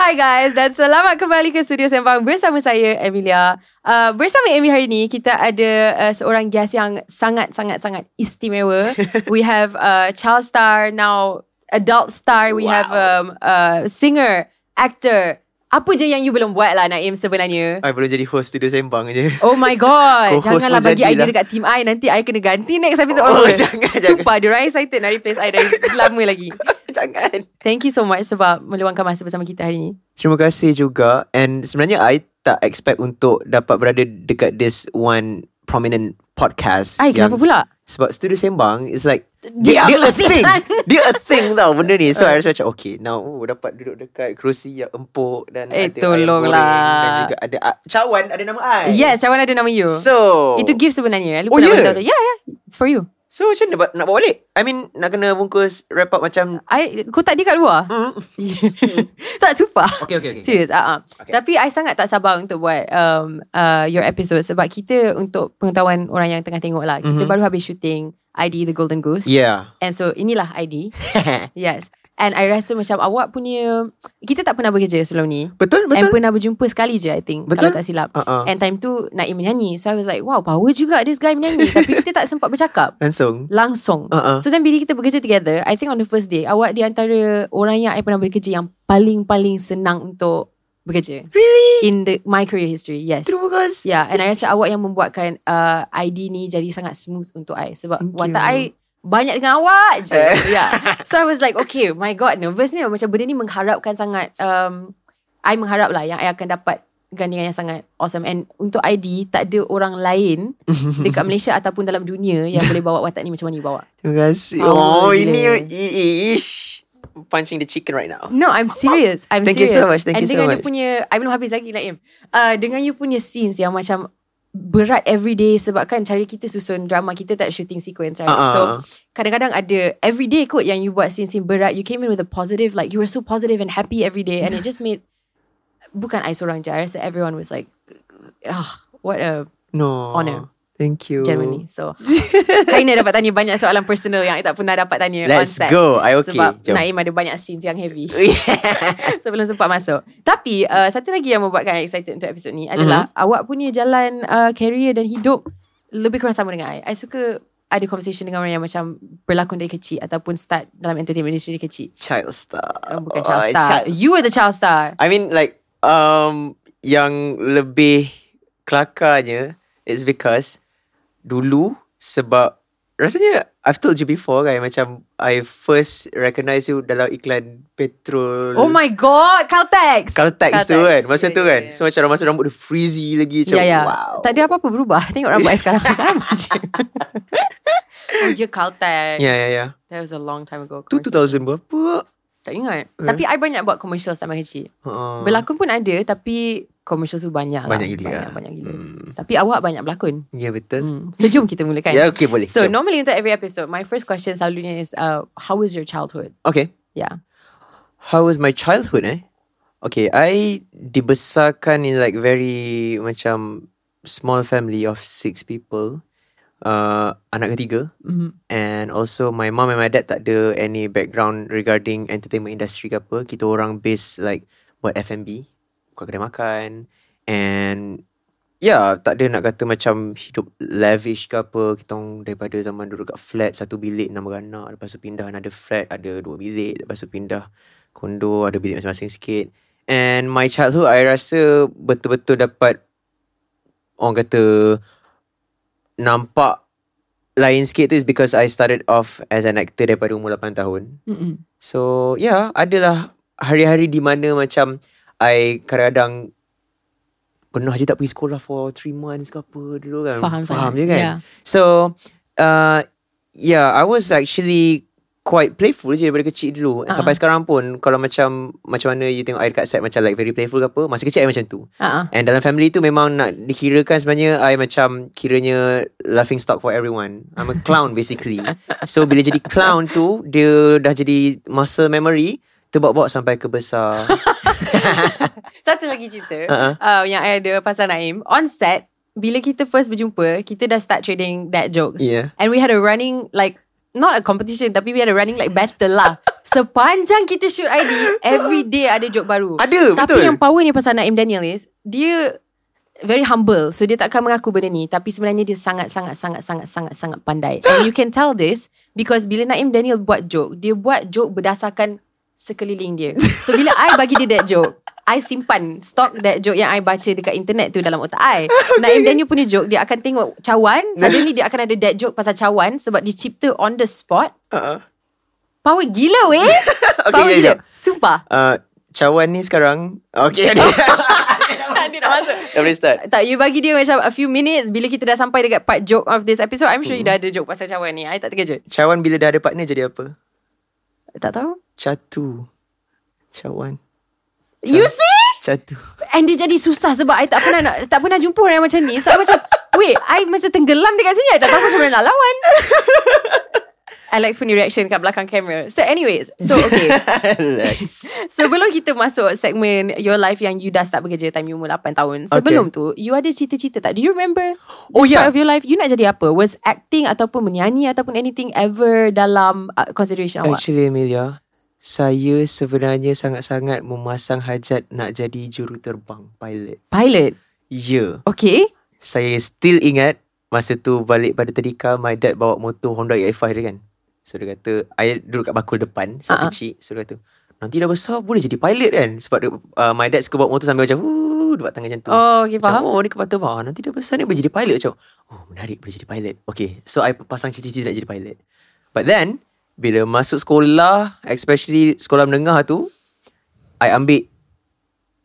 Hi guys dan selamat kembali ke Studio Sembang bersama saya Emilia. Uh, bersama Amy hari ini kita ada uh, seorang guest yang sangat sangat sangat istimewa. We have uh, child star now adult star. We Wow. have um, uh, singer, actor. Apa je yang you belum buat lah Naim sebenarnya? I belum jadi host studio sembang je. Oh my god Janganlah bagi idea dekat team I Nanti I kena ganti next episode Oh, over. jangan, jangan. Sumpah Diorang excited nak replace I Dari lama lagi Jangan. Thank you so much Sebab meluangkan masa bersama kita hari ni Terima kasih juga. And sebenarnya I tak expect untuk dapat berada dekat this one prominent podcast. Ai kenapa pula? Sebab studio sembang is like dia, dia lah, a thing. dia a thing tau benda ni. So Uh. I rasa macam okay now oh, dapat duduk dekat kerusi yang empuk dan Eh, ada ayam tolonglah. goreng dan juga ada ah, cawan ada nama I. Yes Cawan ada nama you So Itu gift sebenarnya Lupa Oh, yeah? tu. Yeah yeah It's for you So macam mana nak- bawa balik? I mean nak kena bungkus wrap up macam I Kotak dia kat luar hmm. Tak sumpah Okay okay okay. Serius uh, uh. Okay. Tapi I sangat tak sabar Untuk buat um, uh, Your episode Sebab kita Untuk pengetahuan Orang yang tengah tengok lah Kita Mhm. baru habis shooting ID The Golden Goose Yeah. And so inilah ID Yes And I rasa macam awak punya Kita tak pernah bekerja sebelum ni betul And betul. pernah berjumpa sekali je I think Betul. Kalau tak silap Uh-uh. And time tu Naim menyanyi So I was like Wow power juga This guy menyanyi Tapi kita tak sempat bercakap Langsung. Langsung Uh-uh. So then bila kita bekerja together I think on the first day Awak di antara Orang yang I pernah bekerja Yang paling-paling senang untuk Bekerja Really? In the my career history Yes Terima kasih. Yeah and I rasa awak yang membuatkan uh, ID ni jadi sangat smooth untuk I Sebab Thank watak you. I banyak dengan awak je. Yeah So I was like okay my god nervous ni Macam benda ni mengharapkan sangat um, I mengharap lah yang I akan dapat gandingan yang sangat awesome And untuk ID tak ada orang lain dekat Malaysia ataupun dalam dunia Yang boleh bawa watak ni macam mana you bawa Terima kasih. Oh, gila. ini ish. Punching the chicken right now. No I'm serious I'm Thank you serious so much, thank And you so dengan much. dia punya I belum habis lagi Naim uh, Dengan you punya scenes yang macam Berat everyday Sebab kan cara kita susun drama Kita tak shooting sequence right Uh-uh. So kadang-kadang ada Everyday kot yang you buat scene-scene berat You came in with a positive Like you were so positive and happy every day And it just made Bukan I seorang je I rasa everyone was like ah, What a No. Honor. Thank you. Germany So Hari ni dapat tanya banyak soalan personal Yang I tak pernah dapat tanya Let's on set go. I okay. Sebab Jom. Naim ada banyak scenes yang heavy sebelum sempat masuk. Tapi uh, satu lagi yang membuatkan I excited untuk episod ni adalah Mhm. awak punya jalan uh, career dan hidup lebih kurang sama dengan I. I suka ada conversation dengan orang yang macam berlakon dari kecil ataupun start dalam entertainment industry dari kecil. Child star. Uh, bukan child Oh, star. child- You were the child star. I mean like um yang lebih kelakarnya is because dulu sebab rasanya I've told you before kan macam I first recognize you dalam iklan petrol Oh my god, Caltex. Caltex tu kan Masa Yeah, tu yeah, kan yeah. So macam masa rambut dia frizzy lagi Macam Ya, ya. wow Tak ada apa-apa berubah. Tengok rambut I sekarang sama je. oh, ya Caltex. Ya ya ya That was a long time ago. Tu 2000 berapa Tak ingat. Eh. Tapi I banyak buat commercial sama kecil. uh, Berlakon pun ada tapi commercial tu banyak lah. Banyak gila Banyak, lah. banyak gila. hmm. Tapi awak banyak berlakon. Ya betul Hmm. So jom kita mulakan. Ya okay boleh So Jom. normally untuk every episode, my first question selalunya is, uh, how was your childhood? Okay Yeah. How was my childhood eh Okay I Dibesarkan in like very Macam Small family of six people uh, Anak ketiga Mm-hmm. And also my mom and my dad tak ada any background regarding entertainment industry ke apa. Kita orang base like buat F&B, buka kedai makan and yeah, tak ada nak kata macam hidup lavish ke apa. Kita orang daripada zaman duduk kat flat satu bilik enam beranak, lepas tu pindah another flat ada dua bilik, lepas tu pindah kondo ada bilik masing-masing sikit. And my childhood I rasa betul-betul dapat orang kata nampak lain sikit tu is because I started off as an actor daripada umur 8 tahun. Mm-mm. So yeah, adalah hari-hari di mana macam I kadang-kadang pernah je tak pergi sekolah for 3 months ke apa dulu kan. Faham Faham je kan. Yeah. So uh, yeah, I was actually quite playful je daripada kecil dulu. Ah. Sampai sekarang pun kalau macam macam mana you tengok I dekat set macam like very playful ke apa, masa kecil I macam tu. Uh-uh. And dalam family tu memang nak dikirakan sebenarnya I macam kiranya laughing stock for everyone. I'm a clown basically. So bila jadi clown tu dia dah jadi muscle memory terbawa-bawa sampai ke besar. Satu lagi cerita Uh-uh. uh, yang I ada pasal Naim. On set, bila kita first berjumpa, kita dah start trading dad jokes. Yeah. And we had a running like not a competition tapi we had a running like battle lah. Sepanjang kita shoot ID, every day ada joke baru. Ada, Tapi betul. yang powernya pasal Naim Daniel is dia very humble. So dia takkan mengaku benda ni tapi sebenarnya dia sangat sangat sangat sangat sangat sangat pandai. And you can tell this because bila Naim Daniel buat joke, dia buat joke berdasarkan sekeliling dia. So bila I bagi dia that joke, I simpan stok that joke yang I baca dekat internet tu dalam otak I. Okay. Naim Daniel punya joke, dia akan tengok cawan. Suddenly dia akan ada that joke pasal cawan sebab dicipta on the spot. Uh-uh. Power gila weh. Okay, Power ya, gila. ya. Sumpah. Uh, cawan ni sekarang Okay ada dia dah masuk. Dah boleh start Tak, you bagi dia macam a few minutes bila kita dah sampai dekat part joke of this episode. I'm sure you dah ada joke pasal cawan ni. I tak terkejut. Cawan bila dah ada partner jadi apa? Tak tahu. Catu Cawan You see? Catu And dia jadi susah sebab I tak pernah nak, tak pernah jumpa orang yang macam ni. So I macam, wait, I macam tenggelam dekat sini. I tak tahu macam mana nak lawan. Alex punya reaction kat belakang kamera. So anyways, so okay. Relax Sebelum kita masuk segmen your life yang you dah start bekerja time you umur 8 tahun. Sebelum tu, you ada cita-cita tak? Do you remember Oh, yeah. part of your life? You nak jadi apa? Was acting ataupun menyanyi ataupun anything ever dalam uh, consideration awak? Actually Amelia Saya sebenarnya sangat-sangat memasang hajat nak jadi juruterbang pilot Pilot. Ya yeah. Okay. Saya still ingat Masa tu balik pada tadika My dad bawa motor Honda EI5 dia kan So dia kata I duduk kat bakul depan Sebab Ah, ah. uh-huh. kecil So dia kata Nanti dah besar boleh jadi pilot kan Sebab dia, uh, my dad suka bawa motor sambil macam buat tangan macam tu Oh, okay, Macam, faham. oh ni kapal terbang Nanti dah besar ni boleh jadi pilot Macam Oh menarik boleh jadi pilot Okay So I pasang cita-cita nak jadi pilot But then Bila masuk sekolah Especially sekolah menengah tu I ambil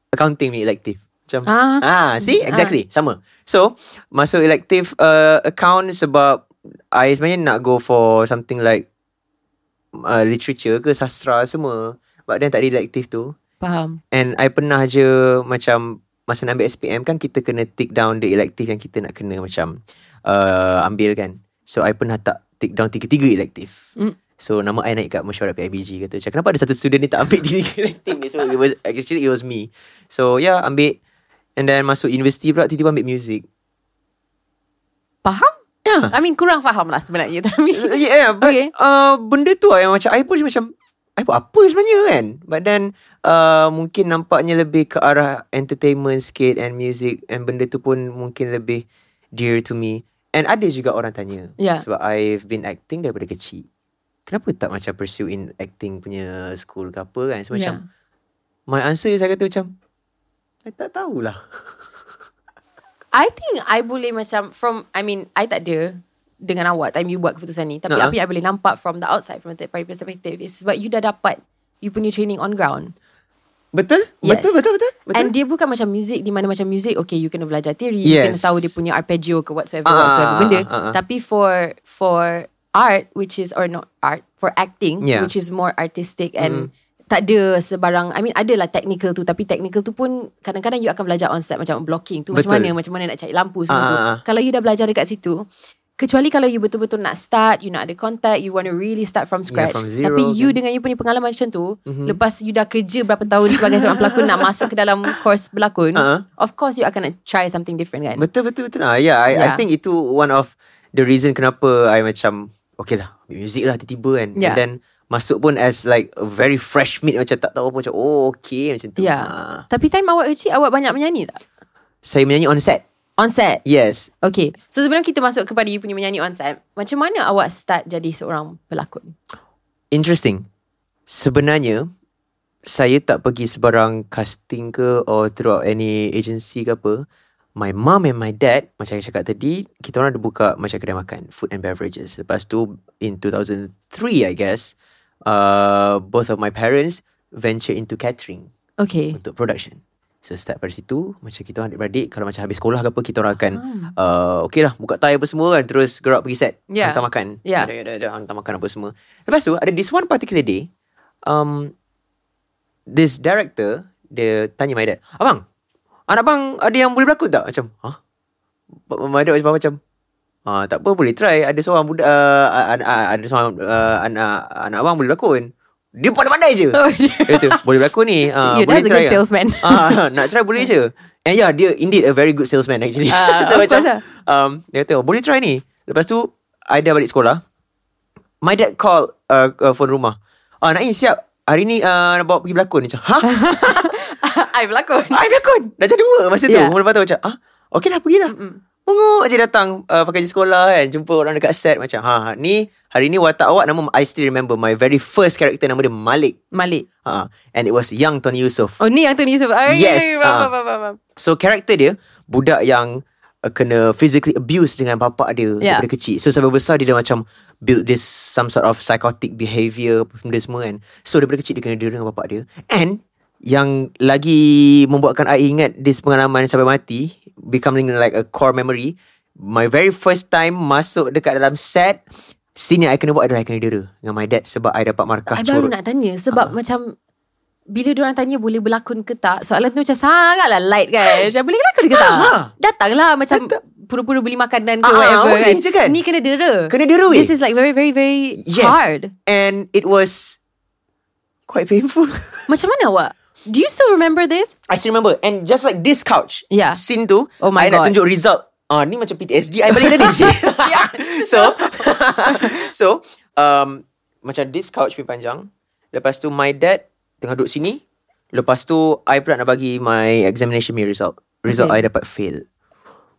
Accounting ni elective Macam Ah. Ah, see exactly sama. So masuk elective uh, account sebab I sebenarnya nak go for something like uh, literature ke sastra semua. But then tak ada elective tu. Faham. And I pernah je macam masa nak ambil SPM kan kita kena tick down the elective yang kita nak kena macam uh, ambil kan. So I pernah tak tick down tiga-tiga elective. Mm. So nama I naik kat mesyuarat PIBG kata macam kenapa ada satu student ni tak ambil tiga elective ni. So it was, actually it was me. So yeah ambil and then masuk universiti pula tiba-tiba ambil music. Faham? Yeah. I mean, kurang faham lah sebenarnya. Tapi Yeah, but Okay. uh, benda tu lah yang macam I pun macam I buat apa sebenarnya kan But then uh, Mungkin nampaknya lebih ke arah Entertainment sikit And music And benda tu pun Mungkin lebih Dear to me And ada juga orang tanya Yeah. Sebab I've been acting Daripada kecil Kenapa tak macam Pursue in acting punya School ke apa kan So macam My answer saya kata macam I tak tahulah I think I boleh macam from I mean I tak ada dengan awak time you buat keputusan ni tapi uh-huh. apa yang I boleh nampak from the outside from a third party perspective is sebab you dah dapat you punya training on ground Betul? Yes. Betul, betul, betul, betul. and dia bukan macam music di mana macam music okay you kena belajar theory you kena Yes. tahu dia punya arpeggio ke whatsoever Ah, whatsoever benda ah, ah, ah. tapi for for art which is or not art for acting Yeah. which is more artistic and tak ada sebarang I mean adalah technical tu tapi technical tu pun kadang-kadang you akan belajar on set macam blocking tu macam Betul. mana macam mana nak cari lampu semua Ah, tu ah, ah. kalau you dah belajar dekat situ kecuali kalau you betul-betul nak start you nak ada contact you want to really start from scratch from zero tapi you kan. dengan you punya pengalaman macam tu Mhm. lepas you dah kerja berapa tahun sebagai seorang pelakon nak masuk ke dalam course berlakon Ah. of course you akan nak try something different kan Betul betul betul. Ah yeah, I, I Yeah. think itu one of the reason kenapa I macam okay lah, music lah tiba-tiba kan. Yeah. And then masuk pun as like a very fresh meat macam tak tahu apa macam oh okay macam tu. Ya. Ah. Tapi time awak kecil Awak banyak menyanyi tak? Saya menyanyi on set. On set Yes. Okay So sebelum kita masuk kepada You punya menyanyi on set Macam mana awak start Jadi seorang pelakon Interesting. Sebenarnya saya tak pergi sebarang casting ke or throughout any agency ke apa. My mom and my dad macam saya cakap tadi, kita orang ada buka macam kedai makan, food and beverages. Lepas tu in 2003 I guess, uh, both of my parents venture into catering Okay untuk production. So start dari situ Macam kita orang adik-beradik Kalau macam habis sekolah ke apa Kita orang akan Ah. uh, Okay lah Buka tie apa semua kan Terus gerak pergi set Yeah. Hantar makan Yeah. ada, ada, ada, Hantar makan apa semua Lepas tu ada this one particular day um, This director Dia tanya my dad Abang Anak bang ada yang boleh berlakon tak? Macam Hah? My dad macam macam Ah, tak apa boleh try. Ada seorang budak uh, ada, ada seorang uh, anak anak abang boleh berlakon. Dia pandai-pandai je. Oh, boleh berlakon ni. Uh, You boleh that's a try good tak?" salesman. Ah, nak try boleh je. And yeah, dia indeed a very good salesman actually. Ah, so macam course lah. um, dia kata, oh, boleh try ni. Lepas tu, I dah balik sekolah. My dad call uh, uh, phone rumah. Ah, Naim siap. Hari ni uh, nak bawa pergi berlakon. Macam, ha? I berlakon. I berlakon. Dah macam dua masa tu. Yeah. Lepas tu macam, ah, okey lah pergilah. Mm-mm. Mengok je datang uh, pakai je sekolah kan. Jumpa orang dekat set macam, ha, ni hari ni watak awak nama, I still remember my very first character nama dia Malik. Malik. Ha, and it was young Tony Yusof. Oh ni yang tu ni Yusuf. Oh, Yes, Faham, ah. faham, faham, faham. So karakter dia budak yang uh, kena physically abuse dengan bapak dia Yeah. daripada kecil. So sampai besar dia dah macam build this some sort of psychotic behaviour benda semua kan. So daripada kecil dia kena dengan bapak dia. And yang lagi membuatkan I ingat this pengalaman sampai mati becoming like a core memory. My very first time masuk dekat dalam set Scene yang I kena buat adalah I kena dera Dengan my dad Sebab I dapat markah I baru corot nak tanya sebab macam bila diorang tanya boleh berlakon ke tak, soalan tu macam sangatlah light kan. Macam boleh berlakon ke tak? Ha. Datanglah macam pura-pura beli makanan ke Ah, whatever boleh kan. je kan? Ni kena dera. Kena dera weh This is like very very very Yes. hard. And it was Quite painful Macam mana awak? Do you still remember this? I still remember And just like this couch Yeah. Scene tu Oh my I nak God. tunjuk result Ah ni macam PTSD I balik dah cik. So So um, Macam this couch punya panjang Lepas tu my dad Tengah duduk sini Lepas tu I pula nak bagi My examination punya result Result Okay. I dapat fail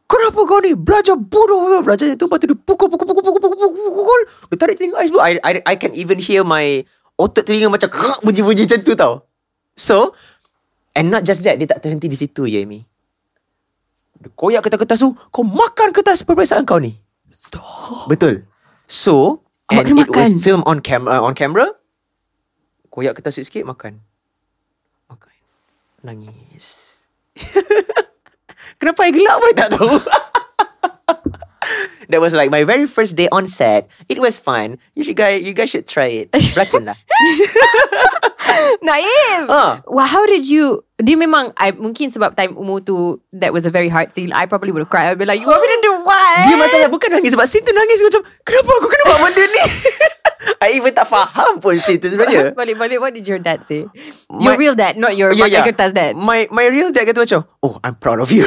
Kenapa kau ni Belajar bodoh Belajar tu Lepas tu dia pukul Pukul pukul pukul pukul pukul pukul Dia tarik telinga I, I, I, I can even hear my Otak telinga macam bunyi-bunyi macam tu tau So And not just that Dia tak terhenti di situ je Amy Dia koyak kertas-kertas tu Kau makan kertas peperiksaan kau ni Betul So Awak And it was makan. filmed on camera On camera Koyak kertas sikit-sikit Makan Makan Nangis Kenapa I gelak pun tak tahu That was like my very first day on set. It was fun. You should guys, you guys should try it. Berlakon lah. Naim. Ah. Well, how did you? Dia memang I mungkin sebab time umur tu that was a very hard scene. I probably would have cried. I'd be like, you want me to do what? Dia masalah bukan nangis sebab scene tu nangis macam kenapa aku kena buat benda ni? I even tak faham pun scene tu sebenarnya. balik balik what did your dad say? My- your real dad, not your Yeah, yeah, yeah. kertas dad. My my real dad kata macam, "Oh, I'm proud of you."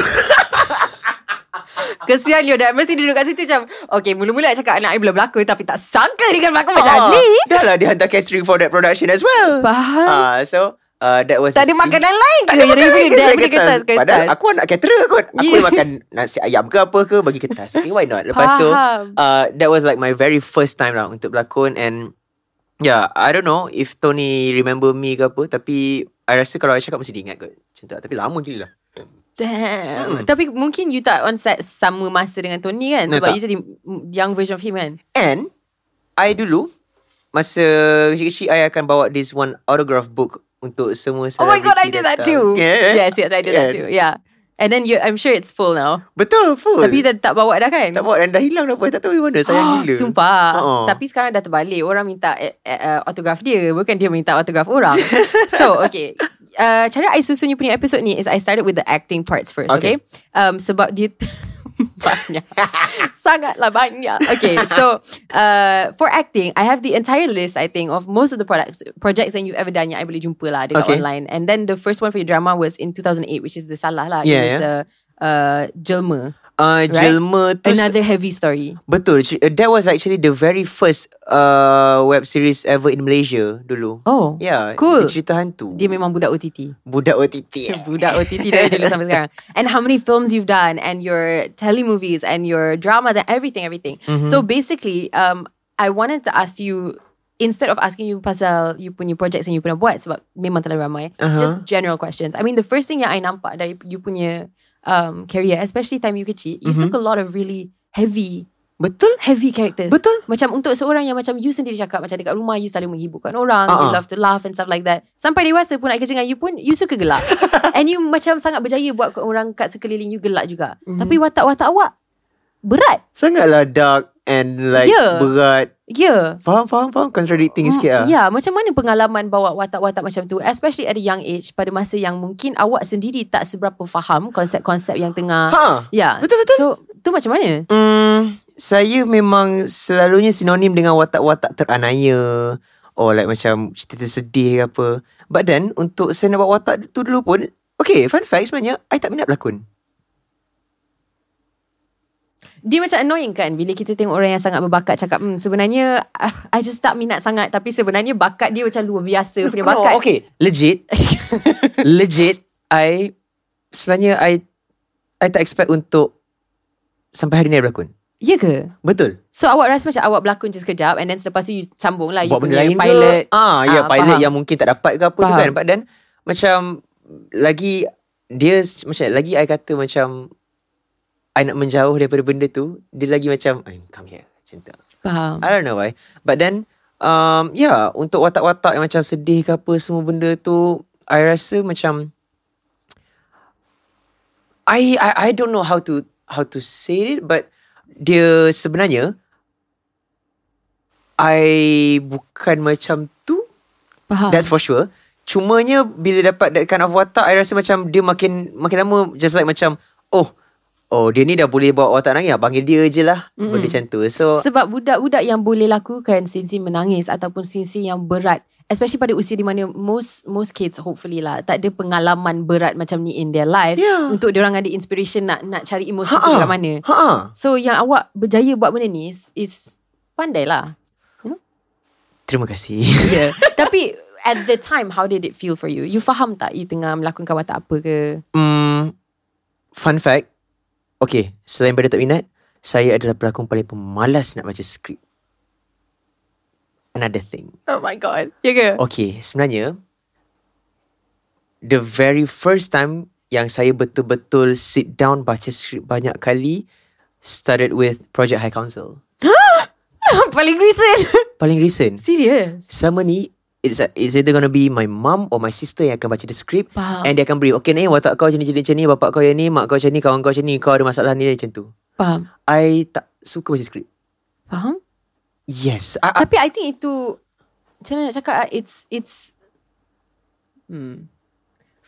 Kesian your dad. Mesti duduk kat situ macam Okay mula-mula I cakap Anak I belum berlakon Tapi tak sangka Dia kan berlakon. Macam Ah, ni? Dah lah dia hantar catering for that production as well. Faham. Ah, so uh, that was Tak ada makanan lain Tak ke? ada Yang makanan dad selain punya kertas, kertas. Padahal aku anak caterer kot. Aku Yeah. makan nasi ayam ke apa ke Bagi kertas. Okay why not? Lepas tu uh, That was like my very first time lah Untuk berlakon. And Yeah I don't know If Tony remember me ke apa Tapi I rasa kalau I cakap Mesti dia ingat kot. Macam tu Tapi lama gila lah Damn. Tapi mungkin you tak on set Sama masa dengan Tony kan? No, Sebab tak. you jadi Young version of him kan? And I dulu Masa kecil-kecil I akan bawa this one autograph book Untuk semua Oh my god I did that datang. too. Yeah. Yes yes I did that Yeah. too. Yeah. And then you, I'm sure it's full now. Betul full. Tapi dah tak bawa dah kan? Tak bawa dan dah hilang dah pun. Tak tahu mana Sayang gila. Sumpah. Uh-uh. Tapi sekarang dah terbalik. Orang minta uh, uh, autograf dia. Bukan dia minta autograf orang. So okay uh, Cara I susun you punya episode ni Is I started with the acting parts first Okay, Okay. Um, Sebab dia Banyak Sangatlah banyak Okay so uh, For acting I have the entire list I think Of most of the products Projects yang you've ever done Yang I boleh jumpa lah Dekat Okay. online And then the first one for your drama Was in 2008 Which is the Salah lah Yeah, It was yeah. uh, uh, Jelma uh, Jelma tu Another heavy story. Betul. Uh, That was actually the very first uh, Web series ever in Malaysia Dulu. Oh Yeah Cool. Dia cerita hantu. Dia memang budak OTT Budak OTT Budak OTT dari dulu sampai sekarang. And how many films you've done And your telemovies And your dramas And everything everything. Mm-hmm. So basically um, I wanted to ask you Instead of asking you pasal You punya projects yang you pernah buat Sebab memang terlalu ramai Uh-huh. Just general questions. I mean the first thing yang I nampak Dari you punya um, career Especially time you kecil You Mm-hmm. took a lot of really heavy Betul Heavy characters Betul. Macam untuk seorang yang Macam you sendiri cakap Macam dekat rumah You selalu menghiburkan orang You Uh-uh. love to laugh And stuff like that Sampai dewasa pun Nak kerja dengan you pun You suka gelak And you macam sangat berjaya Buat orang kat sekeliling you gelak juga Mhm. Tapi watak-watak awak Berat Sangatlah dark And like Yeah. berat Ya yeah. Faham faham faham Contradicting sikit lah Ya, yeah, macam mana pengalaman bawa watak-watak macam tu especially at a young age pada masa yang mungkin awak sendiri tak seberapa faham konsep-konsep yang tengah Ha Ya. Betul-betul. So, tu macam mana? Hmm, saya memang selalunya sinonim dengan watak-watak teranaya. Or like macam cerita sedih ke apa But then Untuk saya nak buat watak tu dulu pun Okay fun fact sebenarnya I tak minat berlakon Dia macam annoying kan Bila kita tengok orang yang sangat berbakat Cakap hmm, sebenarnya uh, I just tak minat sangat Tapi sebenarnya bakat dia macam luar biasa punya bakat. No okay Legit. Legit I Sebenarnya I I tak expect untuk Sampai hari ni I berlakon. Ya ke? Betul. So awak rasa macam awak berlakon je sekejap And then selepas tu you sambung lah You Buat benda punya lain pilot. Ke ah, Ya Ah, pilot faham. yang mungkin tak dapat ke apa tu Faham. kan. But then Macam Lagi Dia macam Lagi I kata macam I nak menjauh daripada benda tu Dia lagi macam I come here. Macam tu. Faham. I don't know why. But then um, Yeah Untuk watak-watak yang macam sedih ke apa Semua benda tu I rasa macam I I, I don't know how to How to say it But Dia sebenarnya I Bukan macam tu. Faham. That's for sure. Cumanya Bila dapat that kind of watak I rasa macam Dia makin Makin lama Just like macam Oh Oh dia ni dah boleh bawa watak nangis Panggil dia je lah Mm-mm. Benda macam tu So Sebab budak-budak yang boleh lakukan Scene-scene menangis Ataupun scene-scene yang berat Especially pada usia di mana Most most kids hopefully lah Tak ada pengalaman berat macam ni in their life Yeah. Untuk orang ada inspiration Nak nak cari emosi tu Ha-ha. dekat mana Ha So yang awak berjaya buat benda ni Is, is pandai lah Terima kasih Yeah. Tapi at the time how did it feel for you? You faham tak you tengah melakonkan watak apa ke? Hmm, fun fact. Okay, selain pada tak minat, saya adalah pelakon paling pemalas nak baca skrip. Another thing. Oh my god. Ya ke? Okay, sebenarnya, the very first time yang saya betul-betul sit down baca skrip banyak kali, started with Project High Council. Paling recent. Paling recent. Serious? Selama ni, it's, it's either gonna be my mum or my sister yang akan baca the script. Faham. And dia akan beri, okay ni watak kau macam ni, macam ni, bapak kau yang ni, mak kau macam ni, kawan kau macam ni, kau ada masalah ni, macam tu. Faham. I tak suka baca skrip. Faham? Yes. I, I, Tapi I think itu macam mana nak cakap ah, it's it's hmm.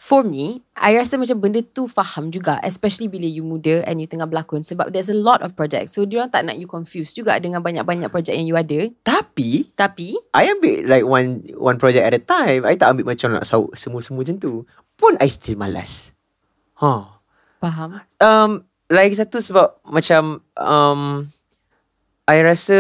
For me, I rasa macam benda tu faham juga especially bila you muda and you tengah berlakon sebab there's a lot of projects. So diorang tak nak you confused juga dengan banyak-banyak project yang you ada. tapi, Tapi I ambil like one one project at a time. I tak ambil macam nak saut semua-semua macam tu. Pun I still malas. Huh. faham? Um, lagi satu sebab macam um, I rasa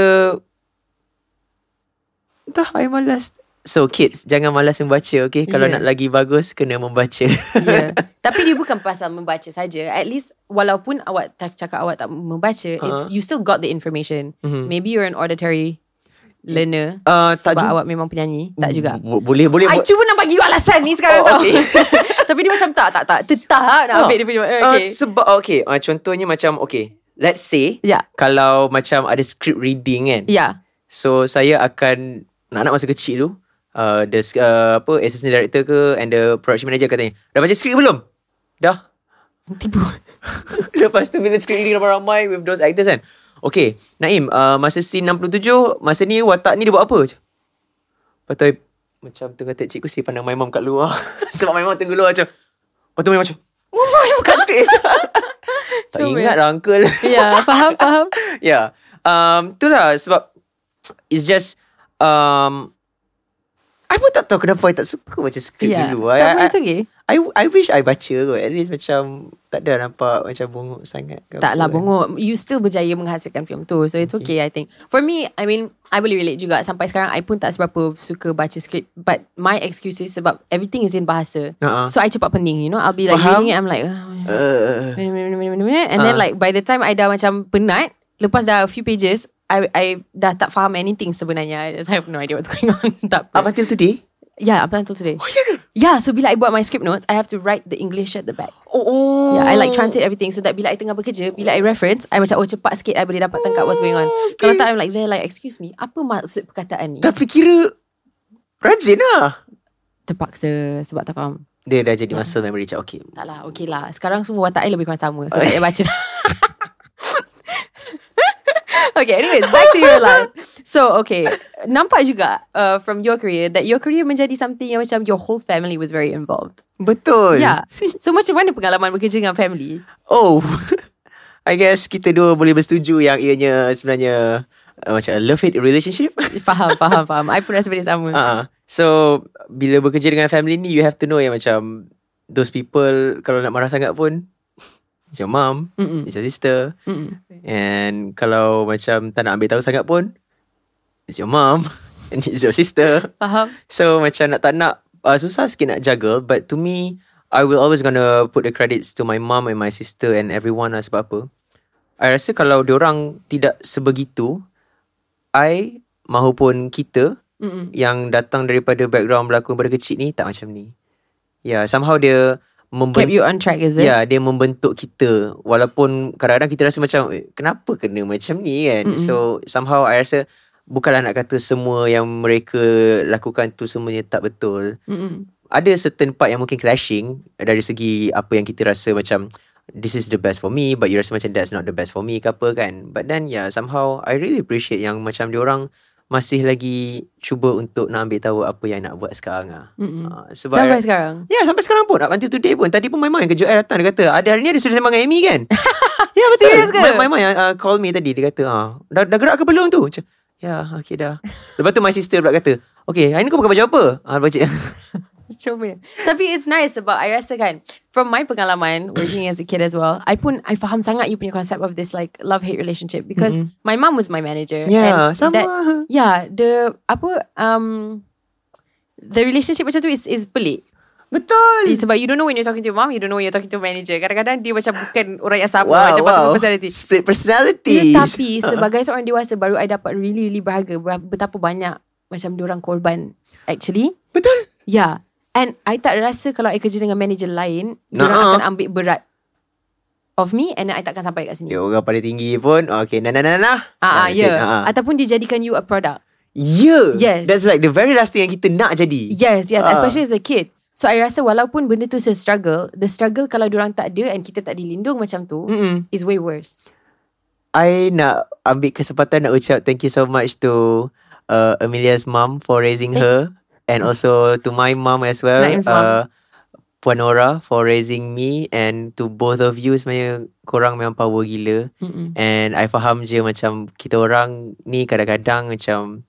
entah I malas. So kids jangan malas membaca okay Kalau Yeah. nak lagi bagus Kena membaca Ya. Tapi dia bukan pasal membaca saja. At least walaupun awak cak- cakap awak tak membaca, it's you still got the information. Mhm. Maybe you're an auditory learner. uh, Tak sebab juga awak memang penyanyi. Tak juga. Bo- Boleh boleh I bo- cuba nak bagi you alasan ni sekarang Oh, tau. okay. Tapi dia macam tak, tak, tak. Tetap nak Oh. ambil dia punya. Uh, Okay. sebab okay uh, Contohnya macam Okay Let's say Ya. Kalau macam ada script reading kan Ya. So saya akan Anak-anak masa kecil tu uh, The uh, apa Assistant director ke And the production manager katanya Dah baca skrip belum? Dah Tipu. Lepas tu bila skrip ni ramai-ramai With those actors kan Okay Naim uh, Masa scene 67 Masa ni watak ni dia buat apa? Lepas tu Macam tengah tengok cikgu Si pandang my mom kat luar Sebab my mom tengah luar macam Lepas tu my mom macam Oh bukan skrip Tak Comel. ingat lah uncle Ya, faham, faham. Yeah. Um, itulah sebab it's just um, I pun tak tahu kenapa I tak suka baca skrip Ya. dulu. Tak I, apa, I, it's okay. I, I wish I baca kot. At least macam tak ada nampak macam bongok sangat. ke Tak apa lah kan. bongok You still berjaya menghasilkan film tu So it's okay I think For me I mean I boleh relate juga Sampai sekarang I pun tak seberapa Suka baca skrip But my excuse is Sebab everything is in bahasa Uh-uh. So I cepat pening You know I'll be like Faham. reading it I'm like Uh, And then Ah. like By the time I dah macam penat Lepas dah a few pages I I dah tak faham anything sebenarnya I just have no idea what's going on tak up until today? Yeah up until today Oh, ya ke? Yeah so bila I buat my script notes I have to write the English at the back Oh, oh. Yeah, I like translate everything so that bila I tengah bekerja, bila I reference, I macam oh cepat sikit I boleh dapat tangkap what's going on. okay. Kalau tak I'm like there like excuse me, apa maksud perkataan ni? Tapi kira rajin lah. Terpaksa sebab tak faham. Dia dah jadi muscle memory macam okay. Tak lah, okay lah. Sekarang semua watak I lebih kurang sama. So I baca dah. okay, anyways, back to your life. So, okay. Nampak juga uh, from your career that your career menjadi something yang macam your whole family was very involved. Betul. Yeah. So, macam mana pengalaman bekerja dengan family? Oh, I guess kita dua boleh bersetuju yang ianya sebenarnya uh, macam a love-hate relationship. Faham, faham, faham. I pun rasa benda sama. uh So bila bekerja dengan family ni you have to know yang macam those people kalau nak marah sangat pun it's your mom, Mm-mm. it's your sister Mm-mm. and kalau macam tak nak ambil tahu sangat pun it's your mom and it's your sister. Faham? So macam nak tak nak uh, susah sikit nak juggle but to me I will always gonna put the credits to my mom and my sister and everyone lah sebab apa. I rasa kalau diorang tidak sebegitu I mahupun kita Mm-mm. yang datang daripada background berlakon pada kecil ni tak macam ni. Ya, yeah, somehow dia Kept membentuk you on track, is it? Ya, dia membentuk kita walaupun kadang-kadang kita rasa macam eh, kenapa kena macam ni kan. Mm-mm. So somehow I rasa bukanlah nak kata semua yang mereka lakukan tu semuanya tak betul. Mm-mm. Ada certain part yang mungkin clashing dari segi apa yang kita rasa macam this is the best for me but you rasa macam that's not the best for me ke apa kan. But then yeah somehow I really appreciate yang macam diorang masih lagi cuba untuk nak ambil tahu apa yang nak buat sekarang ah. Mm-mm. Uh, sebab Sampai sekarang. Ya sampai sekarang pun. Up until today pun. Tadi pun my mom yang kejut I datang. Dia kata Ada hari ni ada sudah sembang dengan Amy kan? Ya betul. Serius ke? My, my mom yang uh, call me tadi. Dia kata ah, dah, dah gerak ke belum tu? Macam Ya okay dah. Lepas tu my sister pula kata Okay hari ni kau pakai baju apa? Ah, Baju Cuba. Tapi it's nice sebab I rasa kan from my pengalaman working as a kid as well, I pun I faham sangat you punya concept of this like love hate relationship because Mm-mm. my mom was my manager. Ya and sama That, yeah, the apa um the relationship macam tu is is pelik. Betul Sebab you don't know when you're talking to your mom, you don't know when you're talking to manager. Kadang-kadang dia macam bukan orang yang sama Wow macam wow personality. Split personality Tetapi sebagai seorang dewasa baru I dapat really really berharga ber- betapa banyak macam diorang korban actually. Betul Yeah. And I tak rasa kalau I kerja dengan manager lain, Nah. akan ambil berat of me and then I takkan sampai kat sini. Ya orang paling tinggi pun Okay nah nah nah nah Ah, ah, ya. Ah, ah. Ataupun dia jadikan you a product. Ya Yes. That's like the very last thing yang kita nak jadi Yes, yes. Ah. Especially as a kid. So I rasa walaupun benda tu se-struggle, the struggle kalau diorang tak ada and kita tak dilindung macam tu, Mm-mm. is way worse. I nak ambil kesempatan nak ucap thank you so much to uh, Amelia's mom for raising her and also to my mom as well. Naim's mom. Uh, Puan Nora for raising me and to both of you sebenarnya korang memang power gila Mm-mm. and I faham je macam kita orang ni kadang-kadang macam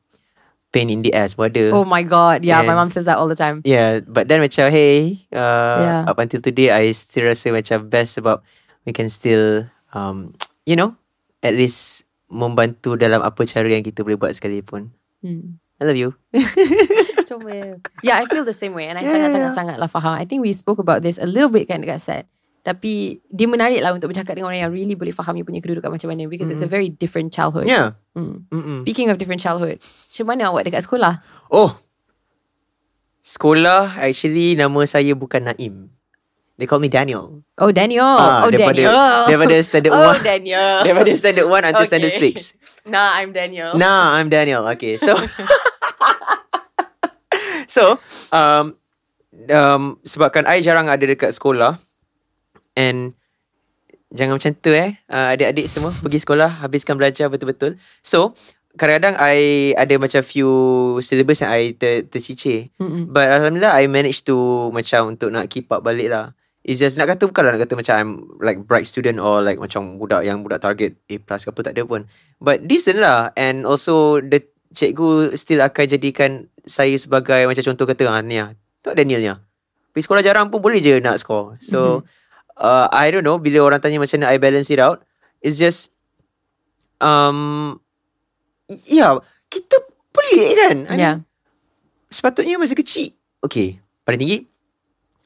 pain in the ass pun. Oh my god. Yeah, my And- mom says that all the time. Yeah, but then macam hey, uh, Yeah. up until today I still rasa macam best sebab we can still um, you know, at least membantu dalam apa cara yang kita boleh buat sekalipun. Hmm. I love you. Comel. yeah, I feel the same way and I Yeah, sangat-sangat-sangat lah faham. I think we spoke about this a little bit kan dekat set. Tapi dia menarik lah untuk bercakap dengan orang yang really boleh faham you punya kedudukan macam mana because it's a very different childhood. Yeah. Mm-mm. Speaking of different childhood, macam mana awak dekat sekolah? Oh. Sekolah actually nama saya bukan Naim. They call me Daniel. Oh, Daniel. Ah, oh, daripada, Daniel. Daripada standard oh, 1. Daniel. Daripada standard 1 until standard Okay. 6. Nah, I'm Daniel. Nah, I'm Daniel. Okay, so so um um sebabkan I jarang ada dekat sekolah and jangan macam tu eh uh, adik-adik semua pergi sekolah habiskan belajar betul-betul. So kadang-kadang I ada macam few syllabus yang I ter, tercicir. Mm-mm. But Alhamdulillah I managed to macam untuk nak keep up balik lah. It's just nak kata bukanlah nak kata macam I'm like bright student or like macam budak yang budak target A plus ke apa tak ada pun. But decent lah and also the cikgu still akan jadikan saya sebagai macam contoh kata ah ni ah. Tak Daniel ni ah. Pergi sekolah jarang pun boleh je nak score. So uh, I don't know bila orang tanya macam mana I balance it out. It's just um ya kita pelik kan. I mean, Yeah. sepatutnya masa kecil Okay Paling tinggi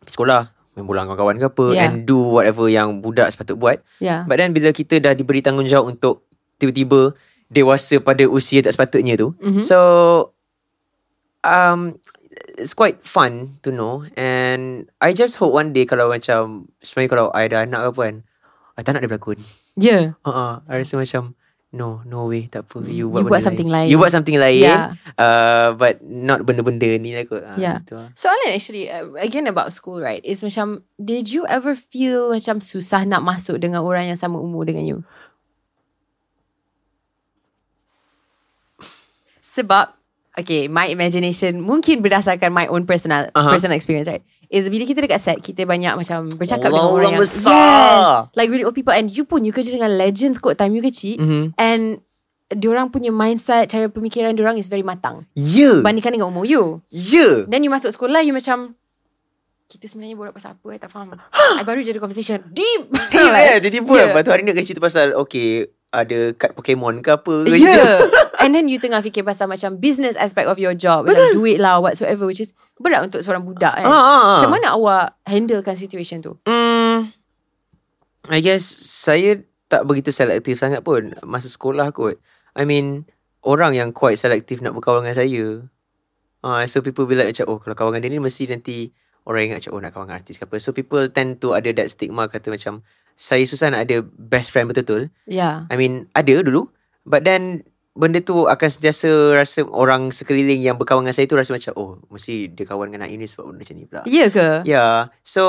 sekolah Main bola dengan kawan ke apa Yeah. And do whatever yang budak sepatut buat Yeah. But then bila kita dah diberi tanggungjawab untuk Tiba-tiba Dewasa pada usia tak sepatutnya tu Mhm. So um, It's quite fun to know And I just hope one day Kalau macam Sebenarnya kalau I ada anak ke apa kan I tak nak dia berlakon Yeah. uh-uh, I rasa macam No, no way, tak apa. You You buat, buat benda something lain. You buat something lain. Yeah. Uh, but not benda-benda ni lah kot. Uh, Yeah. Macam tu lah. Soalan actually uh, again about school right is macam did you ever feel macam susah nak masuk dengan orang yang sama umur dengan you? Sebab okay my imagination mungkin berdasarkan my own personal Aha. personal experience right is bila kita dekat set kita banyak macam bercakap dengan Allah, orang orang yang besar. yes like really old people and you pun you kerja dengan legends kot time you kecil Mhm. and diorang punya mindset, cara pemikiran diorang is very matang. Ya. Bandingkan dengan umur you. Ya. Then you masuk sekolah, you macam, kita sebenarnya borak pasal apa, I tak faham. I baru jadi conversation. Deep! Deep eh. Jadi pun. Yeah. Lepas tu hari ni nak cerita pasal, okay, ada kad Pokemon ke apa ke. Yeah. And then you tengah fikir pasal macam business aspect of your job. Macam duit lah, whatsoever. Which is berat untuk seorang budak kan. Ah, ah, ah. Macam mana awak handlekan situation tu? Hmm, I guess saya tak begitu selektif sangat pun masa sekolah kot. I mean, orang yang quite selektif nak berkawan dengan saya. Uh, so people be like macam, oh kalau kawan dengan dia ni mesti nanti orang ingat macam, oh nak kawan dengan artis ke apa. So people tend to ada that stigma kata macam, saya susah nak ada best friend betul-betul. Yeah. I mean, ada dulu. But then, benda tu akan sentiasa rasa orang sekeliling yang berkawan dengan saya tu rasa macam, oh mesti dia kawan dengan Naim ni sebab benda macam ni pula. Ya ke? Yeah. So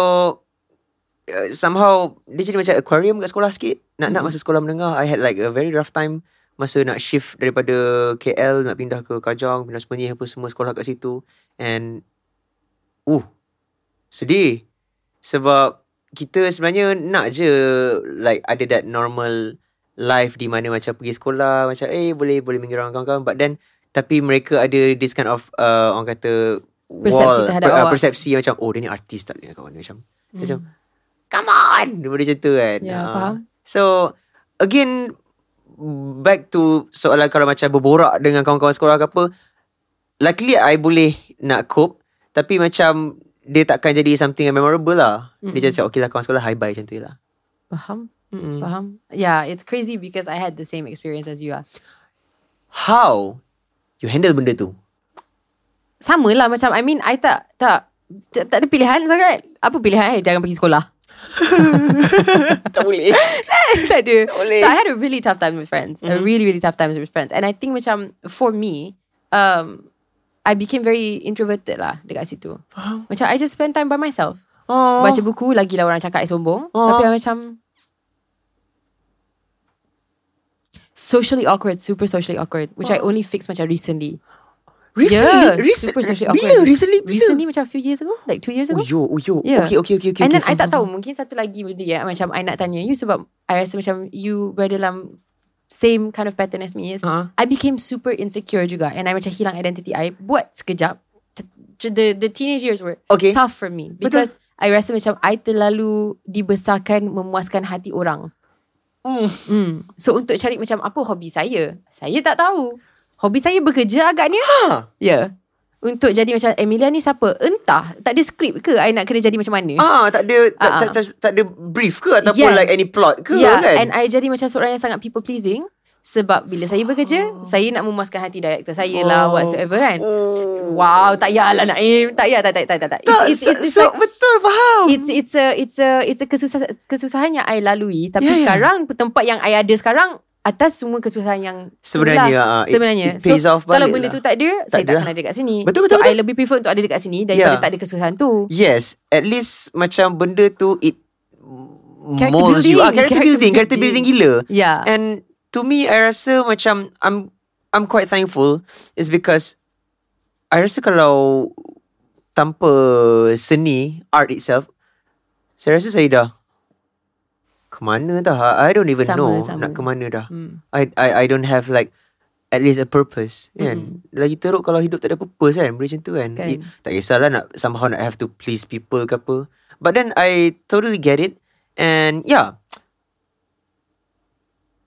uh, somehow dia jadi macam aquarium kat sekolah sikit. Nak nak Mhm. masa sekolah menengah I had like a very rough time masa nak shift daripada KL nak pindah ke Kajang, pindah Semenyih apa semua sekolah kat situ and uh sedih sebab kita sebenarnya nak je like ada that normal life di mana macam pergi sekolah macam eh boleh boleh mengira kawan-kawan but then tapi mereka ada this kind of uh, orang kata Persepsi terhadap per- uh, awak. persepsi macam oh dia ni artis tak dia kawan dia macam Hmm. macam come on dia boleh macam tu kan Ya, Ah. faham. so again back to soalan kalau macam berborak dengan kawan-kawan sekolah ke apa luckily I boleh nak cope tapi macam dia takkan jadi something yang memorable lah Mm-mm. dia macam okay lah kawan sekolah hi bye macam tu lah Faham? Mm-mm. Faham? Yeah, it's crazy because I had the same experience as you are. how you handle benda tu Sama lah macam, I mean, I tak, tak, tak, tak ada pilihan sangat. Apa pilihan eh? Jangan pergi sekolah. tak boleh tak ada. boleh. So I had a really tough time with friends. A Mhm. really, really tough time with friends. And I think macam, for me, um, I became very introverted lah dekat situ. faham Macam I just spend time by myself. oh. Baca buku, lagilah orang cakap I sombong. Oh. Tapi I macam, socially awkward, super socially awkward, which I only fixed macam recently. recently Yeah, recent, super socially bila awkward. recently bila Recently macam a few years ago, like two years oh ago. yo oh yo Yeah. okay okay okay okay And then okay, I tak tahu Mungkin satu lagi benda ya Macam I nak tanya you Sebab I rasa macam You berada dalam Same kind of pattern as me is faham. I became super insecure juga And I macam hilang identity I Buat sekejap The the teenage years were okay Tough for me Because I rasa macam I terlalu Dibesarkan Memuaskan hati orang Mm. hmm. So untuk cari macam Apa hobi saya Saya tak tahu Hobi saya bekerja agaknya Ha. Ya yeah. Untuk jadi macam Emilia ni siapa Entah Tak ada skrip ke I nak kena jadi macam mana Ah, tak ada tak, Ah, tak, tak, tak ada brief ke ataupun Yes. like any plot ke yeah, kan? and I jadi macam seorang yang sangat people pleasing sebab bila saya bekerja, Oh. saya nak memuaskan hati director saya lah whatsoever kan. Oh. Wow, tak payahlah Naim. Tak payah, tak tak tak tak. tak. It's, it's, it's, it's so, like betul faham. it's it's a it's a it's a kesusah, kesusahan yang I lalui tapi Yeah, yeah. sekarang tempat yang I ada sekarang atas semua kesusahan yang Sebenarnya, itulah. ah, it- sebenarnya it pays so, off kalau benda lah. tu tak ada saya ada tak lah. akan ada kat sini Betul, so betul, I betul. lebih prefer untuk ada dekat sini daripada Yeah. tak ada kesusahan tu Yes, at least macam benda tu it Character molds you. building, Ah, character, character building, character building. building gila. yeah And to me, I rasa macam I'm I'm quite thankful is because I rasa kalau tanpa seni art itself, saya rasa saya dah ke mana dah? I don't even Sama, know sama. nak ke mana dah. hmm. I I I don't have like at least a purpose kan. Lagi teruk kalau hidup tak ada purpose kan. Benda macam tu kan. Kan. It, tak kisahlah nak somehow nak have to please people ke apa. But then I totally get it. And yeah.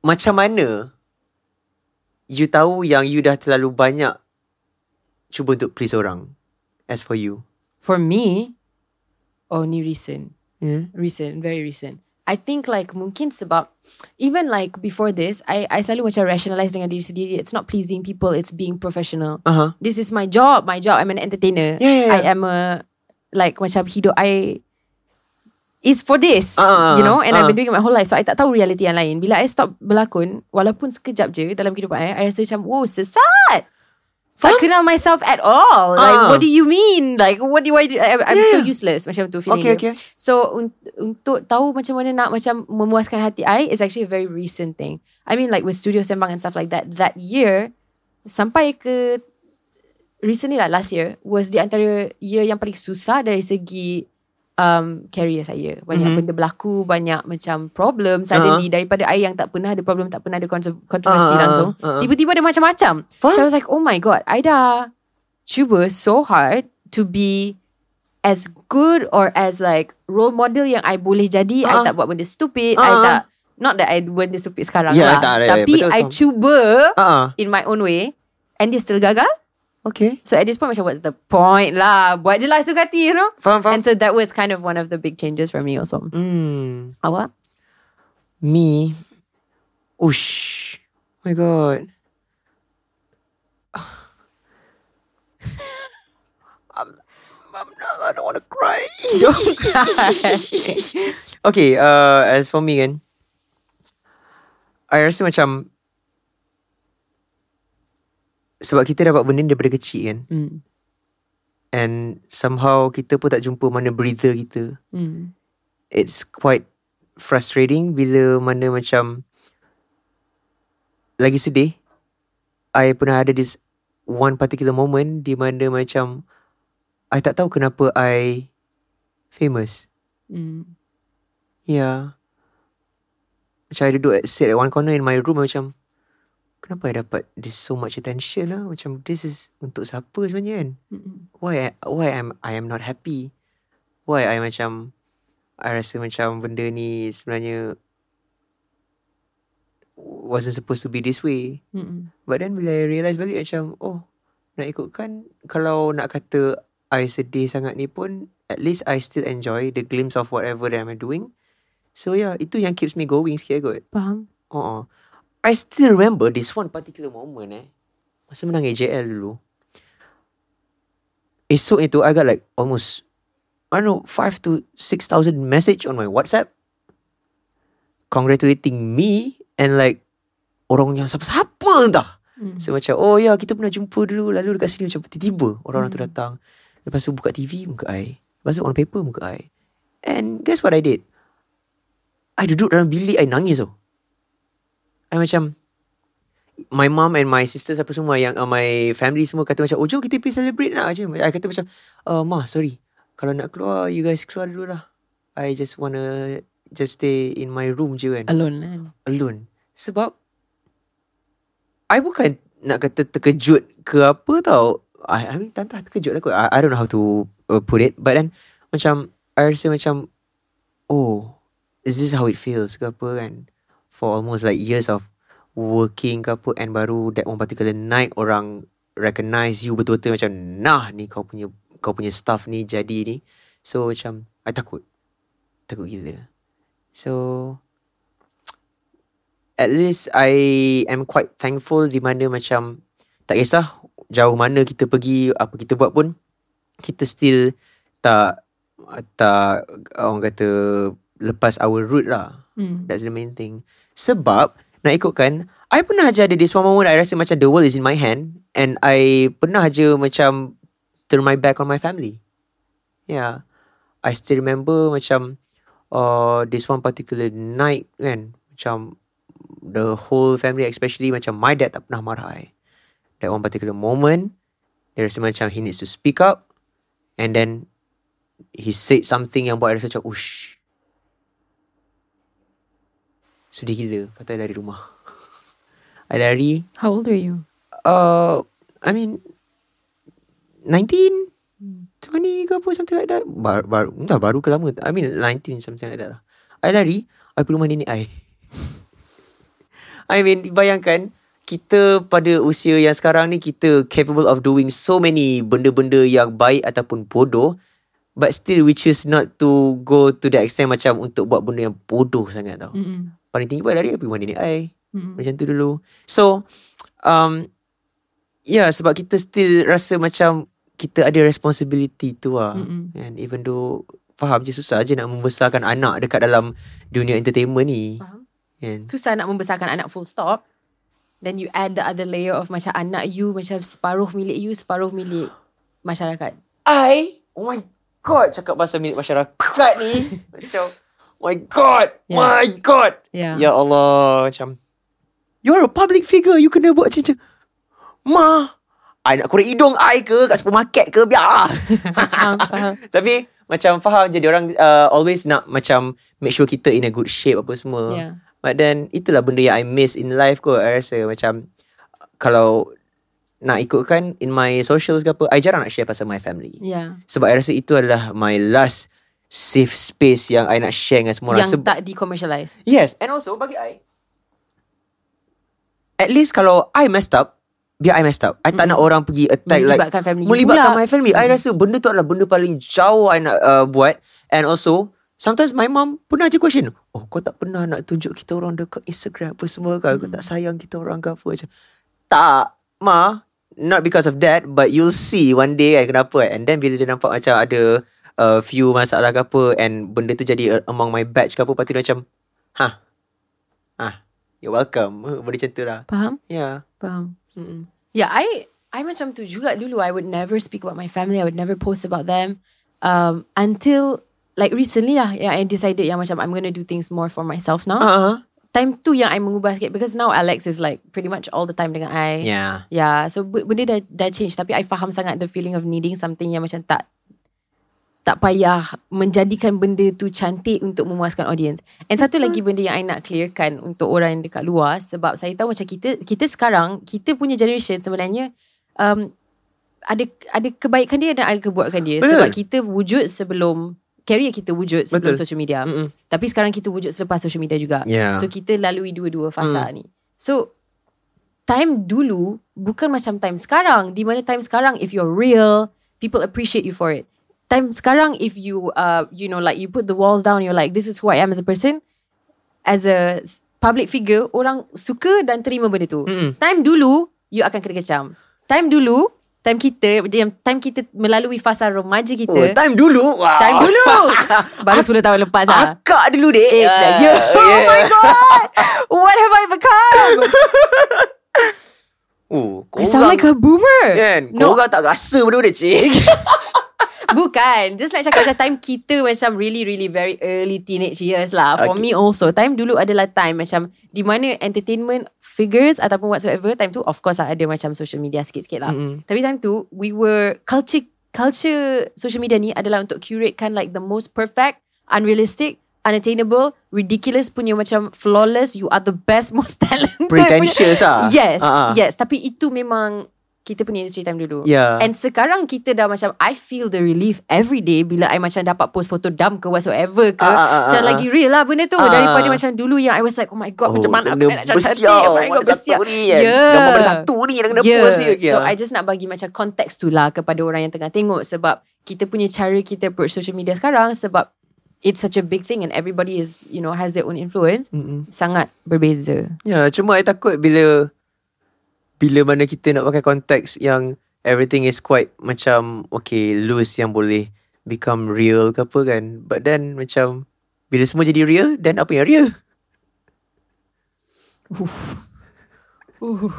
Macam mana you tahu yang you dah terlalu banyak cuba untuk please orang as for you? for me only recent Yeah. recent very recent I think like mungkin sebab even like before this I I selalu macam rationalize dengan diri sendiri. It's not pleasing people it's being professional. Uh-huh. this is my job. My job I'm an entertainer. Yeah, yeah, yeah. I am a like macam hidup. I is for this Ah, you know? And I've ah. been doing it my whole life so I tak tahu reality yang lain. Bila I stop berlakon walaupun sekejap je dalam kehidupan I I rasa macam wow sesat tak kenal myself at all. Like, Ah. what do you mean? Like, what do I do? I, I'm Yeah, so yeah. useless. Macam tu feeling Okay, okay. So un- untuk tahu macam mana nak macam memuaskan hati I is actually a very recent thing. I mean like with Studio Sembang and stuff like that. That year sampai ke recently lah last year was di antara year yang paling susah dari segi um, career saya. Banyak Mhm. benda berlaku, banyak macam problem suddenly daripada I yang tak pernah ada problem, tak pernah ada kontro- kontroversi ah, langsung. ah. Tiba-tiba ada macam-macam. Faham? So I was like, oh my god, I dah cuba so hard to be as good or as like role model yang I boleh jadi. I Ah. tak buat benda stupid. Ah, I tak, not that I benda stupid sekarang Ya, lah. tak, Tapi betul, I cuba ah. in my own way and dia still gagal. Okay. So at this point macam what's the point lah. Buat je lah suka hati, you know. Faham, faham. And so that was kind of one of the big changes for me also. Hmm. Awak? Me. Ush. my god. I'm, I'm not, I don't want to cry. Cry. okay, uh, as for me kan, I rasa macam sebab kita dapat benda ni daripada kecil kan, mm. and somehow kita pun tak jumpa mana breather kita. Mm. it's quite frustrating bila mana macam lagi sedih. I pernah ada this one particular moment di mana macam I tak tahu kenapa I famous. Mm. Yeah. Macam I duduk at, sit at one corner in my room macam kenapa I dapat this so much attention lah? Macam this is untuk siapa sebenarnya kan? Why I, why I'm I am not happy? Why I macam I rasa macam benda ni sebenarnya wasn't supposed to be this way. Mm. But then bila I realise balik macam oh nak ikutkan kalau nak kata I sedih sangat ni pun at least I still enjoy the glimpse of whatever that I'm doing. So yeah, itu yang keeps me going sikit kot. Faham? Oh, I still remember this one particular moment eh. Masa menang AJL dulu. Esok itu I got like almost I don't know 5 to 6,000 message on my WhatsApp congratulating me and like orang yang siapa-siapa entah. Mm. So macam oh ya kita pernah jumpa dulu lalu dekat sini macam tiba-tiba orang-orang tu Hmm. datang. Lepas tu buka TV muka I. Lepas tu on paper muka I. And guess what I did? I duduk dalam bilik I nangis tau. I macam my mom and my sisters apa semua yang uh, my family semua kata macam oh jom kita pergi celebrate nak je. I kata macam uh, ma sorry. Kalau nak keluar you guys keluar dulu lah. I just wanna just stay in my room je kan Alone kan? alone. Sebab I bukan nak kata terkejut ke apa tau. I, I mean tantah terkejut lah kot. I, I don't know how to uh, put it. But then macam I rasa macam oh is this how it feels ke apa kan. For almost like years of working ke apa and baru that one particular night orang recognize you betul-betul macam nah ni kau punya kau punya staff ni jadi ni. So macam I takut. Takut gila. So at least I am quite thankful di mana macam tak kisah jauh mana kita pergi apa kita buat pun kita still tak tak orang kata lepas our route lah. Mm. That's the main thing. Sebab nak ikutkan I pernah je ada this one moment I rasa macam the world is in my hand and I pernah je macam turn my back on my family. Yeah. I still remember macam uh, this one particular night kan macam the whole family especially macam my dad tak pernah marah I. That one particular moment dia rasa macam he needs to speak up and then he said something yang buat I rasa macam ush sedih gila Lepas tu I lari rumah. I lari How old were you? uh, I mean 19 20 ke apa something like that. Baru, baru entah baru ke lama. I mean 19 something like that lah. I lari I pergi rumah nenek I. I mean bayangkan kita pada usia yang sekarang ni kita capable of doing so many benda-benda yang baik ataupun bodoh but still we choose not to go to the extent macam untuk buat benda yang bodoh sangat tau. Mm-mm. Paling tinggi pun lari pergi rumah nenek I. Mm-mm. Macam tu dulu. So, um, ya yeah, sebab kita still rasa macam kita ada responsibility tu lah. Mm-mm. And even though faham je susah je nak membesarkan anak dekat dalam dunia entertainment ni. Faham. Kan? Susah nak membesarkan anak full stop. Then you add the other layer of macam anak you macam separuh milik you, separuh milik masyarakat. I, oh my god, cakap pasal milik masyarakat ni. macam, my god, Yeah. my god. Yeah. Ya Allah, macam, you're a public figure, you kena buat macam, Ma, I nak korek hidung I ke kat supermarket ke, biar. Faham, faham. Tapi macam faham je dia orang uh, always nak macam make sure kita in a good shape apa semua. Yeah. But then itulah benda yang I miss in life kot. I rasa macam kalau nak ikutkan in my socials ke apa, I jarang nak share pasal my family. Yeah. Sebab I rasa itu adalah my last safe space yang I nak share dengan semua orang. Yang Seb- tak di-commercialize. Yes, and also bagi I, at least kalau I messed up, biar I messed up. I tak nak orang pergi attack like Melibatkan family melibatkan pula. my family. I rasa benda tu adalah benda paling jauh I nak uh, buat. And also, sometimes my mom pernah je question, oh kau tak pernah nak tunjuk kita orang dekat Instagram apa semua kan? Kau tak sayang kita orang ke apa macam. Tak, ma. Not because of that, but you'll see one day kan kenapa. And then bila dia nampak macam ada uh, few masalah ke apa and benda tu jadi uh, among my batch ke apa, lepas tu dia macam, ha, ah, you're welcome. Benda macam tu lah. Faham? Yeah. Faham. Mm-mm. Yeah, I I macam tu juga dulu. I would never speak about my family. I would never post about them um, until like recently lah. Yeah, I decided yang macam I'm gonna do things more for myself now. Uh-huh. Time tu yang I mengubah sikit because now Alex is like pretty much all the time dengan I. Yeah. Yeah, so benda dah, dah change tapi I faham sangat the feeling of needing something yang macam tak tak payah menjadikan benda tu cantik untuk memuaskan audience. And satu lagi benda yang I nak clearkan untuk orang yang dekat luar sebab saya tahu macam kita kita sekarang kita punya generation sebenarnya um, ada ada kebaikan dia dan ada keburukan dia Betul. sebab kita wujud sebelum career kita wujud sebelum Betul. social media. Mm-mm. Tapi sekarang kita wujud selepas social media juga. Yeah. So kita lalui dua-dua fasa ni. So time dulu bukan macam time sekarang. Di mana time sekarang if you're real, people appreciate you for it. Time sekarang if you uh you know like you put the walls down you're like this is who I am as a person as a public figure orang suka dan terima benda tu. Mm-mm. Time dulu you akan kena kecam. Time dulu time kita time kita melalui fasa remaja kita Oh, time dulu. Wow. Time dulu Baru 10 tahun lepas lah Akak dulu dek. Eh, Ah, yeah. Oh my god What have I become Oh, I sound like a boomer Kan? No. Kau orang tak rasa benda tu cik. Bukan Just like cakap macam Time kita macam Really really very early Teenage years lah For Okay. me also Time dulu adalah time Macam Di mana entertainment Figures Ataupun whatsoever Time tu of course lah Ada macam social media Sikit-sikit lah Mm-mm. Tapi time tu We were Culture Culture social media ni Adalah untuk curatekan Like the most perfect Unrealistic Unattainable Ridiculous punya macam Flawless You are the best Most talented Pretentious lah. Yes Ah, ah. Yes Tapi itu memang Kita punya industry time dulu Yeah. And sekarang kita dah macam I feel the relief every day Bila I macam dapat post foto dump ke Whatsoever ke Ah, ah, ah, Macam ah. lagi real lah benda tu Ah. Daripada macam dulu Yang I was like Oh my god Macam mana aku nak cantik. Oh my god bersiap satu ni kan. Yeah. Gambar pada satu ni yang kena Yeah. post je. Okay, So ah. I just nak bagi macam konteks tu lah Kepada orang yang tengah tengok Sebab kita punya cara kita approach social media sekarang Sebab It's such a big thing And everybody is You know Has their own influence Mm-mm. Sangat berbeza Ya, cuma I takut bila bila mana kita nak pakai konteks yang everything is quite macam okay loose yang boleh become real ke apa kan. But then macam bila semua jadi real, then apa yang real? Uh.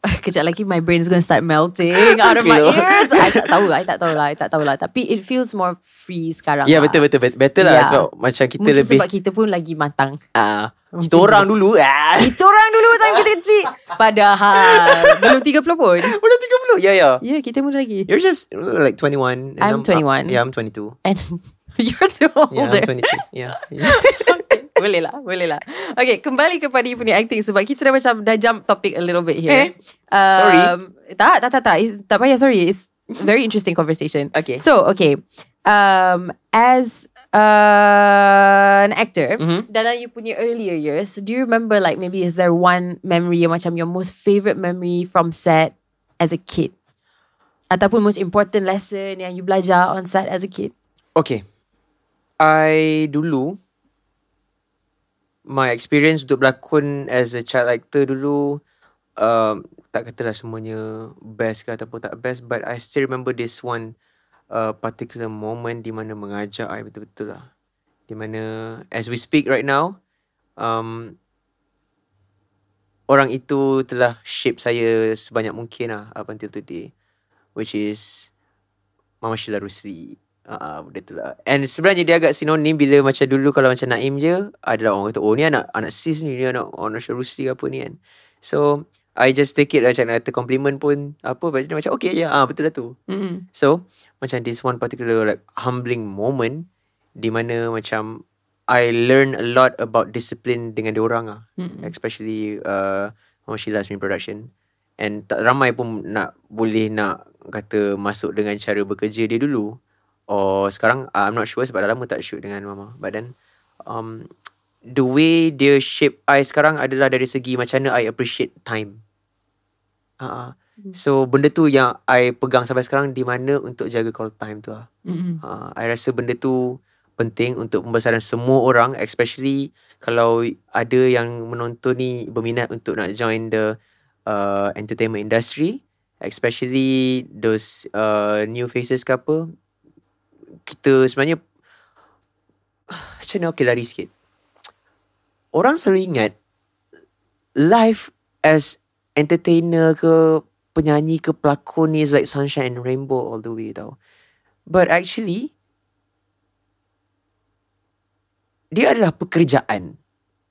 Kejap lagi my brain is going to start melting out of my Okay. ears. I tak tahu, I tak tahu lah, I tak tahu lah. Tapi it feels more free sekarang. Ya, lah. betul betul betul. Better lah Ya. sebab macam kita Mungkin lebih sebab kita pun lagi matang. ah kita orang dulu ah Kita orang dulu time kita kecil. Padahal belum 30 pun. Belum 30. Ya ya. Ya, yeah, kita muda lagi. You're just uh, like 21. and I'm 21. yeah, I'm 22. And you're too Yeah, older. I'm 22. Yeah. Boleh lah, boleh lah. Okay, kembali kepada you punya acting sebab kita dah macam dah jump topic a little bit here. Eh? Sorry. Um, tak, tak, tak, tak. It's, tak payah, sorry. It's very interesting conversation. Okay. So, okay. Um, as uh, an actor, Mhm. dalam you punya earlier years, do you remember like maybe is there one memory yang macam your most favorite memory from set as a kid? Ataupun most important lesson yang you belajar on set as a kid? Okay. I dulu my experience untuk berlakon as a child actor dulu um, tak katalah semuanya best ke ataupun tak best but I still remember this one uh, particular moment di mana mengajar I betul-betul lah. Di mana as we speak right now um, orang itu telah shape saya sebanyak mungkin lah up until today which is Mama Sheila Rusli. Ah, uh, benda tu lah. And sebenarnya dia agak sinonim bila macam dulu kalau macam Naim je, adalah orang kata, oh ni anak anak sis ni, ni anak anak Sheila Rusli ke apa ni kan. So, I just take it macam nak kata compliment pun apa macam macam okay ya ah betul lah tu. Mm-mm. So macam this one particular like humbling moment di mana macam I learn a lot about discipline dengan dia orang ah. Mm-mm. Especially uh, Mama Sheila's main production. And tak ramai pun nak boleh nak kata masuk dengan cara bekerja dia dulu. Or sekarang uh, I'm not sure sebab dah lama tak shoot dengan Mama. But then um, the way dia shape I sekarang adalah dari segi macam mana I appreciate time. Uh, Hmm. so benda tu yang I pegang sampai sekarang di mana untuk jaga call time tu lah. Mm-mm. Uh, I rasa benda tu penting untuk pembesaran semua orang especially kalau ada yang menonton ni berminat untuk nak join the uh, entertainment industry especially those uh, new faces ke apa kita sebenarnya macam mana okay lari sikit. Orang selalu ingat life as entertainer ke penyanyi ke pelakon ni is like sunshine and rainbow all the way tau. But actually dia adalah pekerjaan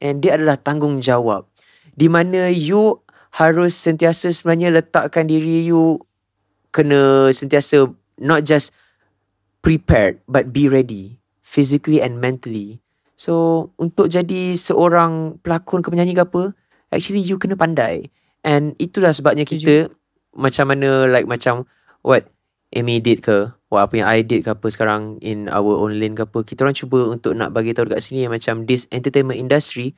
and dia adalah tanggungjawab. Di mana you harus sentiasa sebenarnya letakkan diri you kena sentiasa not just prepared but be ready physically and mentally. So untuk jadi seorang pelakon ke penyanyi ke apa actually you kena pandai. And itulah sebabnya kita macam mana like macam what Amy did ke What apa yang I did ke apa sekarang In our own lane ke apa Kita orang cuba untuk nak bagi tahu dekat sini yang Macam this entertainment industry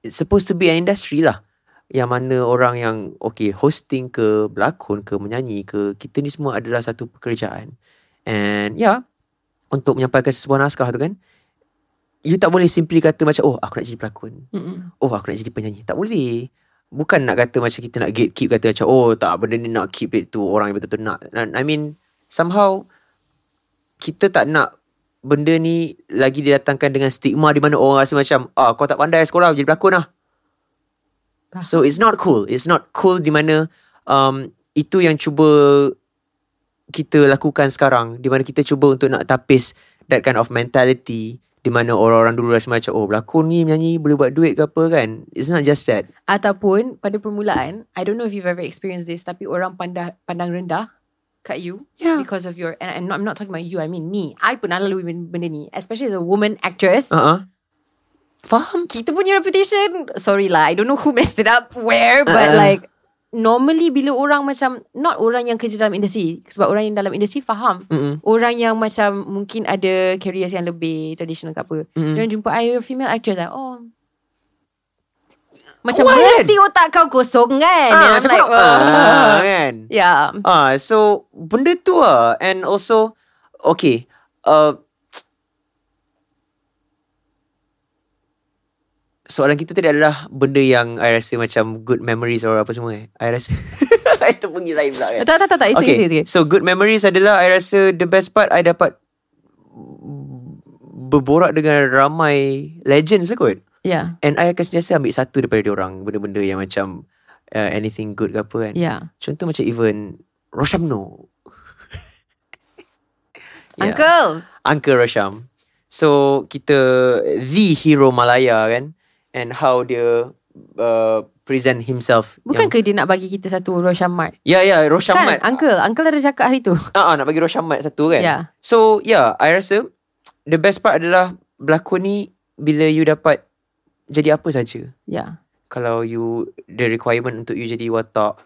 It's supposed to be an industry lah. Yang mana orang yang Okay hosting ke Berlakon ke Menyanyi ke Kita ni semua adalah satu pekerjaan And yeah Untuk menyampaikan sebuah naskah tu kan You tak boleh simply kata macam Oh aku nak jadi pelakon. Mm-mm. Oh aku nak jadi penyanyi. Tak boleh. Bukan nak kata macam kita nak gatekeep Kata macam Oh tak benda ni nak keep it tu Orang yang betul-betul nak. And I mean Somehow Kita tak nak Benda ni Lagi didatangkan dengan stigma Di mana orang rasa macam Ah kau tak pandai sekolah Jadi pelakon lah. Faham. So it's not cool. It's not cool di mana um, Itu yang cuba Kita lakukan sekarang Di mana kita cuba untuk nak tapis That kind of mentality Di mana orang-orang dulu rasa macam Oh pelakon ni menyanyi Boleh buat duit ke apa kan It's not just that Ataupun pada permulaan, I don't know if you've ever experienced this, tapi orang pandang pandang rendah kat you Yeah because of your and I'm not, I'm not talking about you, I mean me. I pernah lalui ben- benda ni, especially as a woman actress. Uh-uh. Faham Kita punya reputation, sorry lah, I don't know who messed it up where, but Uh-uh. like normally bila orang macam not orang yang kerja dalam industri, sebab orang yang dalam industri faham. Mm-mm. Orang yang macam mungkin ada careers yang lebih traditional ke apa. Mm-mm. Dia orang jumpa I, female actress lah. Oh. Macam mesti otak kau kosong kan? Ah, macam like, kau nak- ah, oh. kan Yeah. Ah, so benda tu ah, and also okay, uh, soalan kita tadi adalah benda yang I rasa macam good memories or apa semua eh. I rasa itu pergi lain pula kan. Tak, tak, tak, tak. It's okay. It's okay. so good memories adalah I rasa the best part I dapat berborak dengan ramai legends lah kot. Yeah. And I akan sentiasa ambil satu daripada dia orang benda-benda yang macam uh, anything good ke apa kan. Yeah. Contoh macam even Roshamno. Yeah. Uncle. Uncle Rosham. So kita the hero Malaya kan and how dia uh, present himself. Bukan ke dia nak bagi kita satu Roshamat? Ya ya Rosham Kan, Mat. Uncle. Uncle ada cakap hari tu. Ah, ah, nak bagi Rosham Mat satu kan. Yeah. So yeah, I rasa the best part adalah berlakon ni bila you dapat jadi apa saja. Yeah. Kalau you the requirement untuk you jadi watak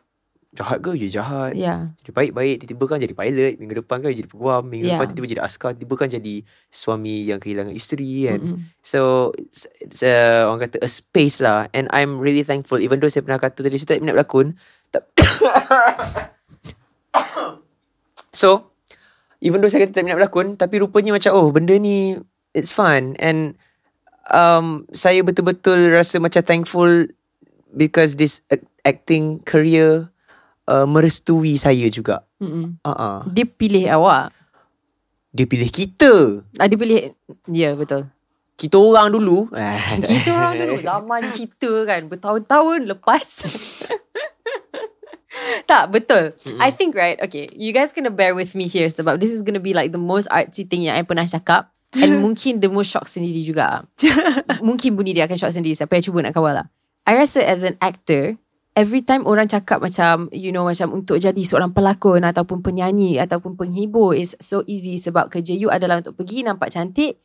jahat ke you jahat. Yeah. Jadi baik-baik Tiba-tiba kan jadi pilot Minggu depan kan jadi peguam Minggu Yeah. depan tiba-tiba jadi askar Tiba-tiba kan jadi Suami yang kehilangan isteri kan Mm-mm. So it's, it's a, Orang kata A space lah And I'm really thankful Even though saya pernah kata tadi Saya tak minat berlakon tak So Even though saya kata tak minat berlakon Tapi rupanya macam Oh benda ni It's fun And um, Saya betul-betul Rasa macam thankful Because this act- acting career uh, Merestui saya juga Mm-mm. uh-uh. Dia pilih awak. Dia pilih kita Ah, dia pilih. Ya, yeah, betul. Kita orang dulu. Kita orang dulu zaman kita kan bertahun-tahun lepas. tak, betul. Mm-mm. I think right, okay, you guys gonna bear with me here sebab this is gonna be like the most artsy thing yang I pernah cakap. And mungkin the most shock sendiri juga. mungkin bunyi dia akan shock sendiri. Siapa yang cuba nak kawal lah. I rasa as an actor, every time orang cakap macam you know macam untuk jadi seorang pelakon ataupun penyanyi ataupun penghibur is so easy sebab kerja you adalah untuk pergi nampak cantik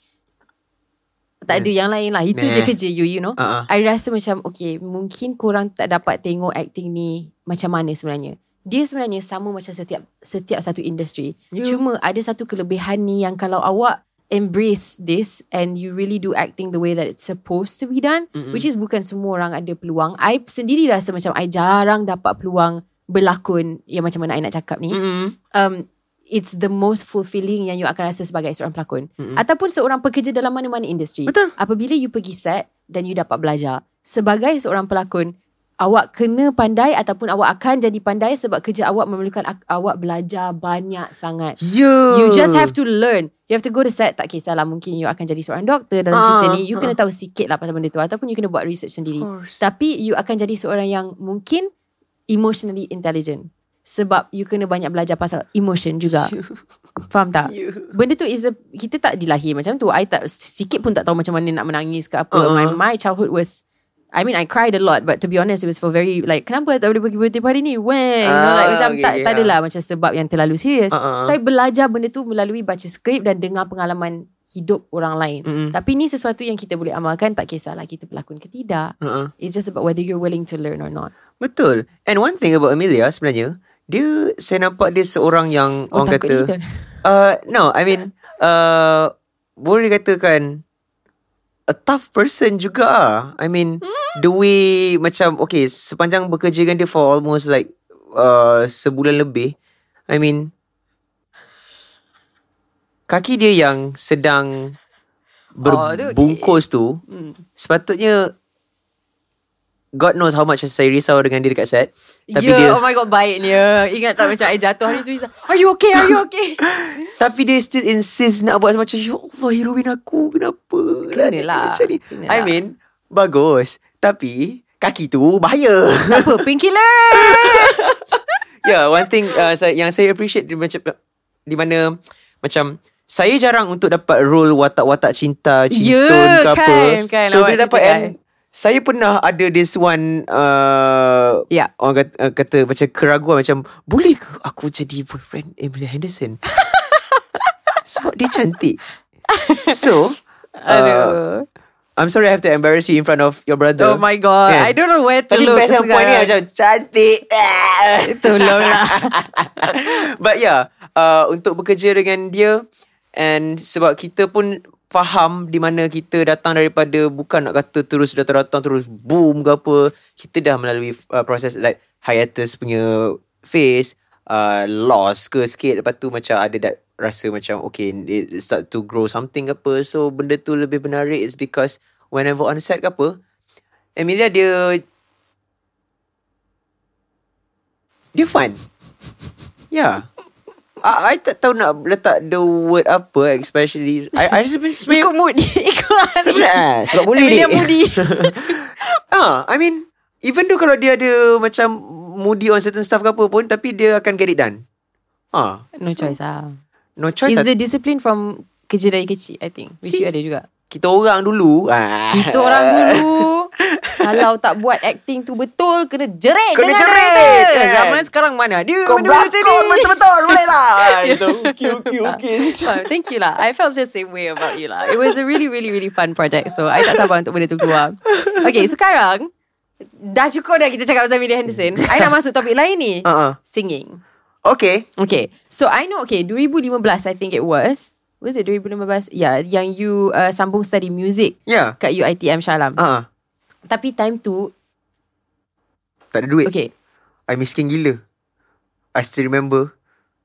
tak ada yang lain lah itu je Nah. kerja you you know Uh-uh. I rasa macam okay mungkin korang tak dapat tengok acting ni macam mana sebenarnya dia sebenarnya sama macam setiap setiap satu industri Ya. cuma ada satu kelebihan ni yang kalau awak embrace this and you really do acting the way that it's supposed to be done Mm-mm. which is bukan semua orang ada peluang I sendiri rasa macam I jarang dapat peluang berlakon yang macam mana I nak cakap ni Mm-mm. um, it's the most fulfilling yang you akan rasa sebagai seorang pelakon Mm-mm. ataupun seorang pekerja dalam mana-mana industri Betul. apabila you pergi set dan you dapat belajar sebagai seorang pelakon awak kena pandai ataupun awak akan jadi pandai sebab kerja awak memerlukan ak- awak belajar banyak sangat Yeah. You just have to learn. You have to go to set. Tak kisahlah. Mungkin you akan jadi seorang doktor dalam Ah, cerita ni. You ah. kena tahu sikit lah pasal benda tu. Ataupun you kena buat research sendiri. Tapi you akan jadi seorang yang mungkin emotionally intelligent. Sebab you kena banyak belajar pasal emotion juga. Faham tak? Yeah. Benda tu is a, kita tak dilahir macam tu. I tak sikit pun tak tahu macam mana nak menangis ke apa. Uh-uh. My my childhood was I mean I cried a lot but to be honest it was for very like kenapa tak boleh pergi birthday party ni? Weh, you know, like Ah, macam okay, tak tak yeah. adalah macam sebab yang terlalu serius. Uh-uh. Saya belajar benda tu melalui baca skrip dan dengar pengalaman hidup orang lain. Mm-mm. Tapi ni sesuatu yang kita boleh amalkan tak kisahlah kita pelakon ke tidak. Uh-uh. It's just about whether you're willing to learn or not. Betul. And one thing about Amelia sebenarnya, dia saya nampak dia seorang yang Oh, orang kata uh, no, I mean uh, boleh dikatakan a tough person juga. I mean the way macam okay sepanjang bekerja dengan dia for almost like uh, sebulan lebih. I mean kaki dia yang sedang Oh, okay. berbungkus tu Hmm. sepatutnya God knows how much saya risau dengan dia dekat set. Tapi yeah, dia oh my god baiknya. Ingat tak macam I jatuh hari tu Izzah, Are you okay? Are you okay? Tapi dia still insist nak buat macam Ya Allah heroin aku Kenapa Kenalah. dia macam ni Kenalah. I mean Bagus Tapi Kaki tu bahaya tak apa, painkiller. Yeah one thing uh, saya, Yang saya appreciate di, macam, di mana Macam Saya jarang untuk dapat role Watak-watak cinta Cintun Ya, ke apa kan, kan, So dia dapat cerita and Saya pernah ada this one uh, Ya. Orang kata, uh, kata Macam keraguan Macam Boleh ke aku jadi boyfriend Emilia Henderson Sebab dia cantik So uh, Aduh. I'm sorry I have to embarrass you in front of your Oh brother. my god. Kan? I don't know where to Tapi look. best yang point ni macam cantik. Tolonglah. But yeah, uh, untuk bekerja dengan dia and sebab kita pun faham di mana kita datang daripada bukan nak kata terus datang-datang terus boom ke apa. Kita dah melalui uh, proses like hiatus punya phase, uh, loss ke sikit lepas tu macam ada that rasa macam okay it start to grow something ke apa. So benda tu lebih menarik is because whenever on set ke apa, Emilia dia dia fun. Yeah. I, I tak tahu nak letak the word apa especially I, I rasa sebenarnya Ikut mood. Ikut sebenarnya sebab boleh Emilia ni. moody. ah, I mean even though kalau dia ada macam moody on certain stuff ke apa pun tapi dia akan get it done. Ah, No choice lah. no choice. It's lah. the discipline from kerja dari kecil, I think. Which See? you ada juga. Kita orang dulu. Ah. Kita orang dulu Kalau tak buat acting tu betul Kena jerit Kena jerit, kan? Zaman sekarang mana Dia Kau berlakon betul-betul boleh tak? Ah, gitu. Okay, okay, okay. Thank you lah I felt the same way about you lah It was a really really really fun project So I tak sabar untuk benda tu keluar Okay sekarang Dah cukup dah kita cakap pasal Amelia Henderson I nak masuk topik lain ni Uh-uh. Singing Okay. Okay So I know okay 2015 I think it was Was it 2015? Yeah Yang you uh, sambung study music Yeah. Kat UITM Shalam Ah, Tapi time tu tak ada duit. Okay I miskin gila. I still remember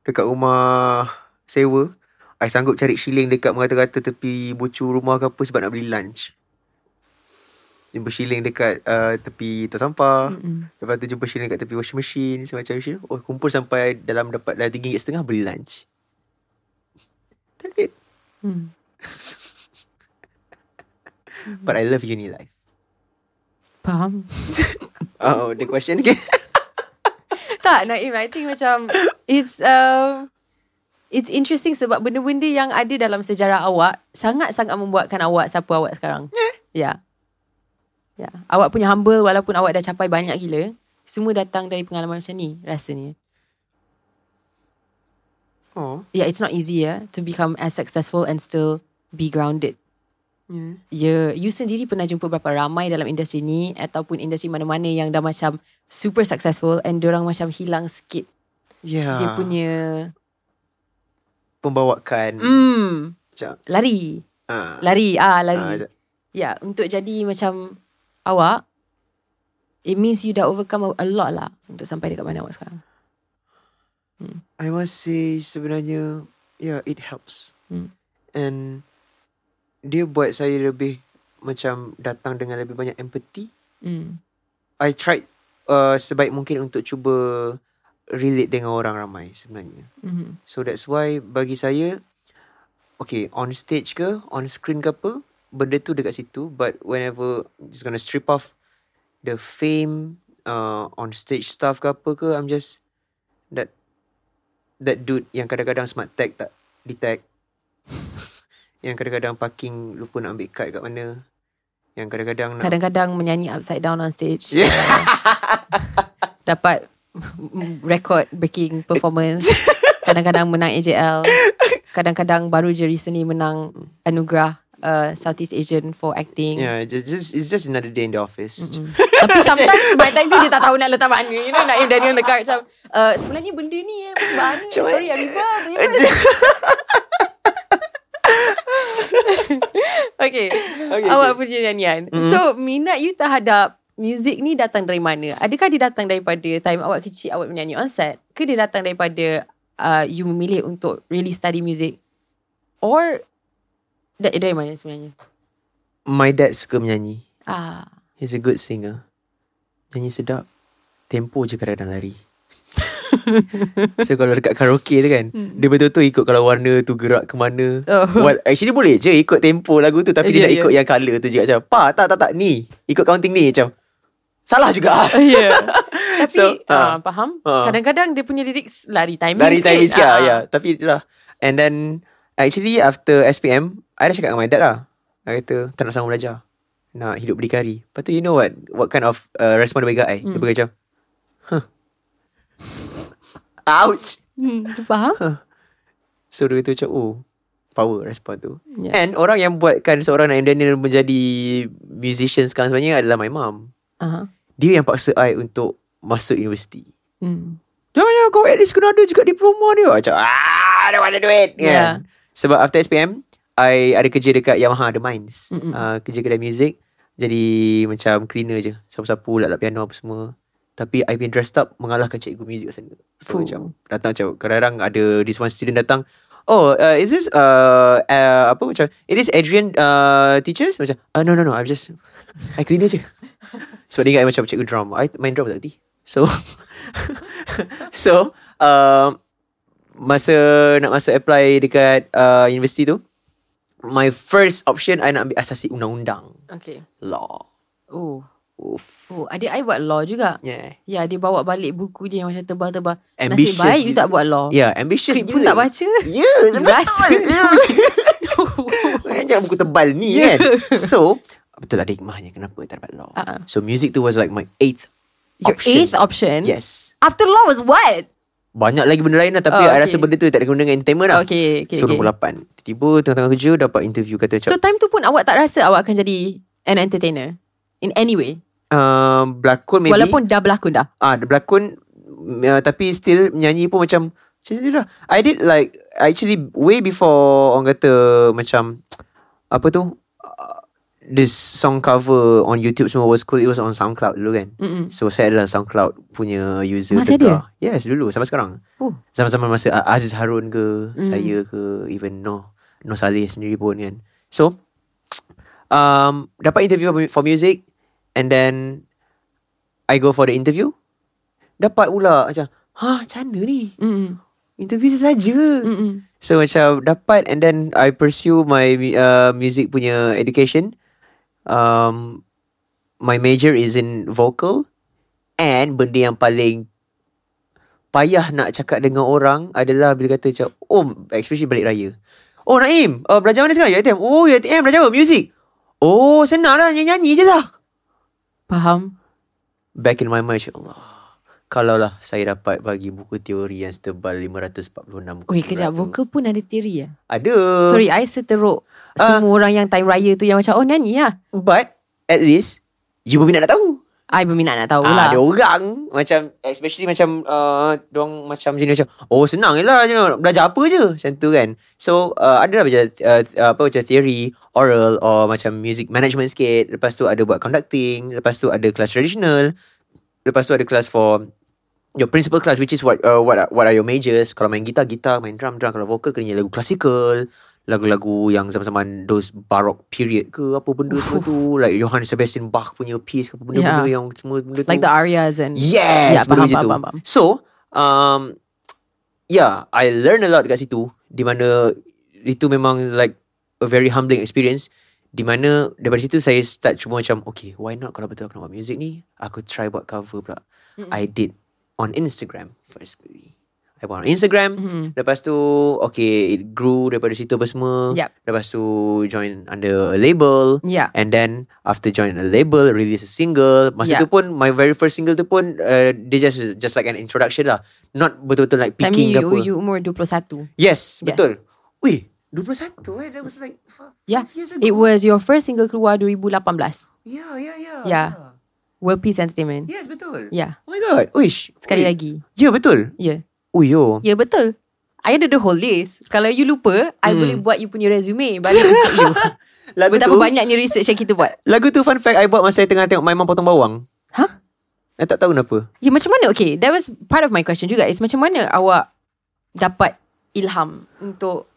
dekat rumah sewa, I sanggup cari shilling dekat merata-rata tepi bocor rumah ke apa sebab nak beli lunch. Jumpa shilling dekat uh, tepi tong sampah. Mm-mm. Lepas tu jumpa shilling dekat tepi washing machine semacam macam Oh kumpul sampai dalam dapat dah RM3.5 beli lunch. That's it. Hmm. But I love uni life. Faham Oh, the question again. Tak Naim I think macam It's uh, It's interesting sebab benda-benda yang ada dalam sejarah awak sangat-sangat membuatkan awak siapa awak sekarang. Ya. Yeah. Ya. Yeah. Awak punya humble walaupun awak dah capai banyak gila. Semua datang dari pengalaman macam ni rasanya. Oh. Yeah, it's not easy ya to become as successful and still be grounded. Yeah. Ya, you sendiri pernah jumpa berapa ramai dalam industri ni ataupun industri mana-mana yang dah macam super successful and orang macam hilang sikit Yeah. dia punya pembawakan. hmm Macam, lari. ah. Lari, ah Ah, lari. Ya, untuk jadi macam awak it means you dah overcome a- lot lah untuk sampai dekat mana awak sekarang. I must say sebenarnya yeah it helps. Hmm. And dia buat saya lebih macam datang dengan lebih banyak empathy. Hmm. I tried uh, sebaik mungkin untuk cuba relate dengan orang ramai sebenarnya. Mhm. So that's why bagi saya okay on stage ke on screen ke apa benda tu dekat situ but whenever just gonna strip off the fame uh, on stage stuff ke apa ke I'm just that that dude yang kadang-kadang smart tag tak detect yang kadang-kadang parking lupa nak ambil card kat mana yang kadang-kadang nak Kadang-kadang menyanyi upside down on stage. Yeah. Dapat record breaking performance. Kadang-kadang menang AJL. Kadang-kadang baru je recently menang anugerah uh, Southeast Asian for acting. yeah just, just it's just another day in the office. Tapi sometimes by time tu dia tak tahu nak letak mana. You know, nak Daniel the card macam, uh, sebenarnya benda ni eh, macam mana? Sorry, mana? Okay. Okay, Awak okay. punya nyanyian. Mhm. So, minat you terhadap muzik ni datang dari mana? Adakah dia datang daripada time awak kecil awak menyanyi on set? Ke dia datang daripada uh, you memilih untuk really study music? Or da- dari mana sebenarnya? my dad suka menyanyi Ah, He's a good singer. Nyanyi sedap. Tempo je kadang-kadang lari. so kalau dekat karaoke tu kan, Hmm. dia betul-betul ikut kalau warna tu gerak ke mana. Oh. Well, actually boleh je ikut tempo lagu tu tapi dia Yeah, nak yeah. ikut yang colour tu juga macam, "Pa, tak tak tak ni. Ikut counting ni." Macam salah juga. yeah. Tapi So, uh, ah. faham. Ah. Kadang-kadang dia punya lyrics lari timing sikit. timing sikit Ah, lah, ah. ya. Tapi itulah. And then actually after SPM, I dah cakap dengan my dad lah. I kata tak nak sambung belajar. Nak hidup berdikari. Lepas tu you know what what kind of uh, respon dia bagi kat I? Dia bagi macam, huh. Ouch. Hmm, dia faham? So dia kata macam, oh, power respon tu. Yeah. And orang yang buatkan seorang Naim Daniel menjadi musician sekarang sebenarnya adalah my mum. Uh-huh. Dia yang paksa I untuk masuk universiti. Hmm. Jangan jangan kau at least kena ada juga diploma dia. Macam ah ada mana duit kan. Yeah. Sebab after SPM I ada kerja dekat Yamaha The Mines. Mm-mm. Uh, kerja kedai muzik. Jadi macam cleaner je. Sapu-sapu, lap-lap piano apa semua. Tapi I been dressed up mengalahkan cikgu muzik kat sana. So Fuh. macam datang macam kadang-kadang ada this one student datang. Oh, uh, is this uh, uh, apa macam it is Adrian uh, teachers macam uh, no no no I'm just I cleaner je. Sebab dia ingat I macam cikgu drum. I main drum tak kerti. So so um, masa nak masuk apply dekat uh, universiti tu my first option I nak ambil asasi undang-undang Okay. law. Oh. Oof. Oh, adik I buat law juga. Yeah. Ya, dia bawa balik buku dia yang macam tebal-tebal. Ambitious Nasib baik you tak buat law. Yeah, ambitious Skrip pun tak baca. Ya, yeah, betul. Jangan buku tebal ni kan. So, betul ada hikmahnya kenapa tak dapat law. Uh-uh. So, music tu was like my eighth Your option. eighth option? Yes. After law was what? Banyak lagi benda lain lah Tapi Oh, I okay. rasa benda tu Tak ada guna dengan entertainment lah Okay, okay, So okay. nombor 8 Tiba-tiba tengah-tengah kerja Dapat interview kata So time tu pun awak tak rasa awak akan jadi an entertainer? In any way? Uh, Berlakon maybe Walaupun dah berlakon dah. Ah, dia berlakon uh, tapi still menyanyi pun macam macam tu lah. I did like actually way before orang kata macam apa tu uh, this song cover on YouTube semua was cool. It was on SoundCloud dulu kan. Mm-mm. So saya adalah SoundCloud punya user Masih Tegar. Yes, dulu sampai sekarang. Oh. Sama-sama masa Aziz Harun ke, Mm. saya ke, even Noh, Noh Saleh sendiri pun kan. So, um, dapat interview for music and then I go for the interview. Dapat pula macam, ha macam mana ni? Mm-mm. Interview saja. Mm-mm. So macam dapat and then I pursue my uh, music punya education. Um, my major is in vocal and benda yang paling payah nak cakap dengan orang adalah bila kata macam oh especially balik raya. Oh Naim, uh, belajar mana sekarang? UiTM. Oh UiTM belajar apa? Music. Oh senang lah nyanyi-nyanyi je lah. Faham? back in my mind Allah kalau lah saya dapat bagi buku teori yang setebal 546 muka Oi, surat kejap. Vokal pun ada teori ya? Ada. Sorry, I seteruk Ah. semua orang yang time raya tu yang macam, oh nyanyi lah. But at least you berminat nak tahu. I berminat nak tahu Ah, lah. ada orang macam especially macam uh, dorang macam jenis macam oh senang je lah je belajar apa je macam tu kan. So uh, ada lah macam uh, apa macam theory, oral or macam music management sikit. Lepas tu ada buat conducting, lepas tu ada kelas traditional. Lepas tu ada kelas for your principal class which is what uh, what are, what are your majors. Kalau main gitar gitar, main drum drum, kalau vocal kena nyanyi lagu klasikal. Lagu-lagu yang zaman-zaman those baroque period ke apa benda semua tu like Johann Sebastian Bach punya piece ke apa benda-benda Yeah. yang semua benda tu Like the arias and... Yes, Yeah, benda faham, tu. faham, faham. So, um, yeah, I learn a lot dekat situ. Di mana itu memang like a very humbling experience. Di mana daripada situ saya start cuma macam, okay, why not kalau betul aku nak buat music ni, aku try buat cover pula. Mm-mm. I did on Instagram firstly. I buat on Instagram. Mhm. Lepas tu, okay, it grew daripada situ apa semua. Yup. Lepas tu, join under a label. Yeah. And then after join a label, release a single. Masa Yeah. tu pun my very first single tu pun uh, dia just just like an introduction lah. Not betul-betul like Time picking ni ke apa. you, you umur 21. yes, Yes. betul. Wih, 21 eh. That was like five, Yeah. years ago. It was your first single keluar 2018. Yeah, yeah, yeah. Yeah. World Peace Entertainment. Yes, betul. Yeah. Oh my god. Wish. Sekali Wih. lagi. Ya, betul. Yeah. Oh, yo. Ya, betul. I ada the whole list. Kalau you lupa, I Hmm. boleh buat you punya resume balik untuk you. Lagu Betapa tu, banyaknya research yang kita buat. lagu tu fun fact I buat masa saya tengah tengok My Mom Potong Bawang. Hah? I tak tahu kenapa. Ya, macam mana? Okay, that was part of my question juga. Is macam mana awak dapat ilham untuk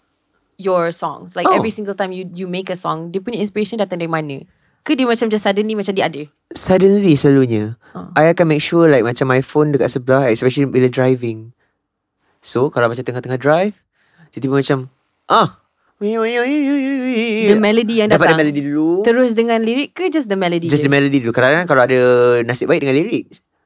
your songs? Like Oh. every single time you you make a song, dia punya inspiration datang dari mana? Ke dia macam just suddenly macam dia ada? Suddenly selalunya Ah. I akan make sure like Macam my phone dekat sebelah Especially bila driving So kalau macam tengah-tengah drive Tiba-tiba macam Ah The melody yang Dapat datang. the melody dulu Terus dengan lirik ke just the melody? Just je? the melody dulu Kadang-kadang kalau ada Nasib baik dengan lirik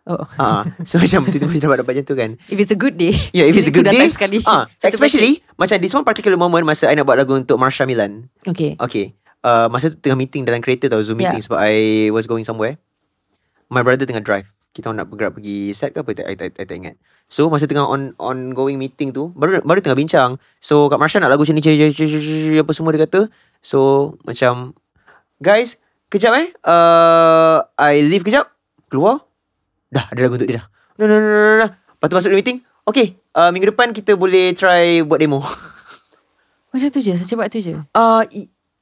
Oh. Ah, So macam Tiba-tiba dapat dapat macam tu kan If it's a good day. Yeah if it's a good day Sekali. ah, Satu Especially Macam this one particular moment Masa I nak buat lagu Untuk Marsha Milan. Okay. Okay uh, Masa tu tengah meeting Dalam kereta tau Zoom Yeah. meeting Sebab I was going somewhere My brother tengah drive Kita nak bergerak pergi set ke apa I, I, I, I tak ingat So masa tengah on ongoing meeting tu Baru baru tengah bincang So Kak Marsha nak lagu macam ni Apa semua dia kata So Macam Guys Kejap eh uh, I leave kejap Keluar Dah ada lagu untuk dia dah No no no no no. Lepas tu masuk dalam meeting Okay uh, Minggu depan kita boleh try Buat demo Macam tu je. Secepat tu je. Uh,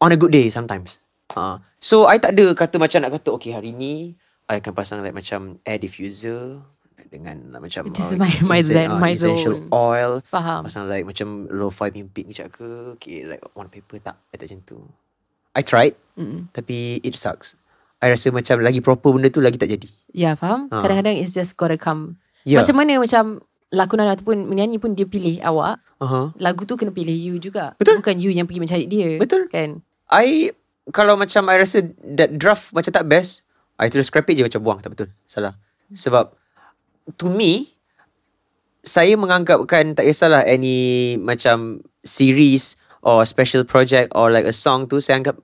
on a good day sometimes. Uh, so I tak ada kata macam nak kata okay hari ni I akan pasang like macam air diffuser dengan like, macam This uh, is my my zen, uh, my essential zone. oil Faham. pasang like macam low five beat kejap ke okay like one paper tak I tak macam tu. I tried Mm. tapi it sucks. I rasa macam lagi proper benda tu lagi tak jadi. Ya, faham? Ah. Kadang-kadang it's just gotta come. Ya. Macam mana macam lakonan ataupun menyanyi pun dia pilih awak. Uh-huh. Lagu tu kena pilih you juga. Betul. Bukan you yang pergi mencari dia. Betul. Kan? I kalau macam I rasa that draft macam tak best, I terus scrap it je macam buang tak betul. Salah. Sebab to me saya menganggapkan tak kisahlah any macam series or special project or like a song tu saya anggap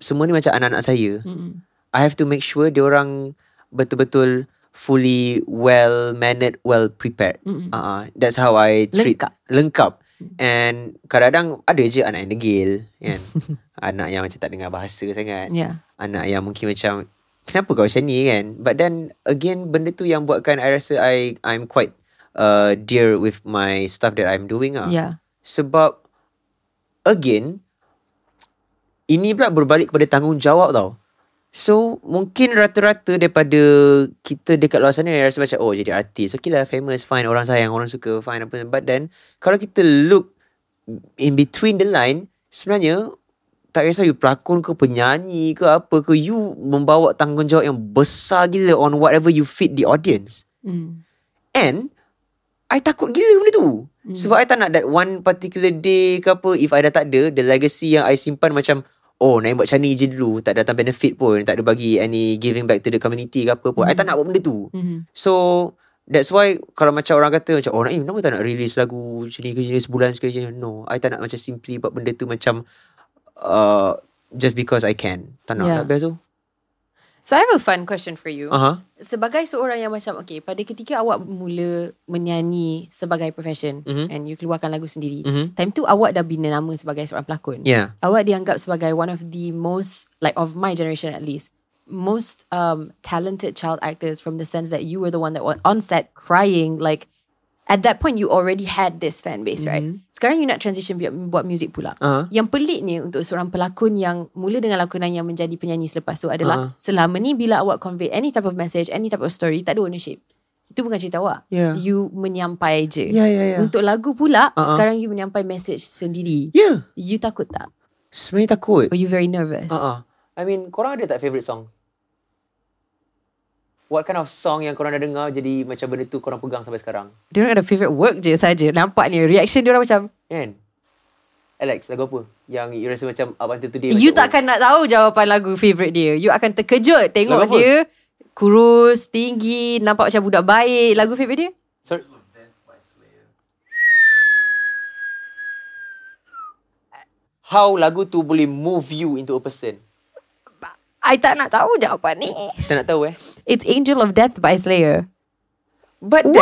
semua ni macam anak-anak saya. Mm-mm. I have to make sure dia orang betul-betul fully well mannered, well prepared. Mm-mm. Uh, that's how I treat Lengkap. lengkap. And kadang-kadang ada je anak yang degil kan. anak yang macam tak dengar bahasa sangat. Ya. Anak yang mungkin macam kenapa kau macam ni kan? But then again benda tu yang buatkan I rasa I I'm quite uh, dear with my stuff that I'm doing ah. Ya. Sebab again ini pula berbalik kepada tanggungjawab tau. So mungkin rata-rata daripada kita dekat luar sana rasa macam oh jadi artis. Okay lah famous fine orang sayang orang suka fine apa but then kalau kita look in between the line sebenarnya tak kisah you pelakon ke penyanyi ke apa ke you membawa tanggungjawab yang besar gila on whatever you feed the audience. Mm. And I takut gila benda tu. Hmm. Sebab I tak nak that one particular day ke apa if I dah tak ada the legacy yang I simpan macam oh nak buat macam ni je dulu tak datang benefit pun tak ada bagi any giving back to the community ke apa pun. I tak nak buat benda tu. Mhm. So that's why kalau macam orang kata macam oh Naim kenapa tak nak release lagu macam ni ke ni sebulan sekali ni. No, I tak nak macam simply buat benda tu macam uh, just because I can. Tak nak Yeah. tak best tu. So I have a fun question for you. Uh-huh. Sebagai seorang yang macam okay, pada ketika awak mula menyanyi sebagai profession Mhm. and you keluarkan lagu sendiri, Mhm. time tu awak dah bina nama sebagai seorang pelakon. Yeah. Awak dianggap sebagai one of the most like of my generation at least most um talented child actors from the sense that you were the one that was on set crying like at that point you already had this fan base right sekarang you nak transition buat, music pula Uh-huh. yang peliknya untuk seorang pelakon yang mula dengan lakonan yang menjadi penyanyi selepas tu adalah Ah. selama ni bila awak convey any type of message any type of story tak ada ownership itu bukan cerita awak Yeah. you menyampai je Yeah, yeah, yeah. untuk lagu pula ah. sekarang you menyampai message sendiri Yeah. you takut tak Sebenarnya takut. or you very nervous Uh-uh. I mean, korang ada tak favourite song? What kind of song yang korang dah dengar jadi macam benda tu korang pegang sampai sekarang? Dia orang ada favourite work je saja. Nampak ni reaction dia orang macam Kan? Alex, lagu apa? Yang you rasa macam up until today you macam, takkan nak tahu jawapan lagu favourite dia. You akan terkejut tengok Lagu apa? dia kurus, tinggi, nampak macam budak baik. Lagu favourite dia? oh, Sorry. How lagu tu boleh move you into a person? I tak nak tahu jawapan ni. Tak nak tahu eh. It's Angel of Death by Slayer. But then,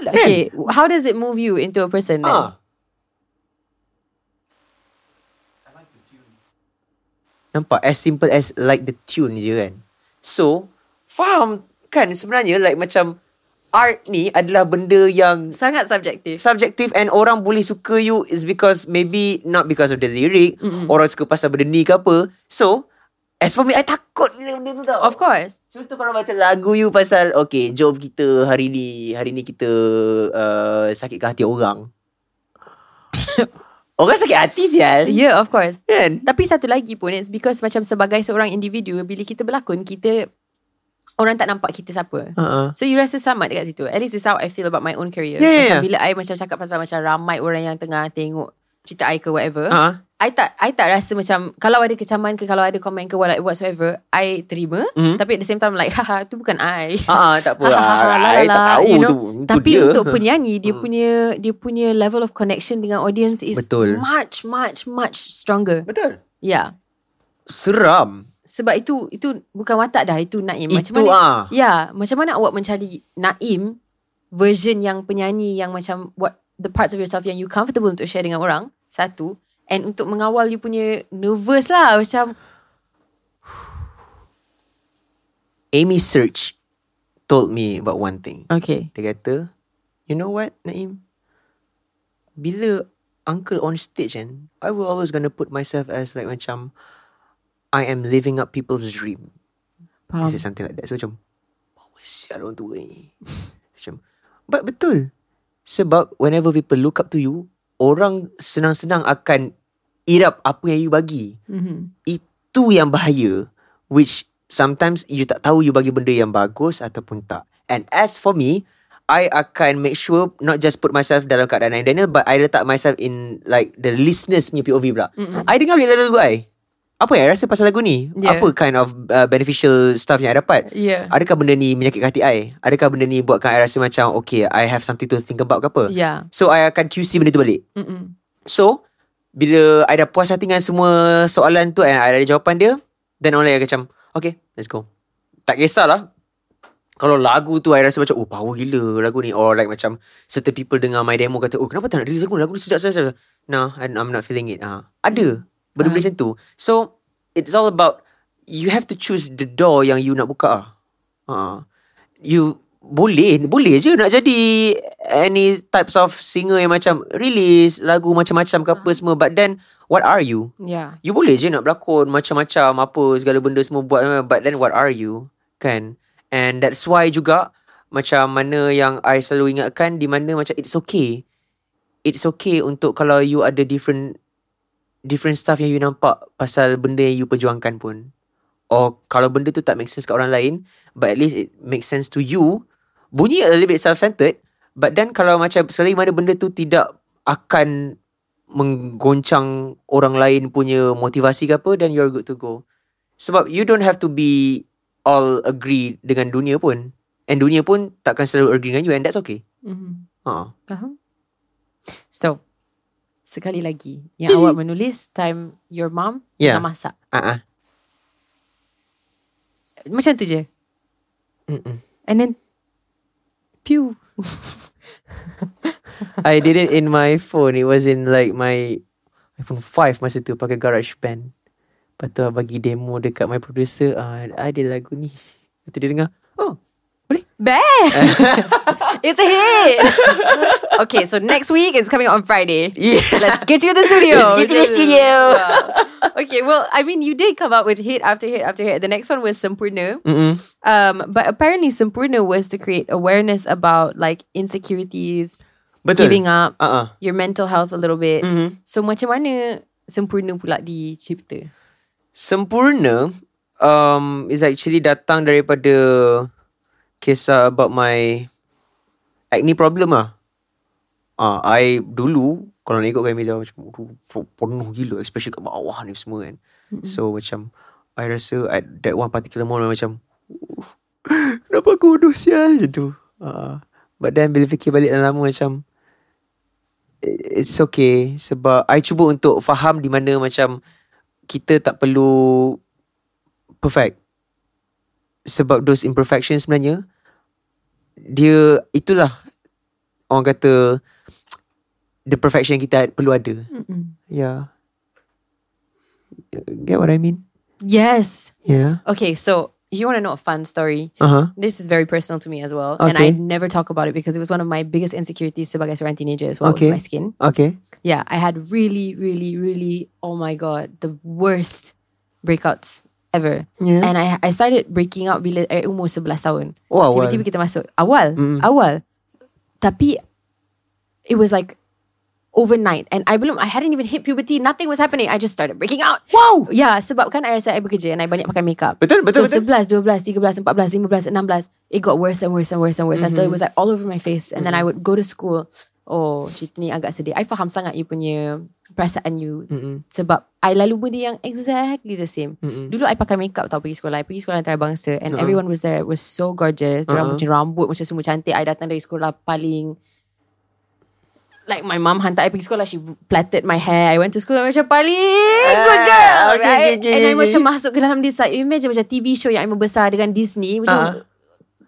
What? Okay, how does it move you into a person then? ah. Nampak as simple as like the tune je kan. So, faham kan sebenarnya like macam art ni adalah benda yang Sangat subjektif. subjektif and orang boleh suka you is because maybe not because of the lyric. Mm-mm. Orang suka pasal benda ni ke apa. So, as for me, I takut dengan benda tu tau. Of course. Contoh kalau macam lagu you pasal Okay job kita hari ni Hari ni kita uh, Sakitkan hati orang Orang sakit hati sial Yeah, of course. Kan Tapi satu lagi pun It's because macam sebagai seorang individu Bila kita berlakon Kita Orang tak nampak kita siapa uh-uh. So you rasa sama dekat situ At least it's how I feel about my own career Yeah, yeah, Macam yeah. bila I macam cakap pasal Macam ramai orang yang tengah tengok Cerita I ke whatever uh-huh. I tak I tak rasa macam Kalau ada kecaman ke Kalau ada komen ke what- Whatsoever I terima Mhm. Tapi at the same time like Haha tu bukan I uh-uh, Tak apa Ha, ha, ha, ah, la, la, I tak tahu you know. tu Tapi dia. untuk penyanyi Dia Hmm. punya Dia punya level of connection Dengan audience Is Betul. much much much stronger Betul Yeah Seram Sebab itu Itu bukan watak dah Itu Naim Macam Itu mana ah Ya, macam mana awak mencari Naim version yang penyanyi yang macam what the parts of yourself yang you comfortable untuk share dengan orang. Satu. And untuk mengawal you punya nervous lah macam Amy Search Told me about one thing okay. Dia kata You know what Naim Bila Uncle on stage kan I will always gonna put myself as like macam I am living up people's dream Faham. This is something like that So macam Power sial orang tua ni Macam But betul Sebab whenever people look up to you Orang senang-senang akan Irap apa yang you bagi Mm-hmm. Itu yang bahaya Which Sometimes you tak tahu you bagi benda yang bagus Ataupun tak And as for me I akan make sure Not just put myself dalam keadaan Daniel But I letak myself in Like the listeners punya POV pula Mm-mm. I dengar bila lagu I Apa yang I rasa pasal lagu ni? Yeah. Apa kind of uh, Beneficial stuff yang I dapat? Yeah. Adakah benda ni menyakitkan hati I? Adakah benda ni buatkan I rasa macam Okay I have something to think about ke apa? Yeah. So I akan QC benda tu balik. Mm-mm. So Bila I dah puas hati dengan semua soalan tu And I ada jawapan dia Then only I macam Okay let's go. Tak kisahlah. Kalau lagu tu I rasa macam Oh power gila lagu ni. Or like macam Certain people dengar my demo Kata oh kenapa tak nak release lagu? Lagu ni sedap-sedap Nah I'm I'm not feeling it. Ha. Ada Benda-benda Ah. macam tu So It's all about You have to choose the door Yang you nak buka ah. Ha. You boleh boleh je nak jadi any types of singer yang macam release lagu macam-macam ke apa semua but then what are you Yeah. you boleh je nak berlakon macam-macam apa segala benda semua buat but then what are you kan and that's why juga macam mana yang I selalu ingatkan di mana macam it's okay it's okay untuk kalau you ada different different stuff yang you nampak pasal benda yang you perjuangkan pun. Or kalau benda tu tak make sense kat orang lain but at least it makes sense to you bunyi a little bit self-centered but then kalau macam selagi mana benda tu tidak akan menggoncang orang lain punya motivasi ke apa then you're good to go. Sebab you don't have to be all agree dengan dunia pun. And dunia pun takkan selalu agree dengan you and that's okay. Mm-hmm. ha. Faham? So, sekali lagi. Yang awak menulis time your mom Yeah. tengah masak. ah Macam tu je. Mm-mm. And then pew. I did it in my phone. It was in like my iPhone 5 masa tu pakai GarageBand. Lepas tu bagi demo dekat my producer. Ah, uh, I ada lagu ni. Lepas tu dia dengar. Oh, Bad. it's a hit. okay, so next week it's coming out on Friday. yeah. Let's get you in the studio. Let's get you in the studio. okay, well, I mean, you did come out with hit after hit after hit. The next one was Sempurna. Mm-mm. Um, but apparently Sempurna was to create awareness about like insecurities, Betul. giving up, Uh-uh. your mental health a little bit. Mm-hmm. So macam mana Sempurna pula dicipta? Sempurna um, is actually datang daripada kisah about my acne problem lah. Ah, I dulu kalau nak ikut Camila macam penuh gila especially kat bawah ni semua kan. Mm-hmm. So macam I rasa at that one particular moment macam "Uh, kenapa aku bodoh sial macam tu. Ah, but then bila fikir balik dalam lama macam "I- it's okay sebab I cuba untuk faham di mana macam kita tak perlu perfect. Sebab those imperfections sebenarnya dia itulah orang kata the perfection kita perlu ada. Mm-mm. Yeah. Get what I mean? Yes. Yeah. Okay, so you want to know a fun story? Uh-huh. This is very personal to me as well, and Okay. I never talk about it because it was one of my biggest insecurities sebagai seorang teenager as well. Okay. My skin. Okay. Yeah, I had really, really, really. Oh my god, the worst breakouts ever. Yeah. And I I started breaking out bila I umur 11 tahun. wow. wow. Tiba-tiba kita masuk awal, Mm. awal. Tapi it was like overnight and I belum I hadn't even hit puberty. Nothing was happening. I just started breaking out. Wow. Yeah, sebab kan I rasa I bekerja and I banyak pakai makeup. Betul, betul, so betul. 11, 12, 13, 14, 15, 16, it got worse and worse and worse and worse until Mm-hmm. it was like all over my face. And then I would go to school. Oh, cerita ni agak sedih. I faham sangat you punya perasaan you. Mm-mm. Sebab I lalu benda yang exactly the same. Mm-mm. Dulu I pakai makeup tau pergi sekolah. I pergi sekolah antarabangsa and Uh-uh. everyone was there. Was so gorgeous. Diorang Uh-uh. macam rambut macam semua cantik. I datang dari sekolah paling Like my mum hantar I pergi sekolah She plaited my hair I went to school Macam paling good girl okay, right? okay, okay, And I okay. macam masuk ke dalam this like, imagine macam TV show Yang I membesar dengan Disney Macam Ah.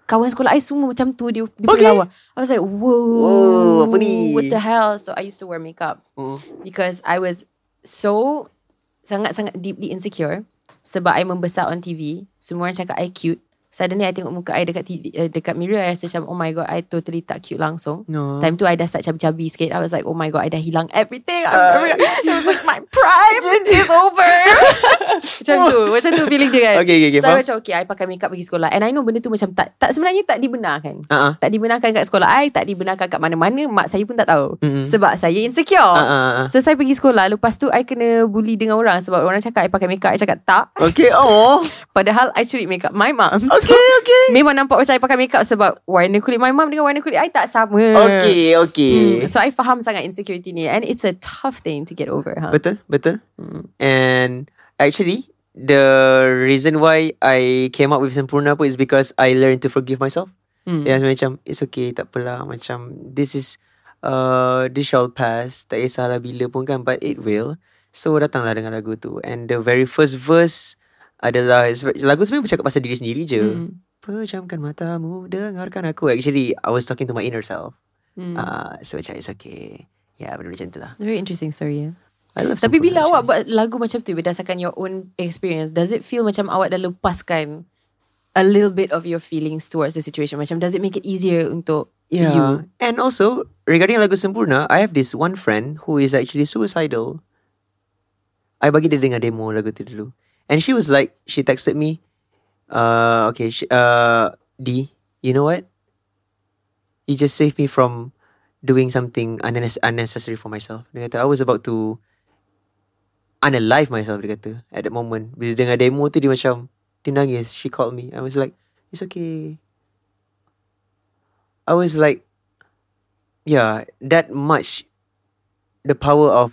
Kawan sekolah I semua macam tu Dia, dia Okay. lawa I was like Whoa Whoa, apa ni? What the hell So I used to wear makeup Mm. Because I was So Sangat-sangat deeply insecure Sebab I membesar on TV Semua orang cakap I cute Suddenly I tengok muka I dekat TV, uh, dekat mirror I rasa macam Oh my god I totally tak cute langsung No. Time tu I dah start cabi-cabi sikit I was like oh my god I dah hilang everything Uh, It was like my prime is over Macam tu Macam tu feeling dia kan Okay, okay, okay. So I macam okay I pakai makeup pergi sekolah And I know benda tu macam tak, tak Sebenarnya tak dibenarkan Uh-uh. Tak dibenarkan kat sekolah I Tak dibenarkan kat mana-mana Mak saya pun tak tahu Mm-mm. Sebab saya insecure Uh-uh. So saya pergi sekolah Lepas tu I kena bully dengan orang Sebab orang cakap I pakai makeup I cakap tak Okay. Oh. Padahal I curi makeup my mum Okay, okay. Memang nampak macam I pakai makeup Sebab warna kulit my mum Dengan warna kulit I tak sama Okay, okay. Hmm, so I faham sangat insecurity ni and it's a tough thing to get over. Huh? Betul, betul. Hmm. And actually, the reason why I came up with Sempurna pun is because I learned to forgive myself. Hmm. Yeah, macam it's okay, tak apalah. Macam this is uh this shall pass. Tak kisahlah bila pun kan, but it will. So datanglah dengan lagu tu. And the very first verse adalah lagu sebenarnya bercakap pasal diri sendiri je. Hmm. Pejamkan matamu, dengarkan aku. Actually, I was talking to my inner self. Hmm. Ah, so macam it's okay. Ya, yeah, benda macam tu lah. Very interesting story. Yeah. I love Tapi bila awak buat lagu macam tu berdasarkan your own experience, does it feel macam awak dah lepaskan a little bit of your feelings towards the situation? Macam does it make it easier untuk Yeah. you? And also, regarding lagu Sempurna, I have this one friend who is actually suicidal. I bagi dia dengar demo lagu tu dulu. And she was like, she texted me, uh, okay, she, uh, D, you know what? You just saved me from doing something unnecessary for myself. Dia kata, I was about to unalive myself, dia kata, at that moment. Bila dengar demo tu, dia macam, dia nangis. She called me. I was like, it's okay. I was like, yeah, that much the power of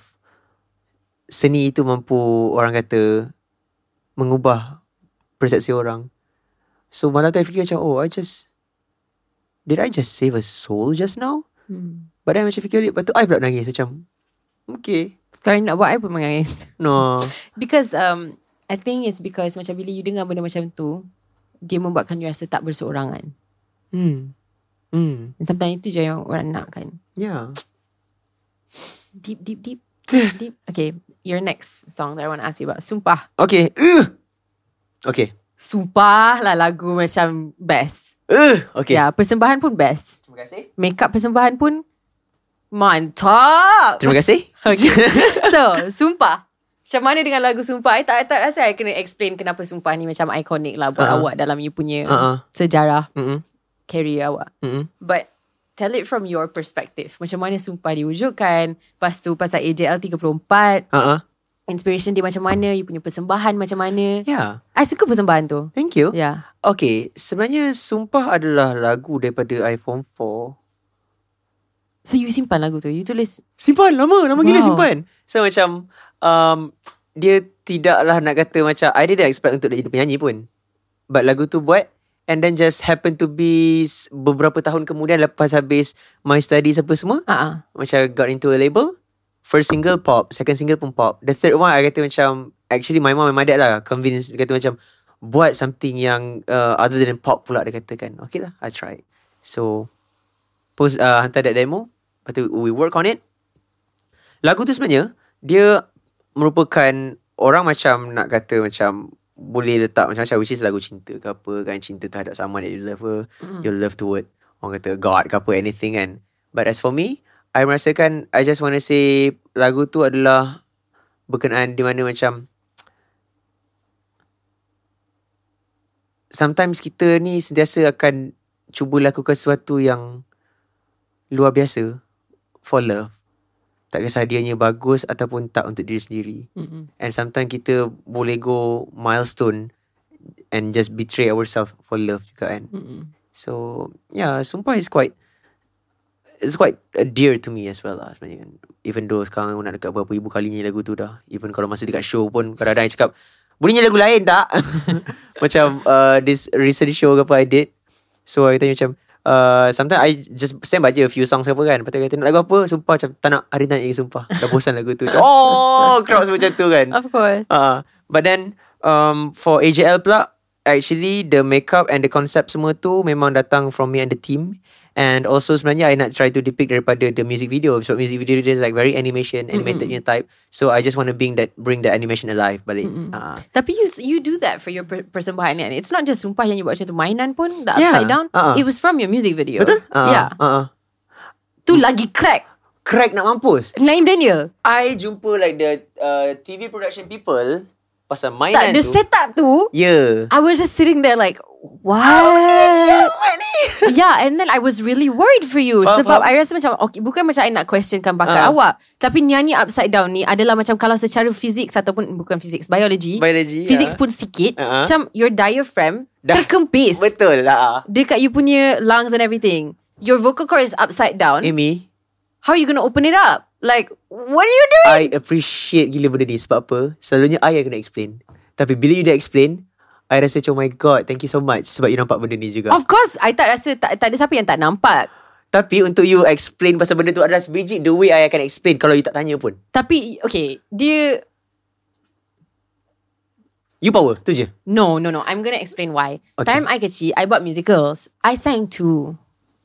seni itu mampu orang kata mengubah persepsi orang. So malam tu I fikir macam, oh I just, did I just save a soul just now? Hmm. But then macam fikir balik, lepas tu I pula nangis macam, okay. Kau nak buat I pun menangis. No. Because um, I think it's because macam bila you dengar benda macam tu, dia membuatkan you rasa tak berseorangan. Hmm. Hmm. And sometimes itu je yang orang nak kan. Yeah. Deep, deep, deep. deep, deep. Okay, your next song that I want to ask you about. Sumpah. Okay. Uh. Okay. Sumpah lah lagu macam best. Uh. Okay. Ya, persembahan pun best. Terima kasih. Makeup persembahan pun mantap. Terima kasih. Okay. So, Sumpah. Macam mana dengan lagu Sumpah? I tak, I tak rasa I kena explain kenapa Sumpah ni macam iconic lah buat Uh-uh. awak dalam you punya Uh-uh. sejarah Mm-mm. career awak. Mm-mm. But tell it from your perspective. Macam mana Sumpah diwujudkan. Lepas tu pasal AJL 34. Uh-uh. Inspiration dia macam mana. You punya persembahan macam mana. Yeah. I suka persembahan tu. Thank you. Yeah. Okay. Sebenarnya Sumpah adalah lagu daripada iPhone 4. So you simpan lagu tu. You tulis. Simpan lama Lama gila Wow. simpan So macam um, Dia tidaklah nak kata macam I didn't expect untuk dia jadi penyanyi pun But lagu tu buat And then just happen to be Beberapa tahun kemudian Lepas habis My studies apa semua Ah, uh Macam got into a label. First single pop Second single pun pop. The third one I kata macam Actually my mom and my dad lah Convince Dia kata macam Buat something yang uh, Other than pop pula Dia katakan. Okay lah I try. So Post uh, Hantar that demo. Lepas tu we work on it. Lagu tu sebenarnya Dia Merupakan Orang macam Nak kata macam Boleh letak macam-macam Which is lagu cinta ke apa kan Cinta terhadap someone that you love Mm. Your love toward Orang kata God ke apa Anything kan But as for me I merasakan I just want to say Lagu tu adalah Berkenaan di mana macam Sometimes kita ni Sentiasa akan Cuba lakukan sesuatu yang Luar biasa For love Tak kisah dianya bagus Ataupun tak untuk diri sendiri Mm-mm. And sometimes kita Boleh go Milestone And just betray ourselves For love juga kan Mm-mm. So yeah, Sumpah is quite It's quite dear to me as well lah sebenarnya kan. Even though sekarang nak dekat berapa ribu kali nyanyi lagu tu dah. Even kalau masa dekat show pun kadang-kadang I cakap boleh nyanyi lagu lain tak? macam uh, this recent show ke apa I did. So I tanya macam uh, sometimes I just stand baca a few songs apa kan. Lepas tu kata nak lagu apa? Sumpah macam tak nak hari nak nyanyi sumpah. Dah bosan lagu tu. Macam, oh crowd semua macam tu kan. Of course. Uh, but then um, for AJL pula actually the makeup and the concept semua tu memang datang from me and the team. And also sebenarnya I nak try to depict daripada the music video. So music video dia like very animation, animated punya type. So I just want to bring that bring the animation alive balik. Mm-mm. Uh, Tapi you you do that for your per- persembahan kan? It's not just sumpah yang you buat macam tu. Mainan pun the Yeah. upside down. Uh-uh. It was from your music video. betul? Uh, Yeah. Uh, Tu lagi crack. crack nak mampus. Naim Daniel. I jumpa like the uh, TV production people pasal Tak, mainan the tu. setup tu. Yeah. I was just sitting there like, what? What ni? yeah, and then I was really worried for you Faham, sebab faham. I rasa macam okay, bukan macam I nak questionkan bakat Ah. awak, tapi nyanyi upside down ni adalah macam kalau secara fizik ataupun bukan fizik, biology, Biology. fizik ah. pun sikit, Ah. macam your diaphragm Dah. terkempis Betul lah. dekat you punya lungs and everything. Your vocal cord is upside down. Amy, How are you gonna open it up? Like, what are you doing? I appreciate gila benda ni Sebab apa Selalunya I yang kena explain Tapi bila you dah explain I rasa macam oh my god Thank you so much Sebab you nampak benda ni juga Of course, I tak rasa tak, tak ada siapa yang tak nampak. Tapi untuk you explain Pasal benda tu adalah sebiji The way I akan explain Kalau you tak tanya pun Tapi okay, dia You power Tu je No, no, no. I'm gonna explain why. Okay. Time I kecil, I buat musicals. I sang too.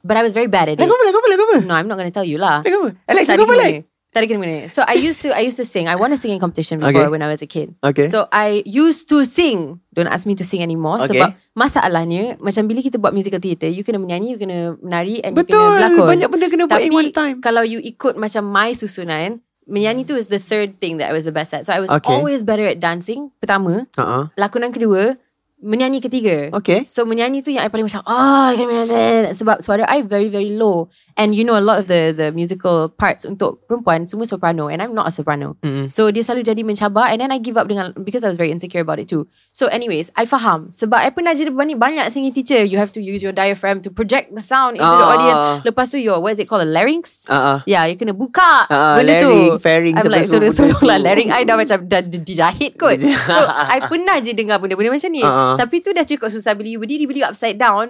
But I was very bad at it. Lagu apa Lagu apa Lagu apa No, I'm not gonna tell you lah. Lagu apa Alex Tak lagu ada apa kena like ada kena mengena. So I used to I used to sing. I won a singing competition before Okay. when I was a kid. Okay So I used to sing. Don't ask me to sing anymore. Okay. Sebab masalahnya macam bila kita buat musical theatre, you kena menyanyi, you kena menari and you Betul kena berlakon. Banyak benda kena buat Tapi in one time kalau you ikut macam my susunan, menyanyi tu is the third thing that I was the best at. So I was Okay. always better at dancing. Pertama, uh-uh. lakonan kedua, menyanyi ketiga. Okay So menyanyi tu yang I paling macam ah oh, sebab suara I very very low and you know a lot of the the musical parts untuk perempuan semua soprano and I'm not a soprano. Mm-mm. So dia selalu jadi mencabar and then I give up dengan because I was very insecure about it too. So anyways, I faham sebab I pernah jadi banyak banyak singing teacher. You have to use your diaphragm to project the sound into the Ah. audience. Lepas tu your what is it called a larynx? uh-uh. Yeah, you kena buka Ah, benda larynx, tu. pharynx, I'm like, tolong lah. Larynx I dah macam dah di- dijahit kot. so, I pernah je dengar benda-benda macam ni. Ah, ah. Tapi tu dah cukup susah. Bila you berdiri, bila you upside down,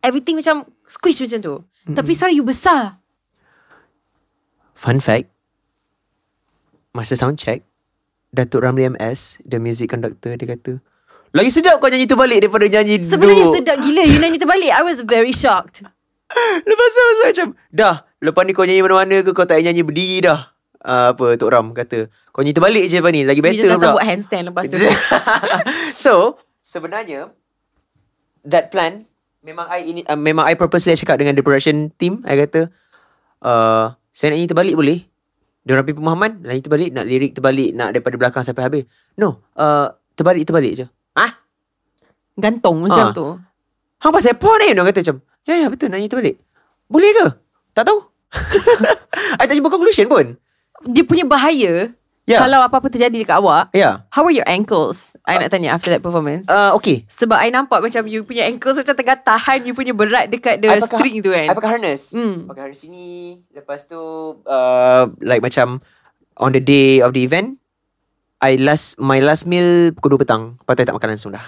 everything macam squish macam tu. Tapi suara you besar. Fun fact Masa sound check Datuk Ramli MS The music conductor Dia kata Lagi sedap kau nyanyi terbalik Daripada nyanyi Sebenarnya duduk. sedap gila You nyanyi terbalik I was very shocked Lepas tu masa macam Dah Lepas ni kau nyanyi mana-mana ke Kau tak nyanyi berdiri dah uh, Apa Tok Ram kata Kau nyanyi terbalik je lepas ni Lagi You better just datang pula buat handstand Lepas tu So Sebenarnya That plan? Memang I ini, uh, Memang I purposely cakap Dengan the production team I kata uh, Saya nak nyanyi terbalik boleh? Diorang pergi pemahaman Nyanyi terbalik Nak lirik terbalik Nak daripada belakang sampai habis. No uh, Terbalik-terbalik je. Ah, Gantung macam Ah. tu. Hang pasal apa ni Diorang kata macam Ya ya betul nak nyanyi terbalik. Boleh ke? Tak tahu. I tak jumpa conclusion pun. Dia punya bahaya Ya. Kalau apa-apa terjadi dekat awak Ya. How were your ankles? I nak tanya after that performance. Uh, Okay. Sebab I nampak macam You punya ankles macam tengah tahan You punya berat dekat the I pakai- string tu kan. I pakai harness. Hmm. Pakai harness sini Lepas tu uh, Like macam On the day of the event I last My last meal Pukul 2 petang. Lepas tu I tak makan langsung dah.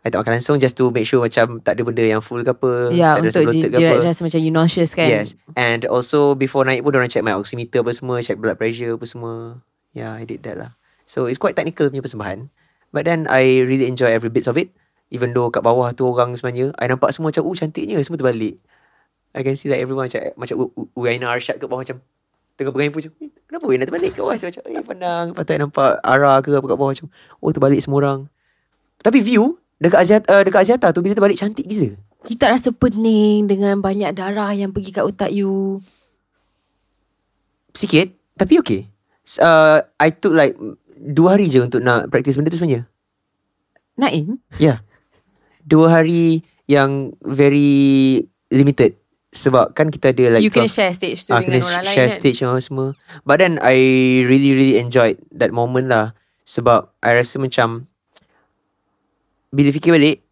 I tak makan langsung Just to make sure macam Tak ada benda yang full ke apa Ya tak ada untuk rasa bloated ke dia apa. rasa macam you nauseous kan. Yes. And also Before naik pun Diorang check my oximeter apa semua Check blood pressure apa semua Yeah I did that lah. So it's quite technical punya persembahan. But then I really enjoy every bits of it. Even though kat bawah tu orang sebenarnya I nampak semua macam Oh cantiknya Semua terbalik. I can see like everyone macam Macam Uyaina Arshad kat bawah macam Tengah pegang handphone macam "Eh, Kenapa Uyaina terbalik kat bawah? Macam Eh pandang. Lepas tu I nampak Ara ke apa kat bawah macam Oh terbalik semua orang. Tapi view Dekat Aziata, uh, dekat Aziata tu Bila terbalik cantik gila. You tak rasa pening Dengan banyak darah Yang pergi kat otak you? Sikit Tapi okay uh, I took like Dua hari je untuk nak Practice benda tu sebenarnya. Naim? Ya. Yeah. Dua hari Yang Very Limited. Sebab kan kita ada like You kena 12 share stage tu Ah, Dengan orang lain share kan? stage yang semua. But then I really really enjoyed That moment lah. Sebab I rasa macam Bila fikir balik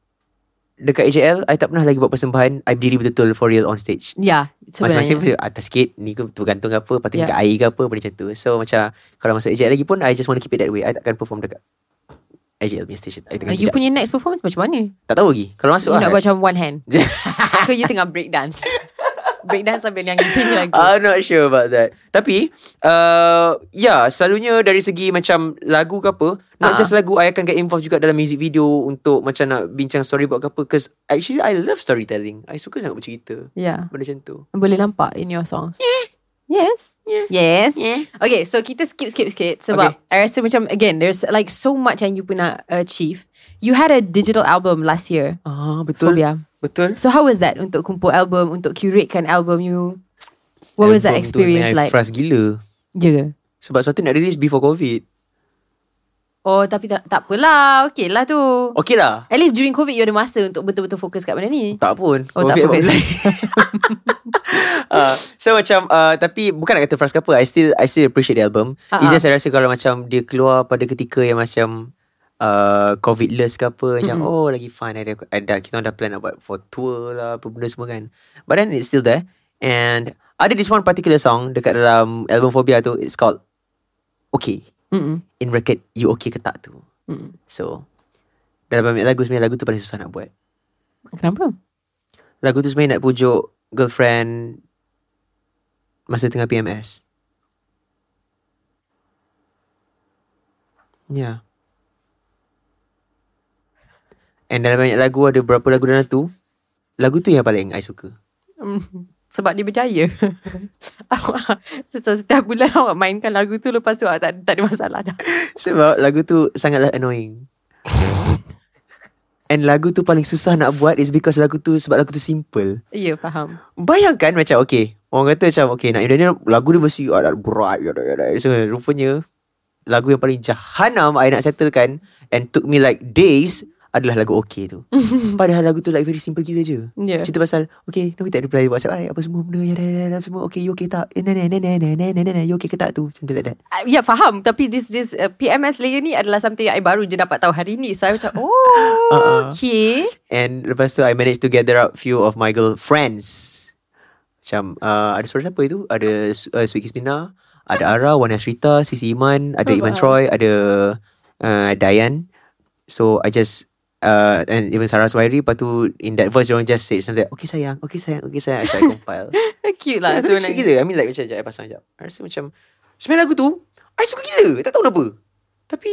Dekat AJL I tak pernah lagi buat persembahan I berdiri betul-betul For real on stage. Ya Masing-masing Sebenarnya. pun atas sikit Ni ke tergantung apa Lepas tu yeah. air ke apa Benda macam tu. So macam Kalau masuk AJL lagi pun I just want to keep it that way. I takkan perform dekat AJL punya station. I Uh, tengah You jejak punya next performance macam mana? Tak tahu lagi. Kalau masuk You lah nak buat macam one hand. Ke you tengah break dance Break dance sambil yang nyanyi lagu I'm not sure about that. Tapi, uh, ya, yeah, selalunya dari segi macam lagu ke apa, not Ah. just lagu, I akan get involved juga dalam music video untuk macam nak bincang storyboard ke apa. Because actually, I love storytelling. I suka sangat bercerita. Ya Benda macam tu. Boleh nampak in your songs Yes Yeah. Yes Yeah. Okay so kita skip skip skip Sebab I rasa macam Again there's like so much Yang you pun nak achieve You had a digital album last year Ah, betul. Phobia Betul. So how was that Untuk kumpul album Untuk curatekan album you What was that Album tu experience I like Frust gila. Ya ke Sebab sepatutnya nak release before COVID. Oh tapi tak, tak apalah Okay lah tu Okay lah. At least during COVID You ada masa Untuk betul-betul fokus kat benda ni Tak pun. Oh, tak COVID fokus. pun. uh, so macam uh, tapi bukan nak kata frust ke apa I still I still appreciate the album uh-huh. It's ah. just I rasa kalau macam dia keluar pada ketika yang macam uh, COVID-less ke apa macam Mm-mm. oh lagi fun ada, ada kita dah plan nak buat for tour lah apa benda semua kan but then it's still there and ada this one particular song dekat dalam album Phobia tu it's called Okay Mm-mm. in bracket you okay ke tak tu Mm-mm. so dalam banyak lagu sebenarnya lagu tu paling susah nak buat Kenapa Lagu tu sebenarnya nak pujuk girlfriend masa tengah PMS. Yeah. And dalam banyak lagu ada berapa lagu dalam tu. Lagu tu yang paling I suka. Mm, Sebab dia berjaya Awak so, Setiap bulan awak mainkan lagu tu Lepas tu awak tak, tak ada masalah dah Sebab lagu tu sangatlah annoying. And lagu tu paling susah nak buat is because lagu tu sebab lagu tu simple. Ya faham Bayangkan macam okay Orang kata macam Okay nak India Lagu dia mesti ada berat yada, yada. So rupanya Lagu yang paling jahanam I nak settlekan And took me like days Adalah lagu okay tu. Padahal lagu tu like very simple gila je. Ya. Cerita pasal Okay no, tak reply WhatsApp Ay, Apa semua benda? Ya, ya, ya, Semua? Okay you okay tak? Eh nene nene nene nene nene You okay ke tak? Tu Something like that. Ah, Ya faham. Tapi this this uh, PMS layer ni Adalah something yang I baru je dapat tahu hari ni. So I macam Oh Uh-uh. Okay. And lepas tu I managed to gather up Few of my girl friends Macam uh, Ada suara siapa itu? Ada uh, Sweet Kismina Ada Ara Wan Asrita Sisi Iman Ada Iman wow. Troy Ada uh, Dayan So I just uh, And even Sarah Swairi Lepas tu In that voice Diorang just say something like, Okay sayang Okay sayang Okay sayang So I compile Cute yeah, lah cute sebenarnya gila I mean like macam Sekejap I pasang sekejap I rasa macam Sebenarnya lagu tu I suka gila Tak tahu kenapa Tapi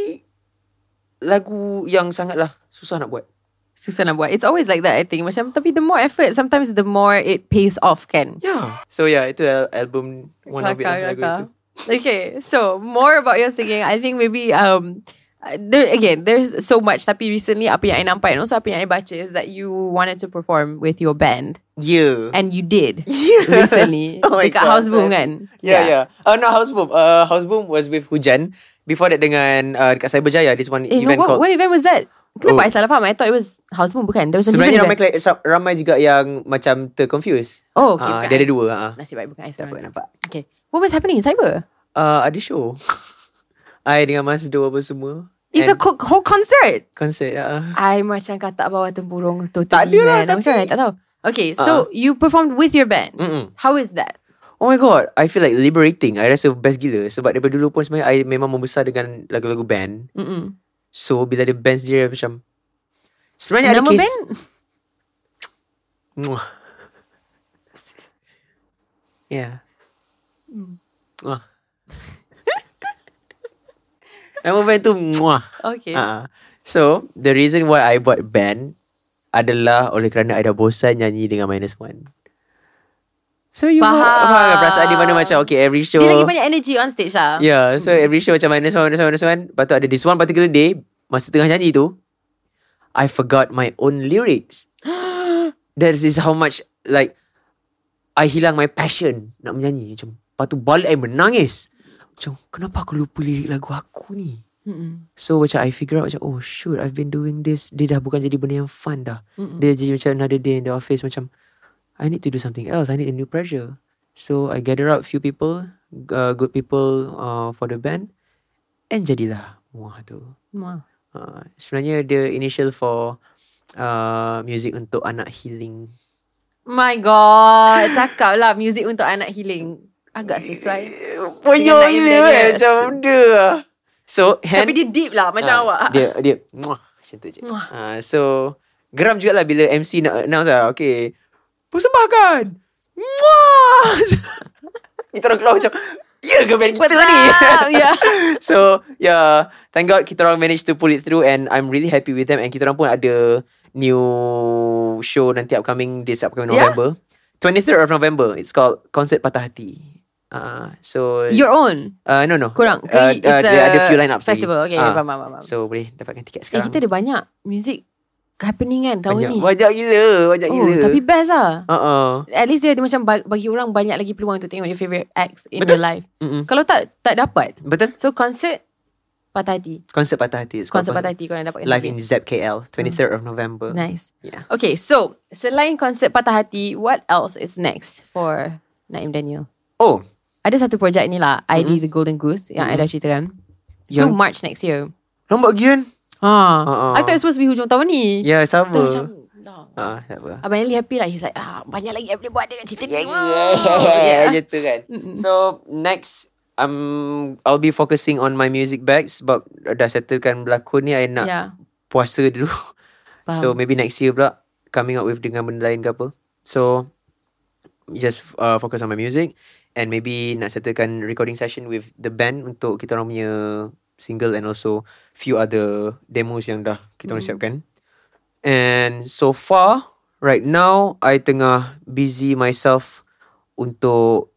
lagu yang sangatlah susah nak buat. Susah nak buat. It's always like that I think. Macam tapi the more effort, sometimes the more it pays off kan. Yeah. So yeah, itu al- album one of it lah, Kelakar, lagu itu. Okay, so more about your singing. I think maybe um there again there's so much tapi recently apa yang I nampak and also apa yang I baca is that you wanted to perform with your band Yeah. and you did Yeah. recently Oh my dekat God, House Boom sorry. kan. Yeah, yeah. Oh, no, House Boom. Uh, House Boom was with Hujan. Before that dengan uh, dekat Cyberjaya, this one Eh, no, event what, called... what event was that? Kenapa Oh. I salah faham? I thought it was House Boom bukan. There was Sebenarnya ramai, event. kli- ramai juga yang macam ter-confuse. Oh, okay. Ah, bukan dia I. ada dua. Uh. Nasib baik bukan I Tak apa, seorang. nampak. Okay. What was happening in cyber? Uh, ada show. I dengan Mas Do apa semua. It's a And co- whole concert. concert. Uh. I macam katak bawah tempurung totally. Tak ada lah. Macam tapi- I tak tahu. Okay, so you performed with your band. Mm-mm. How is that? Oh my god, I feel like liberating. I rasa best gila. Sebab daripada dulu pun sebenarnya I memang membesar dengan lagu-lagu band. Mm-mm. So bila ada band sendiri macam... Sebenarnya ada Nama case... band? Muah. Yeah. Hmm. Muah. Nama band tu Muah. Okay. Uh, so, the reason why I buat band adalah oleh kerana I dah bosan nyanyi dengan minus one. So, you Faham. faham, kan perasaan di mana macam, okay, every show... Dia lagi banyak energy on stage lah. Yeah, so every show macam minus one, minus one, minus one. Lepas tu ada this one particular day, masa tengah nyanyi tu, I forgot my own lyrics. That is how much, like, I hilang my passion nak menyanyi. Macam, lepas tu balik I menangis. Macam, kenapa aku lupa lirik lagu aku ni? Mm-mm. So macam I figure out macam, oh shoot, I've been doing this. Dia dah bukan jadi benda yang fun dah. Mm-mm. Dia jadi macam another day in the office macam I need to do something else. I need a new pressure. So I gather up few people, uh, good people uh, for the band and jadilah Muah tu. Wah. Uh, sebenarnya dia initial for uh, music untuk anak healing. My God. Cakap lah music untuk anak healing. Agak sesuai. Banyak Naim gila kan Daniels. macam dia. So hand, Tapi dia deep lah macam Ah, awak. Dia dia muah macam tu je. Muah. Uh, so geram juga lah bila MC nak announce lah. Okay. Persembahkan. Muah. kita orang keluar macam Ya ke band kita ni yeah. So yeah Thank God kita orang managed to pull it through And I'm really happy with them And kita orang pun ada New show nanti upcoming This upcoming Yeah? November 23rd of November It's called Concert Patah Hati uh, So Your own. uh, No no Korang. uh, It's uh, Dia ada few lineups lagi. Festival. Okay. Ah, faham, faham, faham. So boleh dapatkan tiket eh, sekarang kita ada banyak music happening kan tahun banyak, ni. banyak gila Banyak oh, gila tapi best lah. uh-uh. At least dia ada macam ba- bagi orang banyak lagi peluang untuk tengok your favourite acts in Betul. real life. Mm-mm. Kalau tak tak dapat. Betul So concert patah hati. Konsert Patah Hati It's Concert patah hati korang dapat. Live in ZKL 23rd of November Nice. Yeah Okay, so selain konsert patah hati, what else is next for Naim Daniel? Oh Ada satu projek ni lah, ID The Golden Goose yang I dah ceritakan. Itu Yang March next year. Lambat gian Ha. Uh-uh. I thought it was supposed to be hujung tahun ni. Ya sama Tu macam. Ah, tak apa. Abang Ali happy lah He's like ah, Banyak lagi I boleh buat dengan cerita Yeah, ni yeah, yeah. Macam tu kan. So next um I'll be focusing on my music bags sebab dah settlekan berlakon ni I nak Yeah puasa dulu. Faham. So maybe next year pula coming up with dengan benda lain ke apa. So just uh, focus on my music and maybe nak settlekan recording session with the band untuk kita orang punya single and also few other demos yang dah kita orang Mm. siapkan. And so far right now I tengah busy myself untuk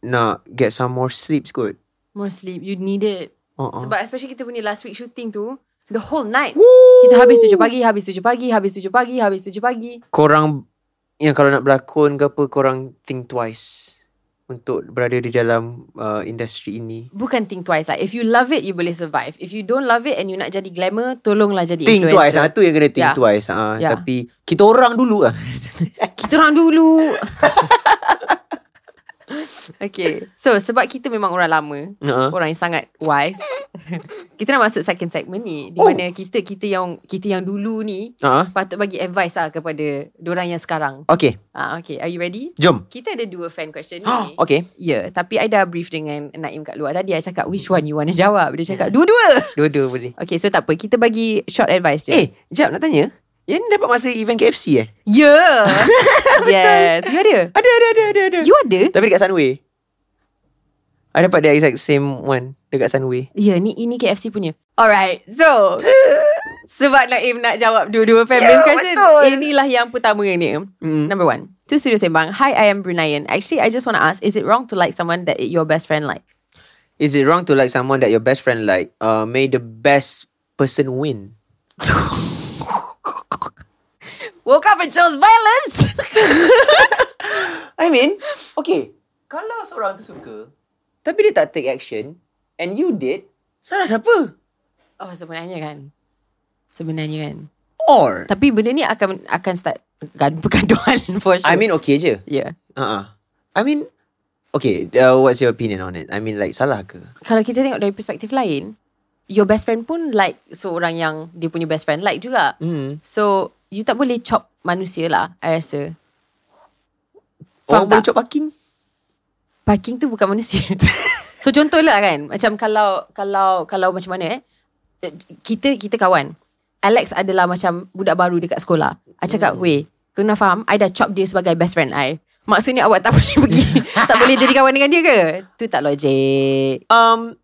nak get some more sleeps kot. More sleep You need it Uh-uh. Sebab especially kita punya last week shooting tu The whole night Woo! Kita habis tujuh pagi Habis tujuh pagi Habis tujuh pagi Habis tujuh pagi korang yang kalau nak berlakon ke apa korang think twice untuk berada di dalam uh, industri ini. Bukan think twice lah If you love it You boleh survive If you don't love it And you nak jadi glamour Tolonglah jadi Think twice, influencer ha, tu yang kena think Yeah. twice. Ha, Yeah. Tapi kita orang dulu lah. Kita orang dulu Okay So sebab kita memang orang lama Ha. Orang yang sangat wise Kita nak masuk second segment ni Di Oh. mana kita Kita yang Kita yang dulu ni Ha. Patut bagi advice lah Kepada Diorang yang sekarang Okay, ah, Okay Are you ready? jom. Kita ada dua fan question ni okay, Ya, yeah, tapi I dah brief dengan Naim kat luar tadi. I cakap, which one you want to jawab? Dia cakap, dua-dua. dua-dua boleh. Okay, so tak apa. Kita bagi short advice je. Eh, jap nak tanya. Yang dapat masa event KFC eh? Yeah. yes. You ada? Ada, ada, ada, ada. ada. You ada? Tapi dekat Sunway. I dapat the exact same one. dekat Sunway. Ya, ni ini KFC punya. Alright, so sebab Naim nak jawab dua-dua fan-based Ya, question, betul. inilah yang pertama ni. Mm. Number one, to Studio Sembang. Hi, I am Brunayan. Actually, I just want to ask, is it wrong to like someone that your best friend like? Is it wrong to like someone that your best friend like? Uh, may the best person win. Woke up and chose violence. I mean, okay. Kalau seorang tu suka, tapi dia tak take action, and you did, salah siapa? oh, sebenarnya kan. Sebenarnya kan. Or, Tapi benda ni akan akan start gad- pergaduhan for sure. I mean okay je. yeah. Uh-uh. I mean, okay, uh, what's your opinion on it? I mean like salah ke? Kalau kita tengok dari perspektif lain, your best friend pun like seorang yang dia punya best friend like juga. Hmm. So, you tak boleh chop manusia lah, I rasa. Faham Orang boleh tak? cop parking? Parking tu bukan manusia. so, contohlah kan. Macam kalau, kalau, kalau macam mana eh. Kita, kita kawan. Alex adalah macam budak baru dekat sekolah. I cakap, Hmm. weh, kena faham, I dah chop dia sebagai best friend I. Maksudnya awak tak boleh pergi, tak boleh jadi kawan dengan dia ke? Tu tak logik. Um,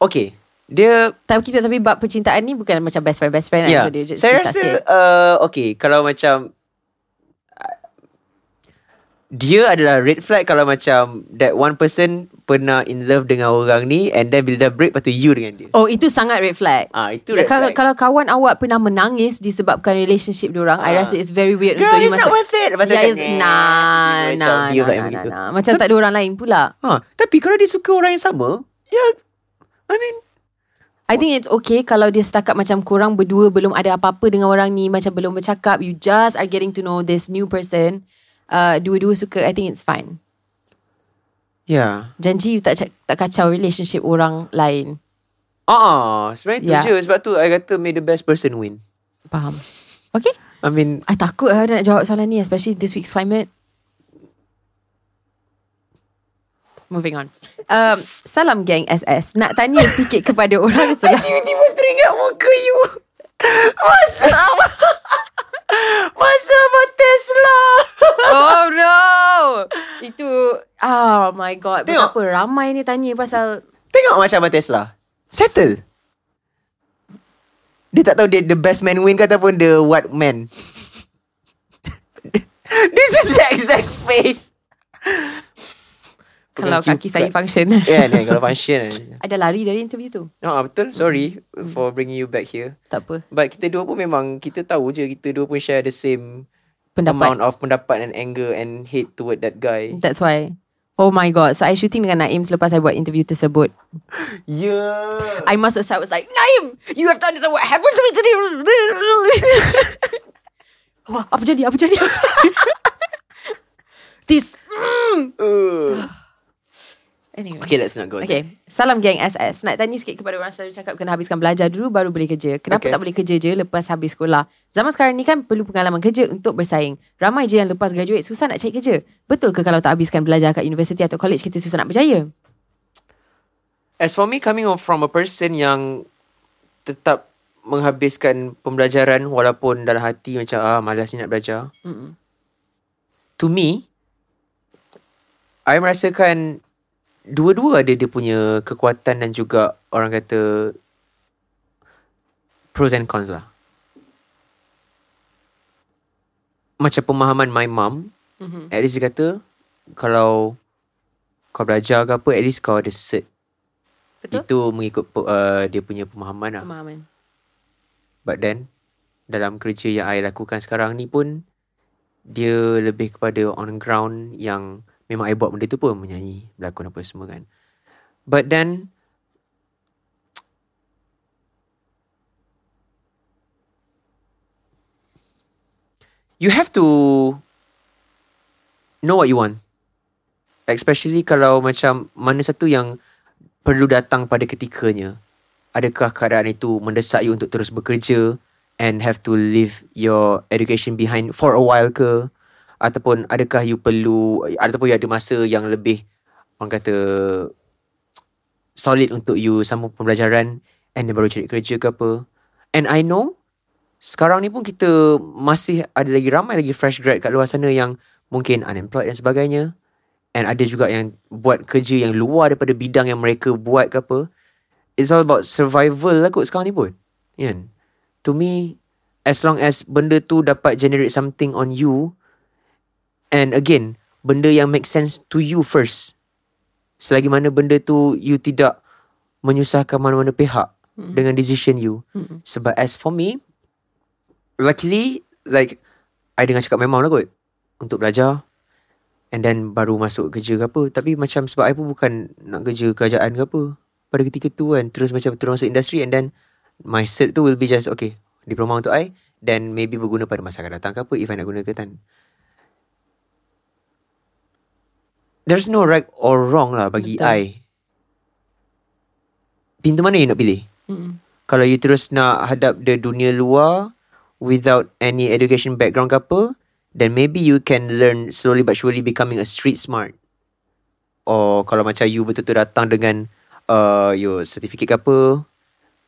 okay. Dia Tapi tapi bab percintaan ni bukan macam best friend best friend Ya, kan. So dia just saya rasa sikit. uh, okay kalau macam uh, dia adalah red flag kalau macam that one person pernah in love dengan orang ni and then bila dah break tu you dengan dia. Oh itu sangat red flag. Ah itu Ya, red kalau, flag. kalau kawan awak pernah menangis disebabkan relationship diorang, I Ah. rasa it's very weird Girl, untuk you it's not masuk. worth it. Ya, macam, it's, "Nah." nah, nah, dia nah, nah, nah. Macam tak ada orang lain pula. Ha, tapi kalau dia suka orang yang sama, ya I mean I think it's okay kalau dia setakat macam korang berdua belum ada apa-apa dengan orang ni, macam belum bercakap, you just are getting to know this new person. Uh, dua-dua suka, I think it's fine. ya. Janji you tak tak kacau relationship orang lain. Ah, sebenarnya tu Ya. je sebab tu I kata may the best person win. Faham? Okay? I mean I takut lah nak jawab soalan ni Especially this week's climate Moving on um, Salam geng SS Nak tanya sikit kepada orang selah tiba-tiba teringat muka you. Masa Masa apa Tesla. Oh no Itu Oh my god Tengok. Betapa ramai ni tanya pasal Tengok macam Abang Tesla. Settle. Dia tak tahu dia the best man win ke ataupun the what man. This is the exact face. Kalau kaki cute saya function Ya ni kalau function. Ada lari dari interview tu No, ah, betul. Sorry for bringing you back here. Tak apa But kita dua pun memang kita tahu je kita dua pun share the same Pendapat amount of pendapat and anger and hate toward that guy. That's why Oh my god So I shooting dengan Naim Selepas I buat interview tersebut Yeah. I masuk saya was like Naim You have to understand what happened to me today Wah, Apa jadi Apa jadi This mm. Uh. Anyway Okay, let's not go. there. Okay Salam geng SS Nak tanya sikit kepada orang selalu cakap Kena habiskan belajar dulu Baru boleh kerja Kenapa Okay. tak boleh kerja je Lepas habis sekolah Zaman sekarang ni kan Perlu pengalaman kerja Untuk bersaing Ramai je yang lepas graduate Susah nak cari kerja Betul ke kalau tak habiskan belajar Kat universiti atau college Kita susah nak berjaya As for me coming from a person yang tetap menghabiskan pembelajaran walaupun dalam hati macam ah malas ni nak belajar. Mm-mm. To me I merasakan dua-dua ada dia punya kekuatan dan juga orang kata pros and cons lah. Macam pemahaman my mum, Mhm. at least dia kata kalau kau belajar ke apa, at least kau ada cert. Betul Itu mengikut uh, dia punya pemahaman lah. Pemahaman But then dalam kerja yang I lakukan sekarang ni pun dia lebih kepada on ground yang memang I buat benda tu pun menyanyi, berlakon apa semua kan. But then you have to know what you want. Especially kalau macam mana satu yang perlu datang pada ketikanya. Adakah keadaan itu mendesak you untuk terus bekerja and have to leave your education behind for a while ke? Ataupun adakah you perlu ataupun you ada masa yang lebih orang kata solid untuk you sambung pembelajaran and then baru cari kerja ke apa? And I know sekarang ni pun kita masih ada lagi ramai lagi fresh grad kat luar sana yang mungkin unemployed dan sebagainya. and ada juga yang buat kerja yang luar daripada bidang yang mereka buat ke apa it's all about survival lah kot sekarang ni pun kan to me as long as benda tu dapat generate something on you and again benda yang make sense to you first. Selagi mana benda tu you tidak menyusahkan mana-mana pihak Mm. dengan decision you. Mm-mm. sebab as for me luckily like I dengar cakap memang lah kot untuk belajar. And then baru masuk kerja ke apa. Tapi macam sebab I pun bukan nak kerja kerajaan ke apa pada ketika tu kan. Terus macam terus masuk industri and then my cert tu will be just okay diploma untuk I. Then maybe berguna pada masa akan datang ke apa if I nak guna ke kan there's no right or wrong lah bagi Betul. I pintu mana you nak pilih Mm-mm. kalau you terus nak hadap the dunia luar without any education background ke apa, then maybe you can learn slowly but surely becoming a street smart. Or kalau macam you betul-betul datang dengan uh, your certificate ke apa,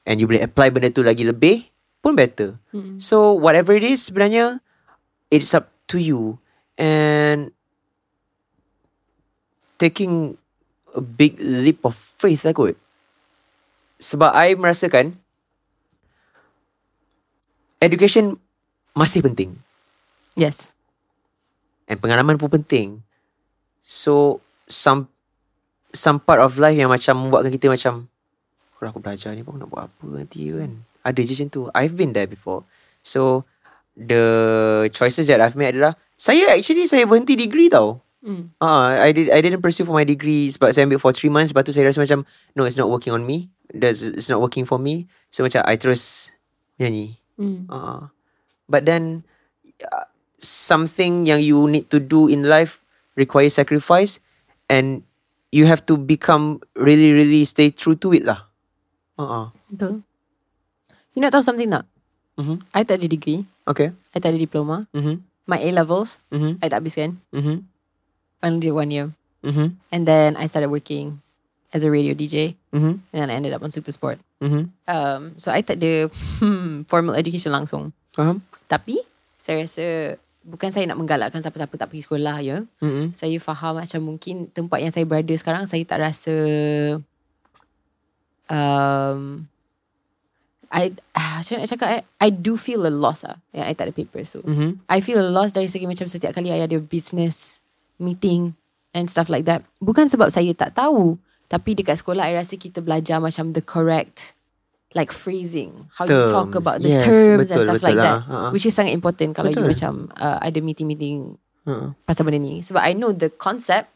and you boleh apply benda tu lagi lebih, pun better. Mm-mm. So whatever it is sebenarnya, it's up to you. And taking a big leap of faith lah kot. Sebab I merasakan education masih penting. Yes. And pengalaman pun penting. So some some part of life yang macam membuatkan kita macam kalau aku belajar ni pun nak buat apa nanti kan. Ada je macam tu. I've been there before. So the choices that I've made adalah saya actually saya berhenti degree tau. Mm. Ah, I did I didn't pursue for my degree sebab saya ambil for 3 months lepas tu saya rasa macam no it's not working on me. That's it's not working for me. So macam I terus nyanyi. Mm. Uh, but then uh, something yang you need to do in life requires sacrifice and you have to become really really stay true to it lah. Uh-uh. Betul. You nak tahu something tak? Mhm. I tak ada degree. Okay. I tak ada diploma. Mhm. My A-levels, Mhm. I tak habiskan. Mhm. I only did one year. Mhm. And then I started working as a radio DJ. Mhm. And then I ended up on Super Sport. Mhm. Um, so I tak ada hmm, formal education langsung. Faham? Tapi saya rasa bukan saya nak menggalakkan siapa-siapa tak pergi sekolah ya. Mhm. Saya faham macam mungkin tempat yang saya berada sekarang saya tak rasa um, I ah, macam nak cakap eh? I do feel a loss ah yang I tak ada paper so. Mhm. I feel a loss dari segi macam setiap kali I ada business meeting and stuff like that. Bukan sebab saya tak tahu, tapi dekat sekolah I rasa kita belajar macam the correct like phrasing, how you talk Terms. about the Yes, terms and betul, stuff betul like lah. that, Ha, ha. which is sangat important kalau you Betul. macam uh, ada meeting-meeting Uh-uh. pasal benda ni. Sebab I know the concept,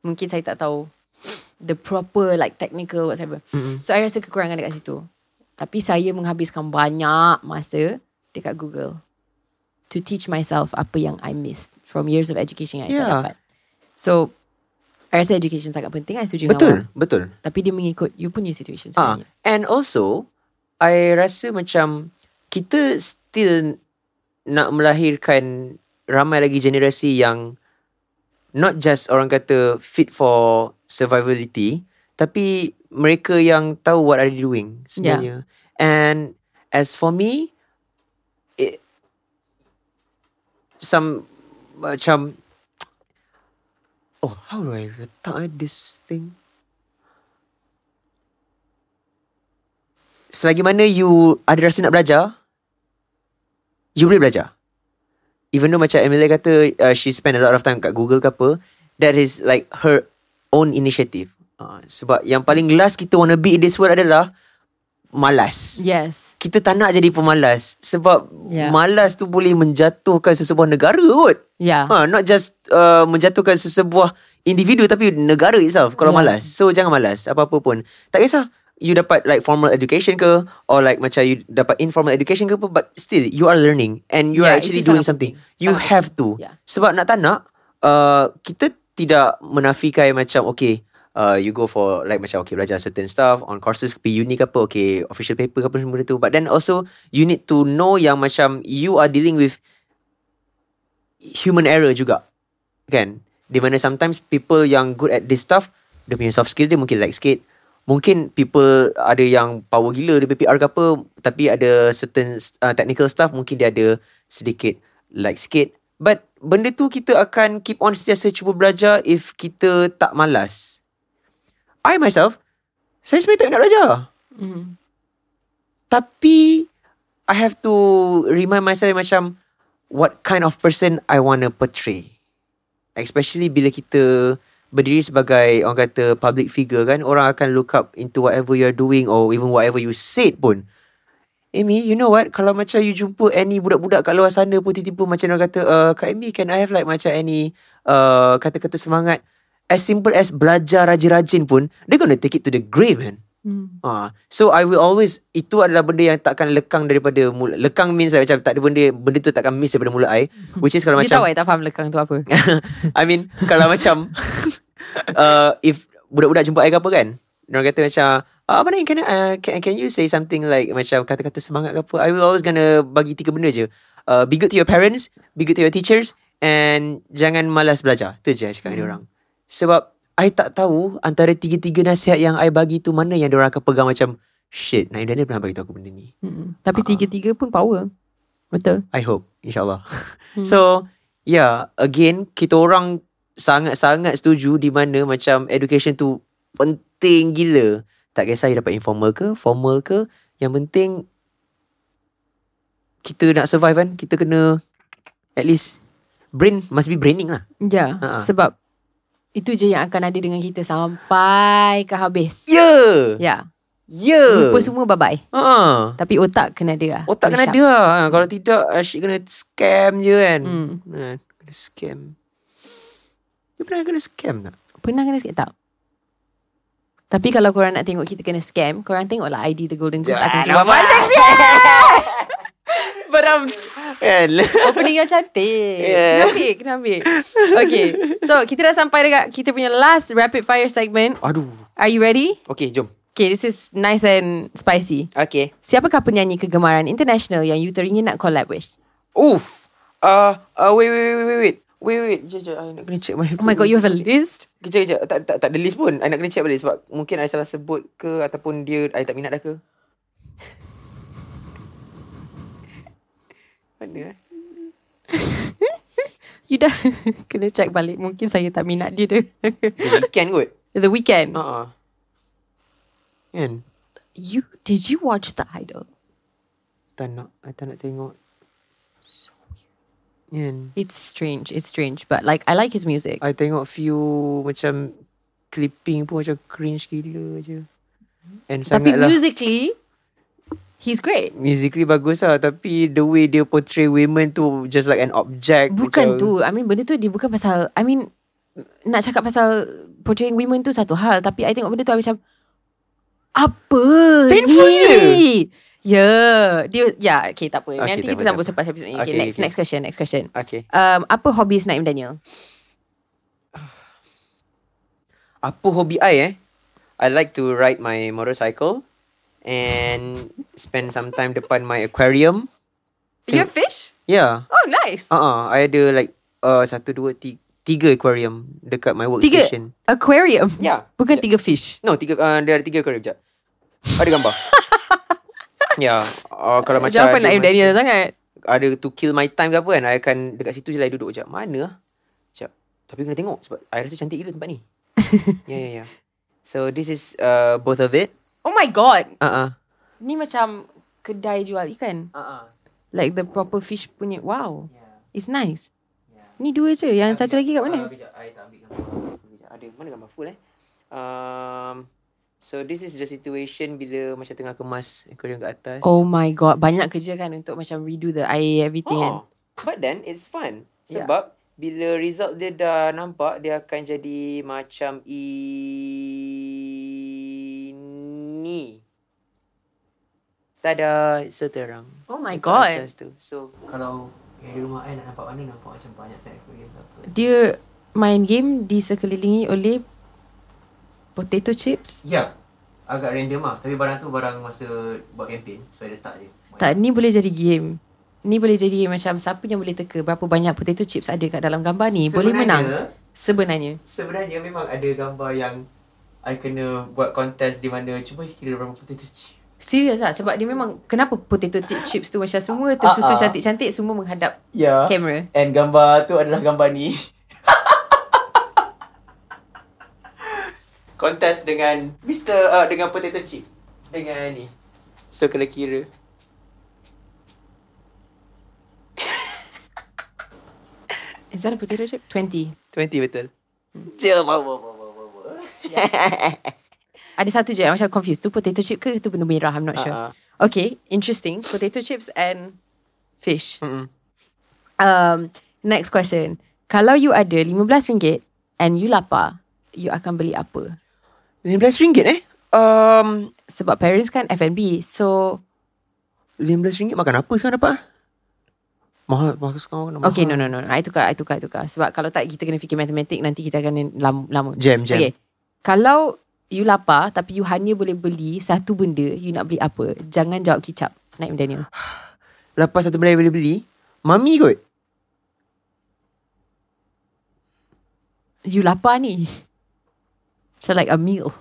mungkin saya tak tahu the proper like technical whatever. Mm-mm. So I rasa kekurangan dekat situ. Tapi saya menghabiskan banyak masa dekat Google to teach myself apa yang I missed from years of education yang I tak Yeah. dapat. So I rasa education sangat penting. I setuju dengan Betul, awak. betul. Tapi dia mengikut you punya situation Ah, sebenarnya. and also I rasa macam kita still nak melahirkan ramai lagi generasi yang not just orang kata fit for survivability tapi mereka yang tahu what are they doing sebenarnya. And as for me it, some macam oh how do I eh this thing selagi mana you ada rasa nak belajar, you boleh belajar. Even though macam Emilia kata uh, she spend a lot of time kat Google ke apa, that is like her own initiative. Uh, sebab yang paling last kita wanna be in this world adalah malas. Yes. Kita tak nak jadi pemalas sebab Yeah. malas tu boleh menjatuhkan sesebuah negara kot. Yeah. Ha, not just uh, menjatuhkan sesebuah individu tapi negara itself kalau Yeah. malas. So jangan malas apa-apa pun. Tak kisah you dapat like formal education ke or like macam you dapat informal education ke but still you are learning and you are Yeah, actually itu doing something. penting. You Sangat have to. Yeah. Sebab nak tak nak uh, kita tidak menafikan macam okay uh, you go for like macam okay belajar certain stuff on courses pergi uni ke apa okay official paper ke apa semua benda tu. But then also you need to know yang macam you are dealing with human error juga kan? Di mana sometimes people yang good at this stuff dia punya soft skill dia mungkin like sikit. Mungkin people ada yang power gila dia PPR ke apa tapi ada certain uh, technical stuff mungkin dia ada sedikit like sikit. But benda tu kita akan keep on sentiasa cuba belajar if kita tak malas. I myself, saya sebenarnya tak nak belajar. Mm. Tapi I have to remind myself macam what kind of person I want to portray. Especially bila kita berdiri sebagai orang kata public figure kan, orang akan look up into whatever you're doing or even whatever you said pun. Amy, you know what? Kalau macam you jumpa any budak-budak kat luar sana pun tiba-tiba macam orang kata, uh, Kak Amy, can I have like macam any uh, kata-kata semangat? As simple as belajar rajin-rajin pun, they're gonna take it to the grave, man. Mm. Ah, so I will always itu adalah benda yang takkan lekang daripada mulut. Lekang means like, macam tak ada benda benda tu takkan miss daripada mulut I. Which is kalau Dia macam tahu I tak faham lekang tu apa. I mean kalau macam uh, if budak-budak jumpa I ke apa kan. Orang kata macam ah, apa ni can, uh, can can you say something like macam kata-kata semangat ke apa. I will always gonna bagi tiga benda je. Uh, be good to your parents, be good to your teachers and jangan malas belajar. Tu je cakap dengan orang. Sebab I tak tahu antara tiga-tiga nasihat yang I bagi tu mana yang orang akan pegang macam shit, Naim Daniel pernah bagi tahu aku benda ni. Mm. Tapi Ah. tiga-tiga pun power. Betul. I hope insyaAllah. Hmm. So yeah, again kita orang sangat-sangat setuju di mana macam education tu penting gila. Tak kisah you dapat informal ke, formal ke, yang penting kita nak survive kan, kita kena at least brain must be braining lah. Ya, Ha-ha. sebab itu je yang akan ada dengan kita sampai ke habis. Yeah. Ya. Yeah. Lupa semua bye-bye. Ha. Tapi otak kena ada lah. Otak kena ada lah. Ha, Kalau tidak, asyik kena scam je kan. Hmm. Ha, kena scam. You pernah kena scam tak? Pernah kena sikit tak? Tapi kalau korang nak tengok kita kena scam, korang tengoklah ID The Golden Goose akan keluar. Nampak Beram. Kan? Opening yang cantik. Yeah. Kena ambil, kena ambil. Okay. So, kita dah sampai dekat kita punya last rapid fire segment. Aduh. Are you ready? Okay, jom. Okay, this is nice and spicy. Okay. Siapakah penyanyi kegemaran international yang you teringin nak collab with? Oof. Uh, uh, wait, wait, wait, wait, wait. Wait, wait, jap, jap. I nak kena check my... Oh my god, you have a list? Kejap, kejap. Tak, tak, tak ada list pun. I nak kena check balik sebab mungkin I salah sebut ke ataupun dia, I tak minat dah ke. Mana eh? You dah kena check balik. Mungkin saya tak minat dia dia. The weekend kot. The Weeknd. Uh-uh. Kan? You did you watch The Idol? Tak nak. I tak nak tengok. Kan? It's strange. It's strange, but like I like his music. I tengok few macam clipping pun macam cringe gila je. And Tapi musically, he's great. musically bagus lah tapi the way dia portray women tu just like an object. Bukan macam, tu. I mean benda tu dia bukan pasal. I mean nak cakap pasal portraying women tu satu hal. Tapi I tengok benda tu I macam apa Painful ni? je. Ya, yeah. dia ya yeah, okay tak apa. Okay, Nanti tak kita sambung tak selepas episod ni. Okay, Okay, next okay. next question, next question. Okay. Um, apa hobbies Naim Daniel? Apa hobi I eh? I like to ride my motorcycle and spend some time depan my aquarium. You have fish? Yeah. Oh, nice. Ah, uh I ada like uh, satu dua tiga, tiga aquarium dekat my Tiga workstation. aquarium. Ya. Bukan tiga fish. No, tiga uh, dia ada tiga aquarium jap. Ada gambar. ya. Uh, kalau macam Jawapan Naim Daniel sangat. ada to kill my time ke apa kan I akan dekat situ je lah duduk Sekejap mana lah Sekejap Tapi kena tengok Sebab I rasa cantik gila tempat ni Ya ya ya So this is uh, both of it Oh my god. uh-uh. Ni macam kedai jual ikan. Uh-uh. Like the proper fish punya. Wow. Yeah. It's nice. Yeah. Ni dua je. Yang satu lagi kat mana? Uh, kejap, I tak ambil gambar. Ada mana gambar full eh um, So this is the situation Bila macam tengah kemas Aquarium kat atas Oh my god. Banyak kerja kan untuk macam redo the air everything kan. Oh, but then it's fun. Yeah. Sebab bila result dia dah nampak, dia akan jadi macam ini. Tada, seterang. Oh my god. atas tu. So, kalau yang di rumah I nak nampak mana, nampak macam banyak saya aquarium ke apa. Dia main game di sekelilingi oleh potato chips. Ya, agak random lah. Tapi barang tu barang masa buat campaign. So, I letak je. Tak, ni boleh jadi game. Ni boleh jadi macam siapa yang boleh teka berapa banyak potato chips ada kat dalam gambar ni. Boleh menang. Sebenarnya. Sebenarnya memang ada gambar yang I kena buat kontes di mana cuba kira berapa potato chip. Serius lah Sebab dia memang Kenapa potato chip chips tu Macam semua tersusun ah. cantik-cantik Semua menghadap Ya. kamera And gambar tu adalah gambar ni. Kontes dengan Mr. Uh, dengan potato chip. Dengan ni. So kena kira. Is that a potato chip? 20 20 betul. Je, bawa, bawa, bawa, bawa. Ada satu je yang Macam confused Tu potato chip ke Itu benda merah I'm not sure ah. Okay Interesting Potato chips and Fish Mm-mm. um, Next question Kalau you ada RM15 And you lapar You akan beli apa? RM15 eh? Um, Sebab parents kan F&B So RM15 makan apa sekarang dapat? Mahal, mahal sekarang. Mahal. Okay no no no I tukar I tukar I tukar Sebab kalau tak Kita kena fikir matematik Nanti kita akan lama, lama. Jam, jam. Okay Kalau You lapar Tapi you hanya boleh beli Satu benda You nak beli apa Jangan jawab kicap Naim Daniel Lepas satu benda yang boleh beli, mami kot. You lapar ni So like a meal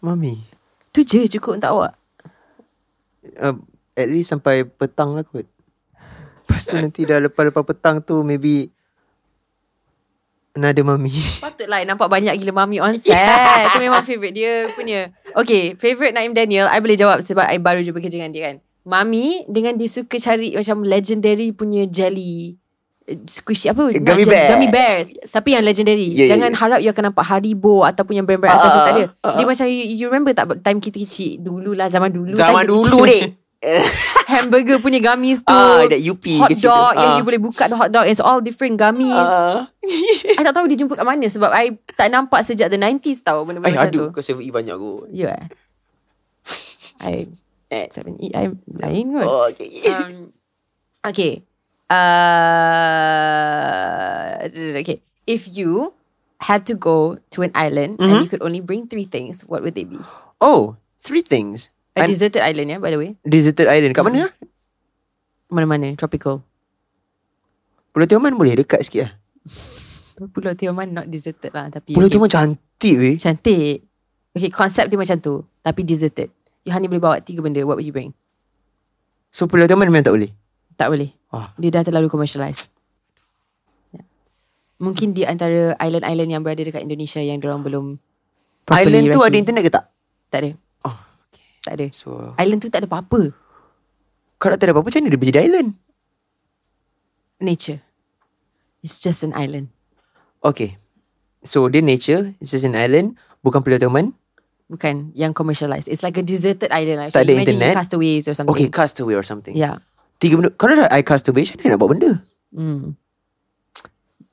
Mami. Tu je cukup untuk awak Uh, at least sampai petang lah kot. Lepas tu nanti dah lepas-lepas petang tu maybe another mami. Patutlah nampak banyak gila mami on set. Yeah. Tu memang favourite dia punya. Okay, favourite Naim Daniel, I boleh jawab sebab I baru je bekerja dengan dia kan. Mami dengan dia suka cari macam legendary punya jelly eh, squishy apa? Gummy bear. Gummy bears. Tapi yang legendary. Yeah, yeah, Jangan yeah. harap you akan nampak Haribo ataupun yang brand-brand Ah, atas tu ah, tak ada. ah, Dia ah. macam you, you remember tak time kita kecil dulu lah zaman dulu. Zaman dulu dek. Hamburger punya gummies tu. Ah, that UP hot tu. dog yang Ah. you boleh buka the hot dog. It's all different gummies. Ah. I tak tahu dia jumpa kat mana sebab I tak nampak sejak the 90s tau Ay, benda-benda macam tu. aduh, kau 7E banyak kot. Ya. Yeah. I Eh. seven eat I lain kot. Oh, okay. Um, okay. Uh, okay. If you had to go to an island and Mhm. you could only bring three things, what would they be? Oh, three things. A deserted island, yeah, by the way. Deserted island. Kat mana? ah? Mana-mana, tropical. Pulau Tioman boleh dekat sikit lah. Pulau Tioman not deserted lah, tapi Pulau okay. Tioman cantik weh. cantik. Okay, konsep dia macam tu, tapi deserted. You hanya boleh bawa tiga benda, what would you bring? So Pulau Tioman memang tak boleh. Tak boleh. Ah. Dia dah terlalu commercialised. Ya. Mungkin di antara island-island yang berada dekat Indonesia yang diorang belum Island tu ada internet ke tak? Tak ada. Tak ada. So, Island tu tak ada apa-apa. kalau tak ada apa-apa macam mana dia berjadi island? Nature. It's just an island. Okay. So dia nature, it's just an island, bukan Pulau Tioman. Bukan yang commercialised. It's like a deserted island. Actually. Tak ada Imagine internet? castaways or something. Okay, castaway or something. Yeah. Tiga benda. Kalau dah I castaway, macam mana nak buat benda? Hmm.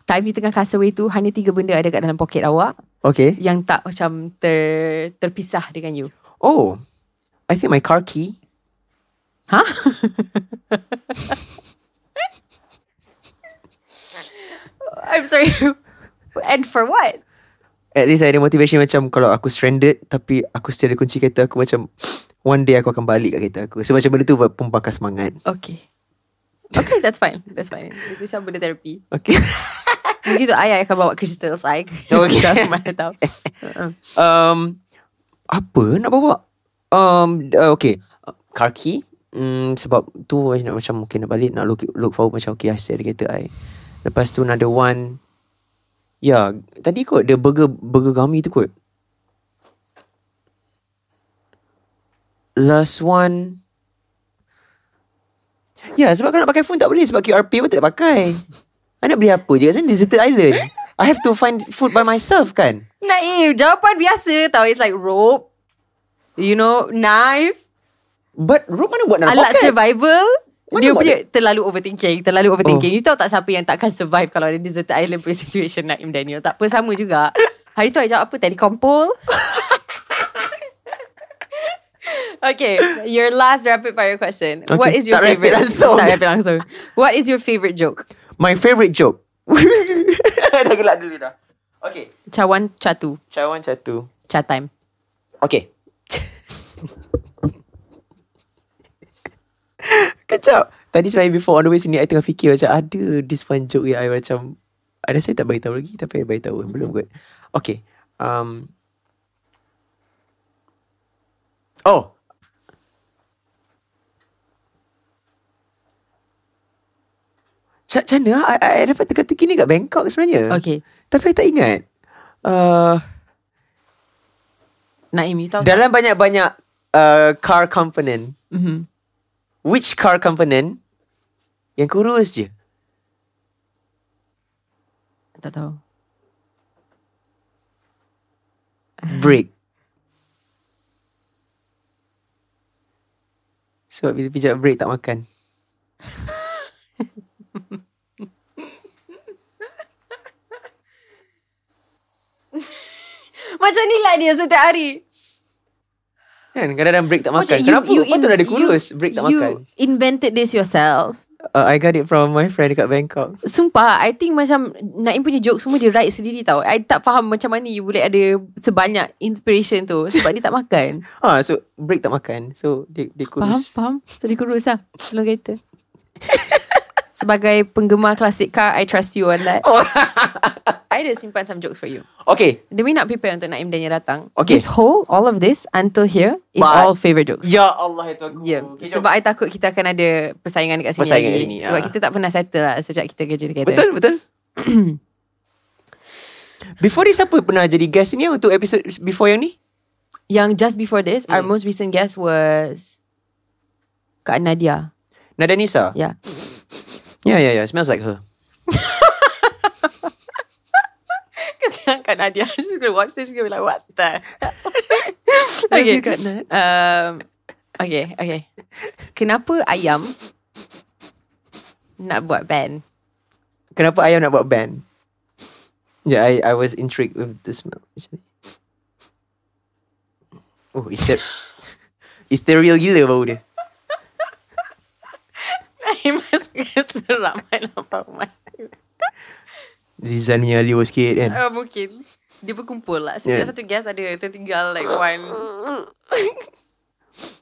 Time you tengah castaway tu, hanya tiga benda ada kat dalam poket awak Okay. yang tak macam ter, terpisah dengan you. Oh, I think my car key. Huh? I'm sorry. And for what? At least I ada motivation macam kalau aku stranded tapi aku still ada kunci kereta aku macam one day aku akan balik kat kereta aku. So macam benda tu pembakar semangat. Okay. Okay, that's fine. That's fine. Itu macam benda terapi. Okay. Begitu ayah akan bawa crystals. I Okay. Mana tahu. Uh-uh. um, apa nak bawa? Um, uh, okay. Car key. Mm, sebab tu nak macam mungkin nak balik nak look, look forward macam okay I ada kereta I. Lepas tu another one. Ya, tadi kot the burger burger gummy tu kot. Last one. Ya, sebab kalau nak pakai phone tak boleh sebab QRP pun tak pakai. I nak beli apa je kat sana deserted island. I have to find food by myself kan. Naif. Jawapan biasa tau. It's like rope. You know, knife. But rope mana buat dalam Alat poket? survival. Mana dia punya terlalu overthinking. Terlalu overthinking. Oh. You tahu tak siapa yang takkan survive kalau ada deserted island punya situation Naim Daniel. Tak apa, sama juga. Hari tu I jawab apa? Telecom pole. okay, your last rapid fire question. Okay, What is your tak rapid favorite? langsung. Tak rapid langsung. What is your favorite joke? My favourite joke. dah gelak dulu dah. Okay. Cawan catu. Cawan satu. Cha time. Okay. Kacau. Tadi selain before on the way sini, I tengah fikir macam ada this one joke yang I macam, ada saya tak beritahu lagi tapi I beritahu. Belum kot. Okay. Um. Oh. Macam mana I, I, dapat teka-teki ni kat Bangkok sebenarnya. Okay. Tapi I tak ingat. Uh, Naim, you tahu tak? dalam banyak-banyak uh, car component, Mhm. which car component yang kurus je? Tak tahu. Brake. Sebab bila pijak brake tak makan. Macam ni lah dia setiap hari. Kan kadang-kadang brake tak makan. Macam Kenapa? you Patut ada in- kurus. brake tak you makan. invented this yourself. Uh, I got it from my friend dekat Bangkok. Sumpah, I think macam Naim punya joke semua dia write sendiri tau. I tak faham macam mana you boleh ada sebanyak inspiration tu. Sebab dia tak makan. Ah, so brake tak makan. So dia dia Faham? kurus. Faham? So dia kurus lah. Tolong kereta. Sebagai penggemar klasik car, I trust you on that. Oh. I ada simpan some jokes for you. okay. Demi nak prepare untuk Naim dan yang datang. Okay. This whole, all of this, until here, is But- all favourite jokes. Ya Allah itu aku. Ya, yeah. Okay, jom. sebab I takut kita akan ada persaingan dekat sini Persaingan lagi. sini, Sebab ah. kita tak pernah settle lah sejak kita kerja together. Betul, betul. before ni siapa pernah jadi guest ni untuk episod before yang ni? Yang just before this, our Hmm. most recent guest was Kak Nadia. Nada Nisa? Yeah. Yeah, yeah, yeah. It smells like her. Kesian Kak Nadia. She's going to watch this. She's going to be like, what the? Okay. you, Kak Nat. Um, okay, okay. Kenapa ayam nak buat band? Kenapa ayam nak buat band? Yeah, I I was intrigued with the smell actually. Oh, ether ethereal gila bau dia. Naim masuk seram I nampak mat. Rizal punya liur sikit kan. Uh, mungkin. Dia berkumpul lah. Setiap Yeah. satu guest ada tertinggal like one.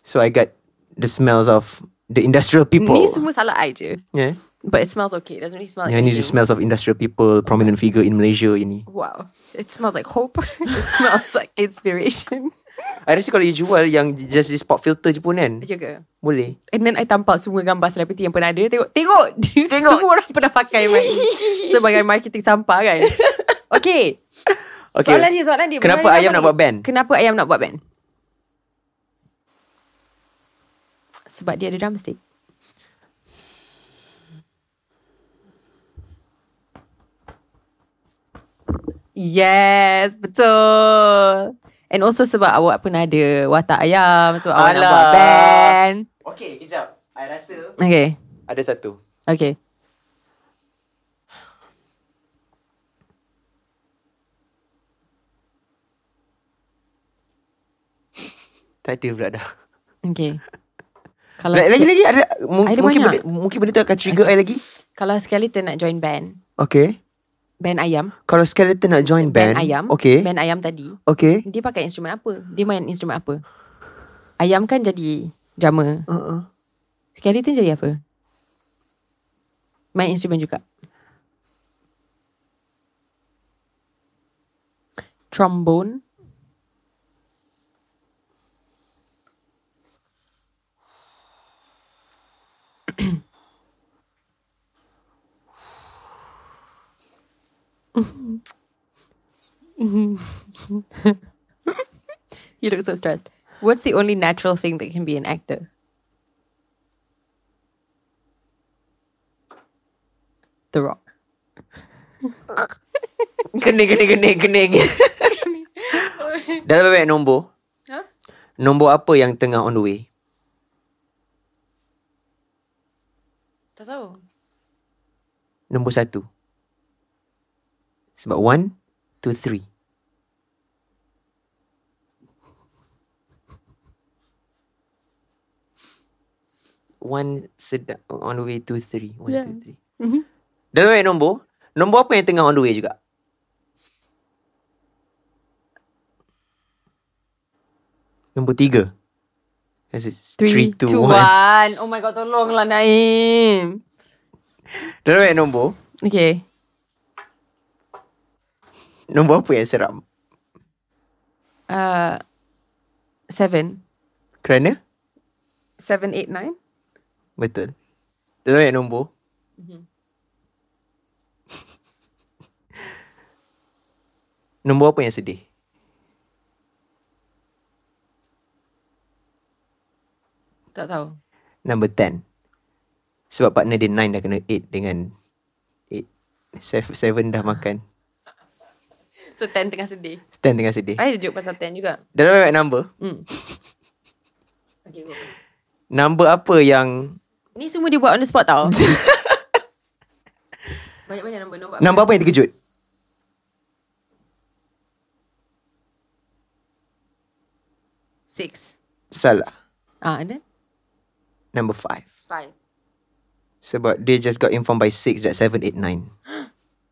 So I got the smells of the industrial people. Ni semua salah I je. Yeah. But it smells okay. It doesn't really smell like Yang ni the smells of industrial people, prominent figure in Malaysia ini. Wow. It smells like hope. it smells like inspiration. I rasa kalau you jual yang just this pop filter je pun kan, ke? boleh. And then I tampal semua gambar selebriti yang pernah ada. Tengok. Tengok. Tengok. semua orang pernah pakai mic ni. Sebagai marketing sampah kan. Okay. Okay. Soalan dia, soalan dia. Kenapa ayam nak buat band? Kenapa ayam nak buat band? Sebab dia ada drumstick. Yes, betul. And also sebab awak pernah ada watak ayam. Sebab awak nak Alah. buat band. Okay, kejap. I rasa Okay, ada satu. okay. Tak ada pula dah. Okay. Kalau Lagi lagi, lagi ada, mu- Ada mungkin banyak. benda, mungkin benda tu akan trigger I lagi. kalau skeleton nak join band, Okay. Band ayam, Kalau skeleton nak join band, band ayam, okay. band ayam tadi, Okay. dia pakai instrumen apa? Dia main instrumen apa? Ayam kan jadi drummer. Uh-uh. Skeleton jadi apa? Main instrumen juga. Trombone. you look so stressed. What's the only natural thing that can be an actor? The Rock. Kening, kening, kening, kening. Dalam banyak nombor, Huh? nombor apa yang tengah on the way? Tak tahu. Nombor satu. Sebab one, two, three. One sedap on the way two three. One, Yeah. two, three. Mhm. Dalam banyak nombor, nombor apa yang tengah on the way juga? Nombor tiga. It. Three, two, one. Oh my god, tolonglah Naim. Dalam banyak nombor, Okay. Nombor apa yang seram? Uh, seven. Kerana? Seven, eight, nine. Betul. Dalam banyak nombor. Mhm. nombor apa yang sedih? Tak tahu. Number 10. Sebab partner dia 9 dah kena 8 dengan 8. 7 dah makan. So, ten tengah sedih. 10 tengah sedih. I ada joke pasal ten juga. Dalam banyak number. Hmm. Okay, go. Number apa yang... Ni semua dia buat on the spot tau. Banyak-banyak nombor. Nombor apa? Number apa yang terkejut? Six. Salah. Ah, and then? Number 5. Five. Sebab dia just got informed by 6 that 7, 8, 9.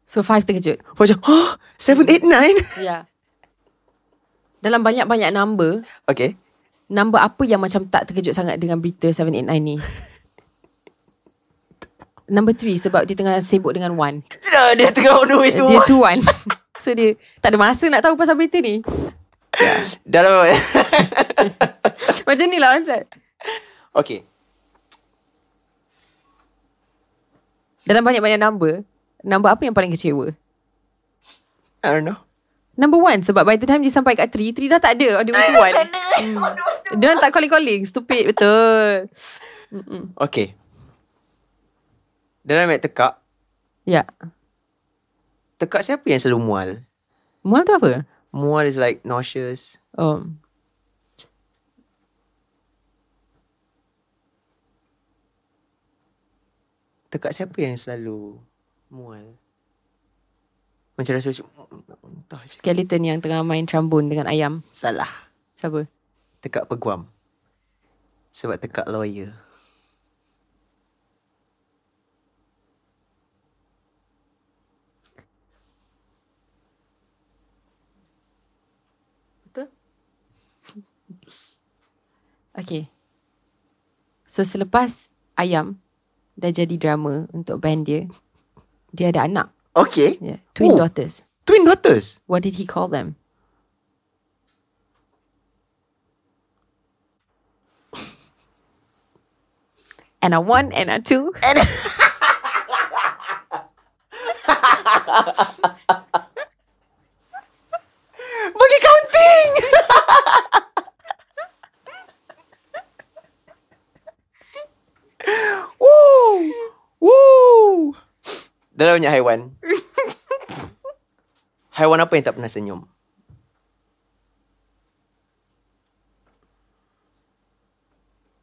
So, five terkejut. Macam, huh? 7, 8, 9? Ya. Dalam banyak-banyak number, Okay. number apa yang macam tak terkejut sangat dengan berita 789 ni? Number three sebab dia tengah sibuk dengan one. Tidak, dia tengah on the way to Dia tu one. so dia tak ada masa nak tahu pasal berita ni. Dalam Macam ni lah Ansat. Okay. Dalam banyak-banyak number, number apa yang paling kecewa? I don't know. Number one sebab by the time dia sampai kat three, three dah tak ada. The way to one. Hmm. Dia orang tak calling-calling. Stupid betul. Mm-mm. Okay. Dalam mat tekak, Ya. tekak siapa yang selalu mual? Mual tu apa? Mual is like nauseous. Oh. Tekak siapa yang selalu mual? Macam rasa macam entah Skeleton yang tengah main trombone dengan ayam. salah. Siapa? Tekak peguam. Sebab tekak lawyer. Betul? Okay. So selepas ayam dah jadi drama untuk band dia, dia ada anak. Okay. Yeah. Twin Oh. daughters. Twin daughters. What did he call them? And a one and a two. Dalam banyak haiwan. haiwan apa yang tak pernah senyum?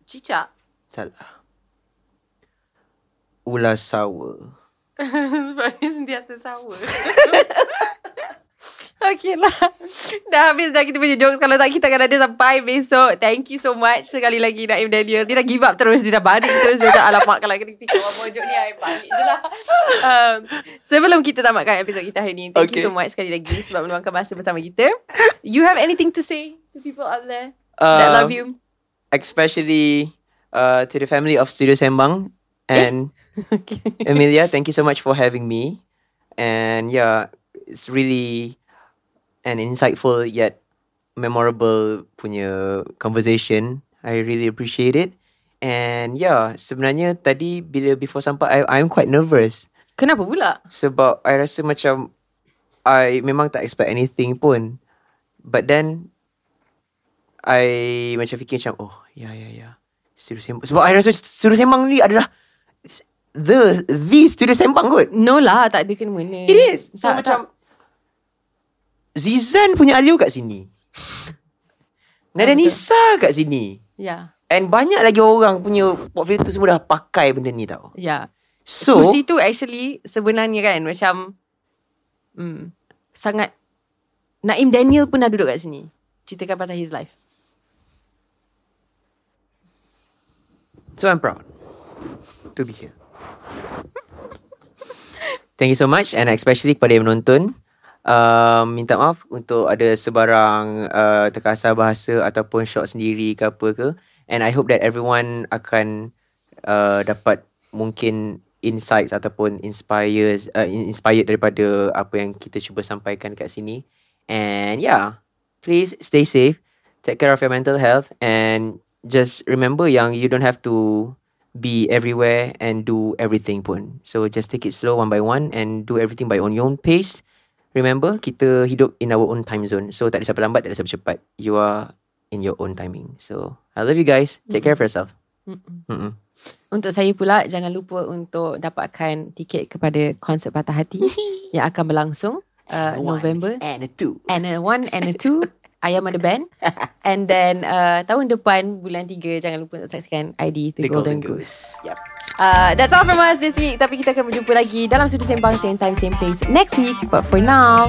Cicak. Salah. Ular sawa. Sebab dia sentiasa sawa. Okay lah. Dah habis dah kita punya jokes. Kalau tak kita akan ada sampai besok. Thank you so much sekali lagi Naim Daniel. Dia dah give up terus. Dia dah baring terus. Dia macam alamak kalau kena fikir more joke ni. I balik je lah. Um, sebelum kita tamatkan episod kita hari ni. Thank Okay. you so much sekali lagi sebab meluangkan masa bersama kita. You have anything to say to people out there that Um, love you? Especially uh, to the family of Studio Sembang and Okay. Emilia, thank you so much for having me. And yeah, it's really an insightful yet memorable punya conversation. I really appreciate it. And yeah, sebenarnya tadi bila before sampai, I, I'm quite nervous. Kenapa pula? Sebab I rasa macam I memang tak expect anything pun. But then I macam fikir macam oh ya ya ya. Studio Sembang. Sebab I rasa Studio Sembang ni adalah the the Studio Sembang kot. No lah. Tak ada kena mena. It is. So Tak, macam Zizan punya Aliu kat sini. Nada. Nisa kat sini. Ya. And banyak lagi orang punya pop filter semua dah pakai benda ni tau. Ya. So, Kursi tu actually sebenarnya kan macam hmm, sangat Naim Daniel pun dah duduk kat sini. Ceritakan pasal his life. So I'm proud to be here. Thank you so much and especially kepada yang menonton. Uh, minta maaf untuk ada sebarang uh, terkasar bahasa ataupun shot sendiri ke apa ke. And I hope that everyone akan uh, dapat mungkin insights ataupun inspires uh, inspired daripada apa yang kita cuba sampaikan kat sini. And yeah, please stay safe, take care of your mental health, and just remember yang you don't have to be everywhere and do everything pun. So just take it slow one by one and do everything by on your own pace. Remember, kita hidup in our own time zone. So tak ada siapa lambat, tak ada siapa cepat. You are in your own timing. So I love you guys. Take care of yourself. Mm-mm. Untuk saya pula jangan lupa untuk dapatkan tiket kepada konsert Patah Hati yang akan berlangsung uh, November and a two. and a one and a two Ayam ada band. And then uh, tahun depan bulan 3 jangan lupa untuk saksikan ID The, Golden, Goose. Yep. Uh, that's all from us this week. Tapi kita akan berjumpa lagi dalam sudut sembang same time same place next week. But for now